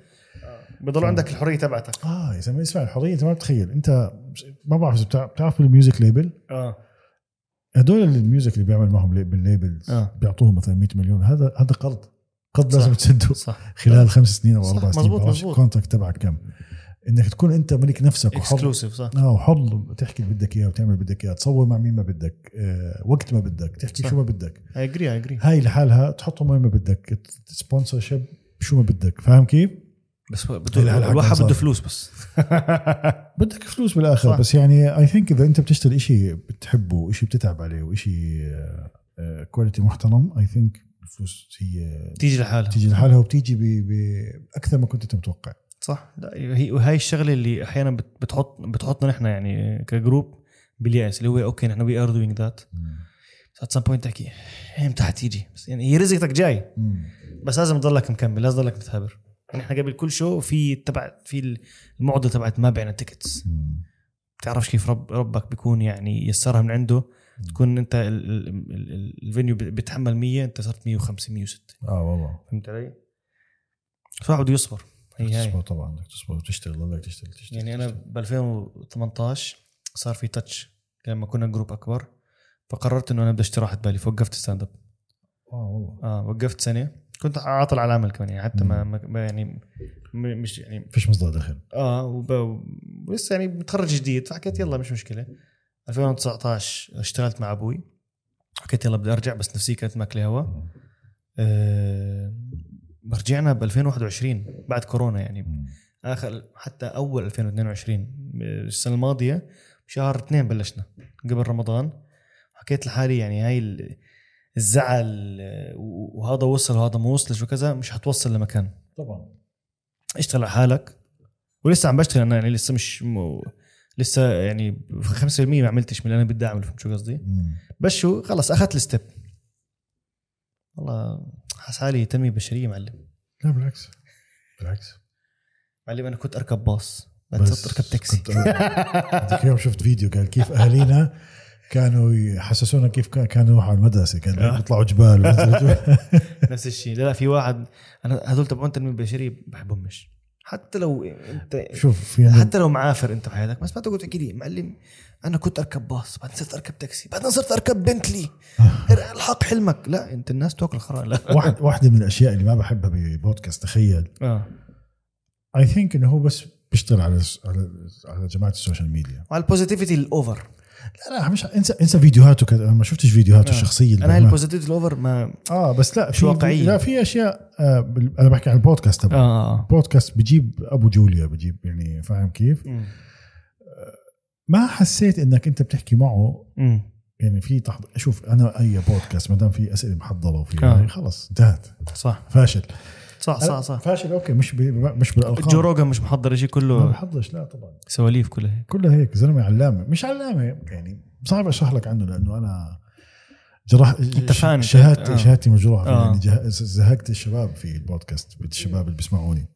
بضل عندك الحرية تبعتك. آه يا زلمه اسمع الحرية أنت ما بتتخيل أنت ما بعرف إذا بتع- بتعرف بال music label؟ آه. هدول ال music اللي بيعمل معهم لي- بال labels آه. بيعطوهم مثلا 100 مليون هذا هذا قرض. قرض لازم تسده صح. خلال خمس سنين أو أربع سنين مزبوط، مزبوط. ال contract تبعك كم؟ إنك تكون أنت ملك نفسك وحر exclusive صح آه وحر تحكي اللي بدك إياه وتعمل اللي بدك إياه تصور مع مين ما بدك آه وقت ما بدك تحكي صح. شو ما بدك I agree I agree هاي لحالها تحطهم وين ما بدك sponsorship شو ما بدك فاهم كيف؟ بس بده الواحد بده. فلوس بس بدك فلوس بالآخر صح. بس يعني I think إذا أنت بتشتري شيء بتحبه وشيء بتتعب عليه وشيء quality محترم I think الفلوس هي تيجي لحالها تيجي لحالها وبتيجي باكثر ما كنت أنت متوقع صح؟ لا هي وهي الشغلة اللي أحيانا بت- بتحط بتحطنا نحن يعني ك group بالياس اللي هو okay نحن we are doing that at some point تحكي إمتى حتيجي بس يعني هي رزقتك جاي. بس لازم تضلك مكمل لازم تضلك متثابر يعني إحنا قبل كل شو في تبع في المعضله تبعت ما بعنا tickets بتعرفش كيف رب ربك بيكون يعني يسرها من عنده. تكون أنت ال- ال- ال- ال- ال venue بيتحمل 100 أنت صرت 150 106 آه والله. فهمت علي؟ فواحد بده يصبر. هي هاي تصبر طبعا بدك تصبر وتشتغل ضلك تشتغل تشتغل يعني أنا ب 2018 صار في touch لما كنا group أكبر فقررت إنه أنا بدي أشتري راحه بالي فوقفت stand up آه والله. آه وقفت سنه كنت عاطل على العمل كمان يعني حتى ما, يعني مش يعني فيش مصدر دخل. آه وب- ولسه يعني متخرج جديد فحكيت يلا مش مشكلة. 2019 اشتغلت مع أبوي حكيت يلا بدي أرجع بس نفسي كانت ماكلة هوا. آه رجعنا ب 2021 بعد كورونا يعني. آخر حتى أول 2022 السنة الماضية بشهر اثنين بلشنا قبل رمضان. حكيت لحالي يعني هاي ال- الزعل وهذا وصل وهذا ما وصلش وكذا مش حتوصل لمكان. طبعا. اشتغل على حالك. ولسه عم بشتغل أنا يعني لسه مش م... لسه يعني 5% ما عملتش من اللي أنا بدي أعمله فهمت شو قصدي؟ بس شو خلص أخذت ال step. والله حاس حالي تنميه بشريه معلم. لا بالعكس. بالعكس. معلم أنا كنت أركب باص. بعد صرت أركب تاكسي. ذيك اليوم شفت فيديو؟ قال كيف اهالينا كانوا يحسسونا كيف كان- كانوا يروحوا على المدرسة. كانوا آه. يطلعوا جبال. نفس الشيء. لا لا في واحد أنا هذول تبعون التنميه البشريه بحبهم مش حتى لو انت شوف في عندنا- حتى لو معافر انت بحياتك بس ما تقعد تحكي لي معلم أنا كنت أركب باص بعدين صرت أركب تاكسي بعدين صرت أركب بنتلي. الحق حلمك. لا انت الناس تاكل خرا لا. واحد واحدة من الأشياء اللي ما بحبها ببودكاست تخيل. آه. I think إنه هو بس بيشتغل على على على جماعة السوشيال ميديا. وعلى ال positivity ال over. لا لا مش انسى انسى فيديوهاته كده أنا ما شفتش فيديوهاته الشخصيه اللي أنا. ال positivity ال over ما آه بس لا في واقعية. لا في أشياء آه أنا بحكي عن البودكاست تبعه آه آه بودكاست بجيب أبو جوليا بجيب يعني فاهم كيف؟ مم. ما حسيت إنك أنت بتحكي معه مم. يعني في تحض... شوف أنا أي بودكاست ما دام في أسئلة محضرة وفي آه. هاي خلص انتهت صح فاشل صح صح صح فاشل okay مش ب... مش بالأرقام جو روجن مش محضر شيء ما كله بحضرش لا طبعا سواليف كلها هيك كلها هيك زلمة علامة مش علامة يعني صعب أشرح لك عنه لأنه أنا جرح أنت fan. شهادتي آه. شهادتي مجروحة آه. يعني جه- زهقت الشباب في البودكاست الشباب اللي بيسمعوني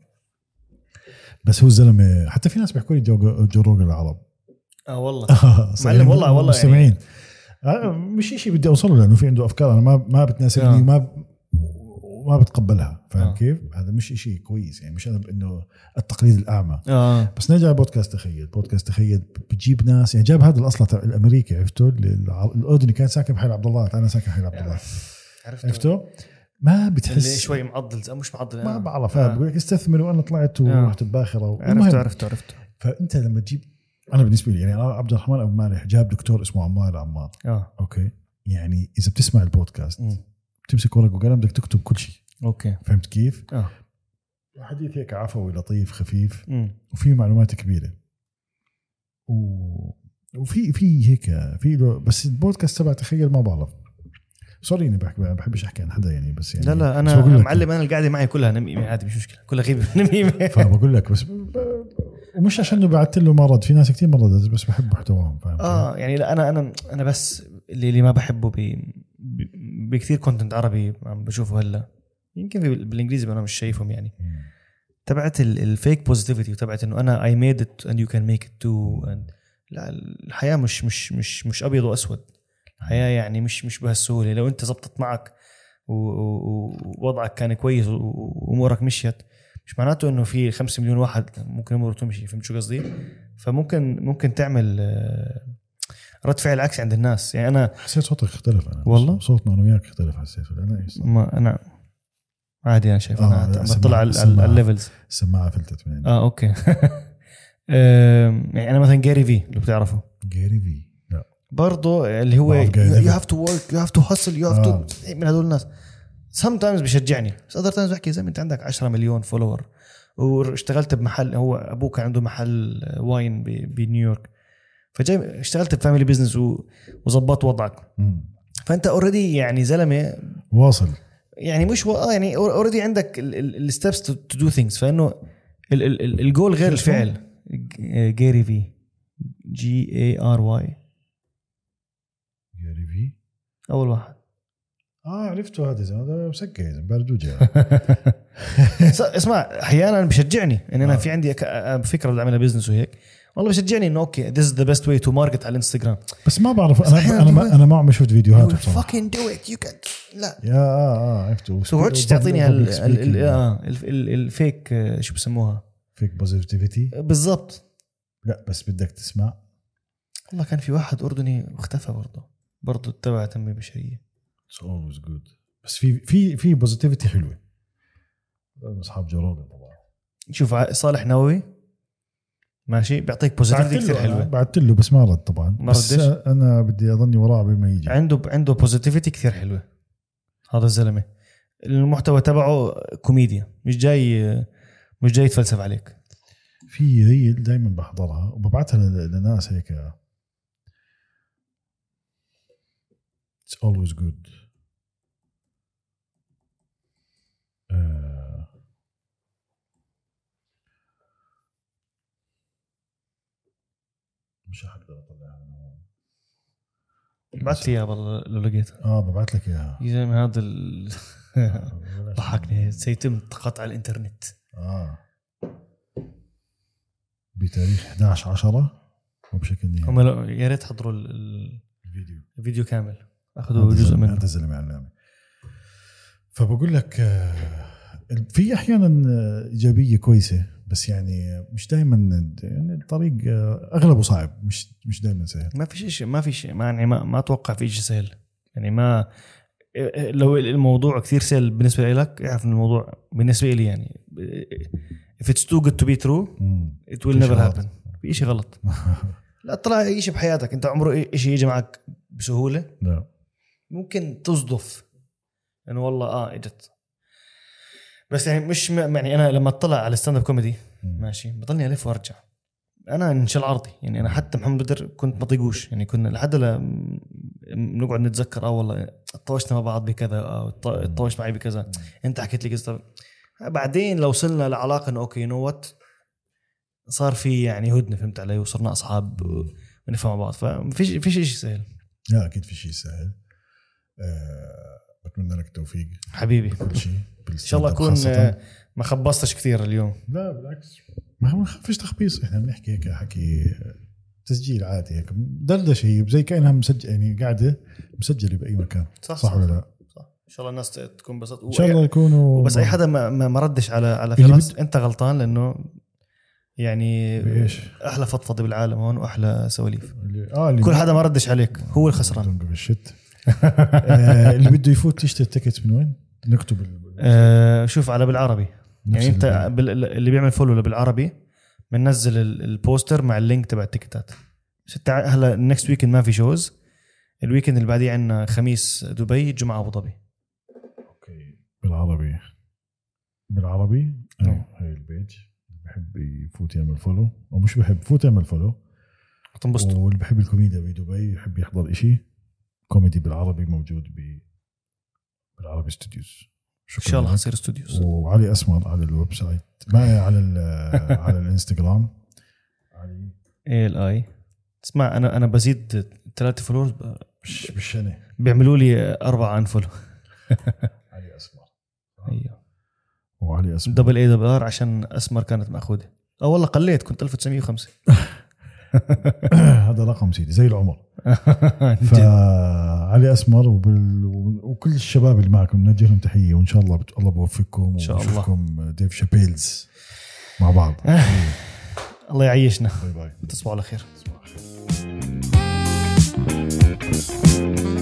بس هو الزلمة حتى في ناس بيحكوا لي جو, جو روجن العرب آه والله. معلم والله- والله يعني. مستمعين آه، مش شيء بدي أوصله لأنه في عنده أفكار أنا ما ما بتناسبني آه. وما وما بتقبلها فاهم آه. كيف؟ هذا مش شيء كويس يعني مش أنا إنه التقليد الأعمى آه بس نرجع لبودكاست تخيل بودكاست تخيل بتجيب ناس يعني جاب هذا الأصل الأمريكي عرفته اللي الأردني كان ساكن بحي عبد الله أنا ساكن بحي عبد الله عرفت عرفته ما اللي بتحس شوي معضل مش معضل ما آه. بعرف آه. آه. بقول لك استثمر وأنا طلعت ورحت بباخره عرفت المهم عرفت عرفت فأنت لما تجيب أنا بالنسبة لي يعني عبد الرحمن أبو مالح جاب دكتور اسمه عمار عمار آه okay يعني إذا بتسمع البودكاست مم. بتمسك ورق وقلم بدك تكتب كل شيء. okay. فهمت كيف؟ آه. حديث هيك عفوي لطيف خفيف مم. وفيه معلومات كبيرة. و... وفي في هيك في له بس البودكاست تبع تخيل ما بعرف. sorry إني بحكي ما بحبش أحكي عن حدا يعني بس يعني لا لا أنا معلم أنا القعده معي كلها نميمه عادي مش مشكلة. كلها غيبة نميمه فبقول لك بس ب... ومش عشان بعثت له ما رد في ناس كثير ما ردت بس بحب محتواهم فاهم؟ آه يعني لا أنا أنا أنا بس اللي, اللي ما بحبه ب- بكثير content عربي عم بشوفه هلا. يمكن بالإنجليزي أنا مش شايفهم يعني. تبعت ال fake positivity وتبعت إنه أنا I made it and you can make it too لا الحياة مش مش مش مش أبيض وأسود. الحياة يعني مش مش بهالسهولة. لو أنت زبطت معك ووضعك كان كويس وأمورك مشيت مش معناته إنه في 5 مليون واحد ممكن اموره تمشي. فهمت شو قصدي؟ فممكن ممكن تعمل آه، رد فعل عكسي عند الناس. يعني أنا حسيت صوتك اختلف أنا. والله؟ صوتنا أنا وياك اختلف حسيت أنا؟ ما أنا عادي أنا شايف. آه، أنا بطلع على ال levels. السماعه فلتت من عندي. آه okay. يعني أنا مثلا Gary Vee اللي بتعرفه. Gary Vee لا. برضه اللي هو you. have to work you have to hustle you have. to من هدول الناس. sometimes بشجعني. بس other times بحكي زي ما أنت عندك 10 مليون follower واشتغلت بمحل هو أبوه كان عنده محل wine بنيويورك. فجاي اشتغلت ب family business وظبطت وضعك. فأنت already يعني زلمة واصل. يعني مش و... آه يعني already عندك ال steps to do things فإنه ال- ال- ال- الجول غير؟ الفعل. Gary Vee G A R Y Gary Vee أول واحد. آه عرفته هذا زلمة. هذا مسكر باردوجه س- اسمع أحيانا بشجعني إن أنا آه. في عندي فكرة بدي اعملها business وهيك. والله بشجعني إنه okay this the best way to market على الانستغرام بس ما بعرف أنا أنا ما أنا ما عم بشوف فيديوهاته بصراحة. fucking do it. You can لا. يا آه آه عرفته تقعدش تعطيني ال fake آه، شو بسموها؟ fake positivity بالضبط. لا بس بدك تسمع. والله كان في واحد أردني واختفى برضه برضه تبع تنمية بشرية. it's always good بس في في في positivity حلوة. أصحاب جو روجن طبعا. شوف صالح نووي ماشي؟ بيعطيك positivity كثير حلوة. بعثت له بس ما رد طبعا. ما بس ردش؟ أنا بدي أظني وراه بما يجي. عنده عنده positivity كثير حلوة. هذا الزلمة. المحتوى تبعه كوميديا. مش جاي مش جاي يتفلسف عليك. في reel دائما بحضرها وببعثها لناس هيك. it's always good آه، مش حقدر اطلعها من هون بعت لي اياها والله لو لقيتها آه ببعث لك إياها. يا زلمة هذا ال... ضحكني. سيتم قطع الإنترنت. آه. بتاريخ 11 10 وبشكل نهائي. هم يا ريت حضروا ال- ال- الفيديو. الفيديو كامل. أخذوا جزء منه. هذا الزلمه علامة. فبقول لك آه، في أحيانا آه، إيجابية كويسة. بس يعني مش دائما يعني الطريق آه، أغلبه صعب مش مش دائما سهل. ما في شيء ما في شيء ما يعني ما, ما أتوقع في شيء سهل. يعني ما لو الموضوع كثير سهل بالنسبة لك أعرف إن الموضوع بالنسبة لي يعني if it's too good to be true it will never happen. في شيء غلط. لا طلع أي شيء بحياتك أنت عمره شيء يجي معك بسهولة لا ممكن تصدف. انه والله آه إجت. بس يعني مش م- يعني أنا لما أطلع على stand-up comedy. ماشي بضلني ألف وأرجع. أنا انشل عرضي يعني أنا حتى محمد بدر كنت ما طيقوش يعني كنا لحد لا نقعد نتذكر آه والله طوشنا مع بعض بكذا آه ط- طوش معي بكذا. أنت حكيت لي قصة. بعدين لو وصلنا لعلاقة إنه okay know what صار في يعني هدنة فهمت علي؟ وصرنا أصحاب ونفهم مع بعض. ففيش فيش شيء سهل. لا أكيد في شيء سهل. آه، بتمنى لك التوفيق. حبيبي. بكل شيء إن شاء الله أكون آه، ما خبصتش كثير اليوم. لا بالعكس. ما فيش تخبيص. إحنا بنحكي هيك حكي تسجيل عادي هيك. دردشه هي زي كأنها مسجل يعني قاعدة مسجلة بأي مكان. صح صح ولا لا؟ صح إن شاء الله الناس تكون بسط إن شاء الله يكونوا بس أي حدا ما, ما ردش على على فراس بد- أنت غلطان لأنه يعني بإيش؟ أحلى فضفضة بالعالم هون وأحلى سواليف. اللي كل حدا ما ردش عليك هو الخسران. بالشت آه اللي بده يفوت يشتري ال ticket من وين؟ نكتب آه شوف على بالعربي. يعني انت اللي بيعمل follow بالعربي بننزل ال- ال poster مع ال link تبع ال ticket ات. هلا ال next weekend ما في shows ال weekend اللي بعديه عندنا خميس دبي جمعة أبو ظبي. okay. بالعربي. بالعربي. أيوه هاي ال page بحب يفوت يعمل follow أو مش بحب فوت يعمل follow تنبسطوا واللي بحب الكوميديا بدبي يحب يحضر إشي. كوميدي بالعربي موجود ب بالعربي ستوديوز إن شاء الله. حصير استوديوز وعلي أسمر على الويب سايت ما على على الإنستغرام. علي. اي ال اي اسمع أنا أنا بزيد ثلاثة فلورز مش بالشنة. بيعملوا لي أربعة انفولو علي أسمر. أيوه. وعلي أسمر. دبل اي دبل ار عشان أسمر كانت مأخوذة. آه والله قليت كنت 1905 هذا رقم سيدي زي العمر. فعلي أسمر وبال... وكل الشباب اللي معكم نوجه لهم تحية وإن شاء الله بت... الله بوفقكم إن شاء الله. ديف شابيلز مع بعض. الله يعيشنا. باي باي. تصبحوا على خير. تصبح على خير.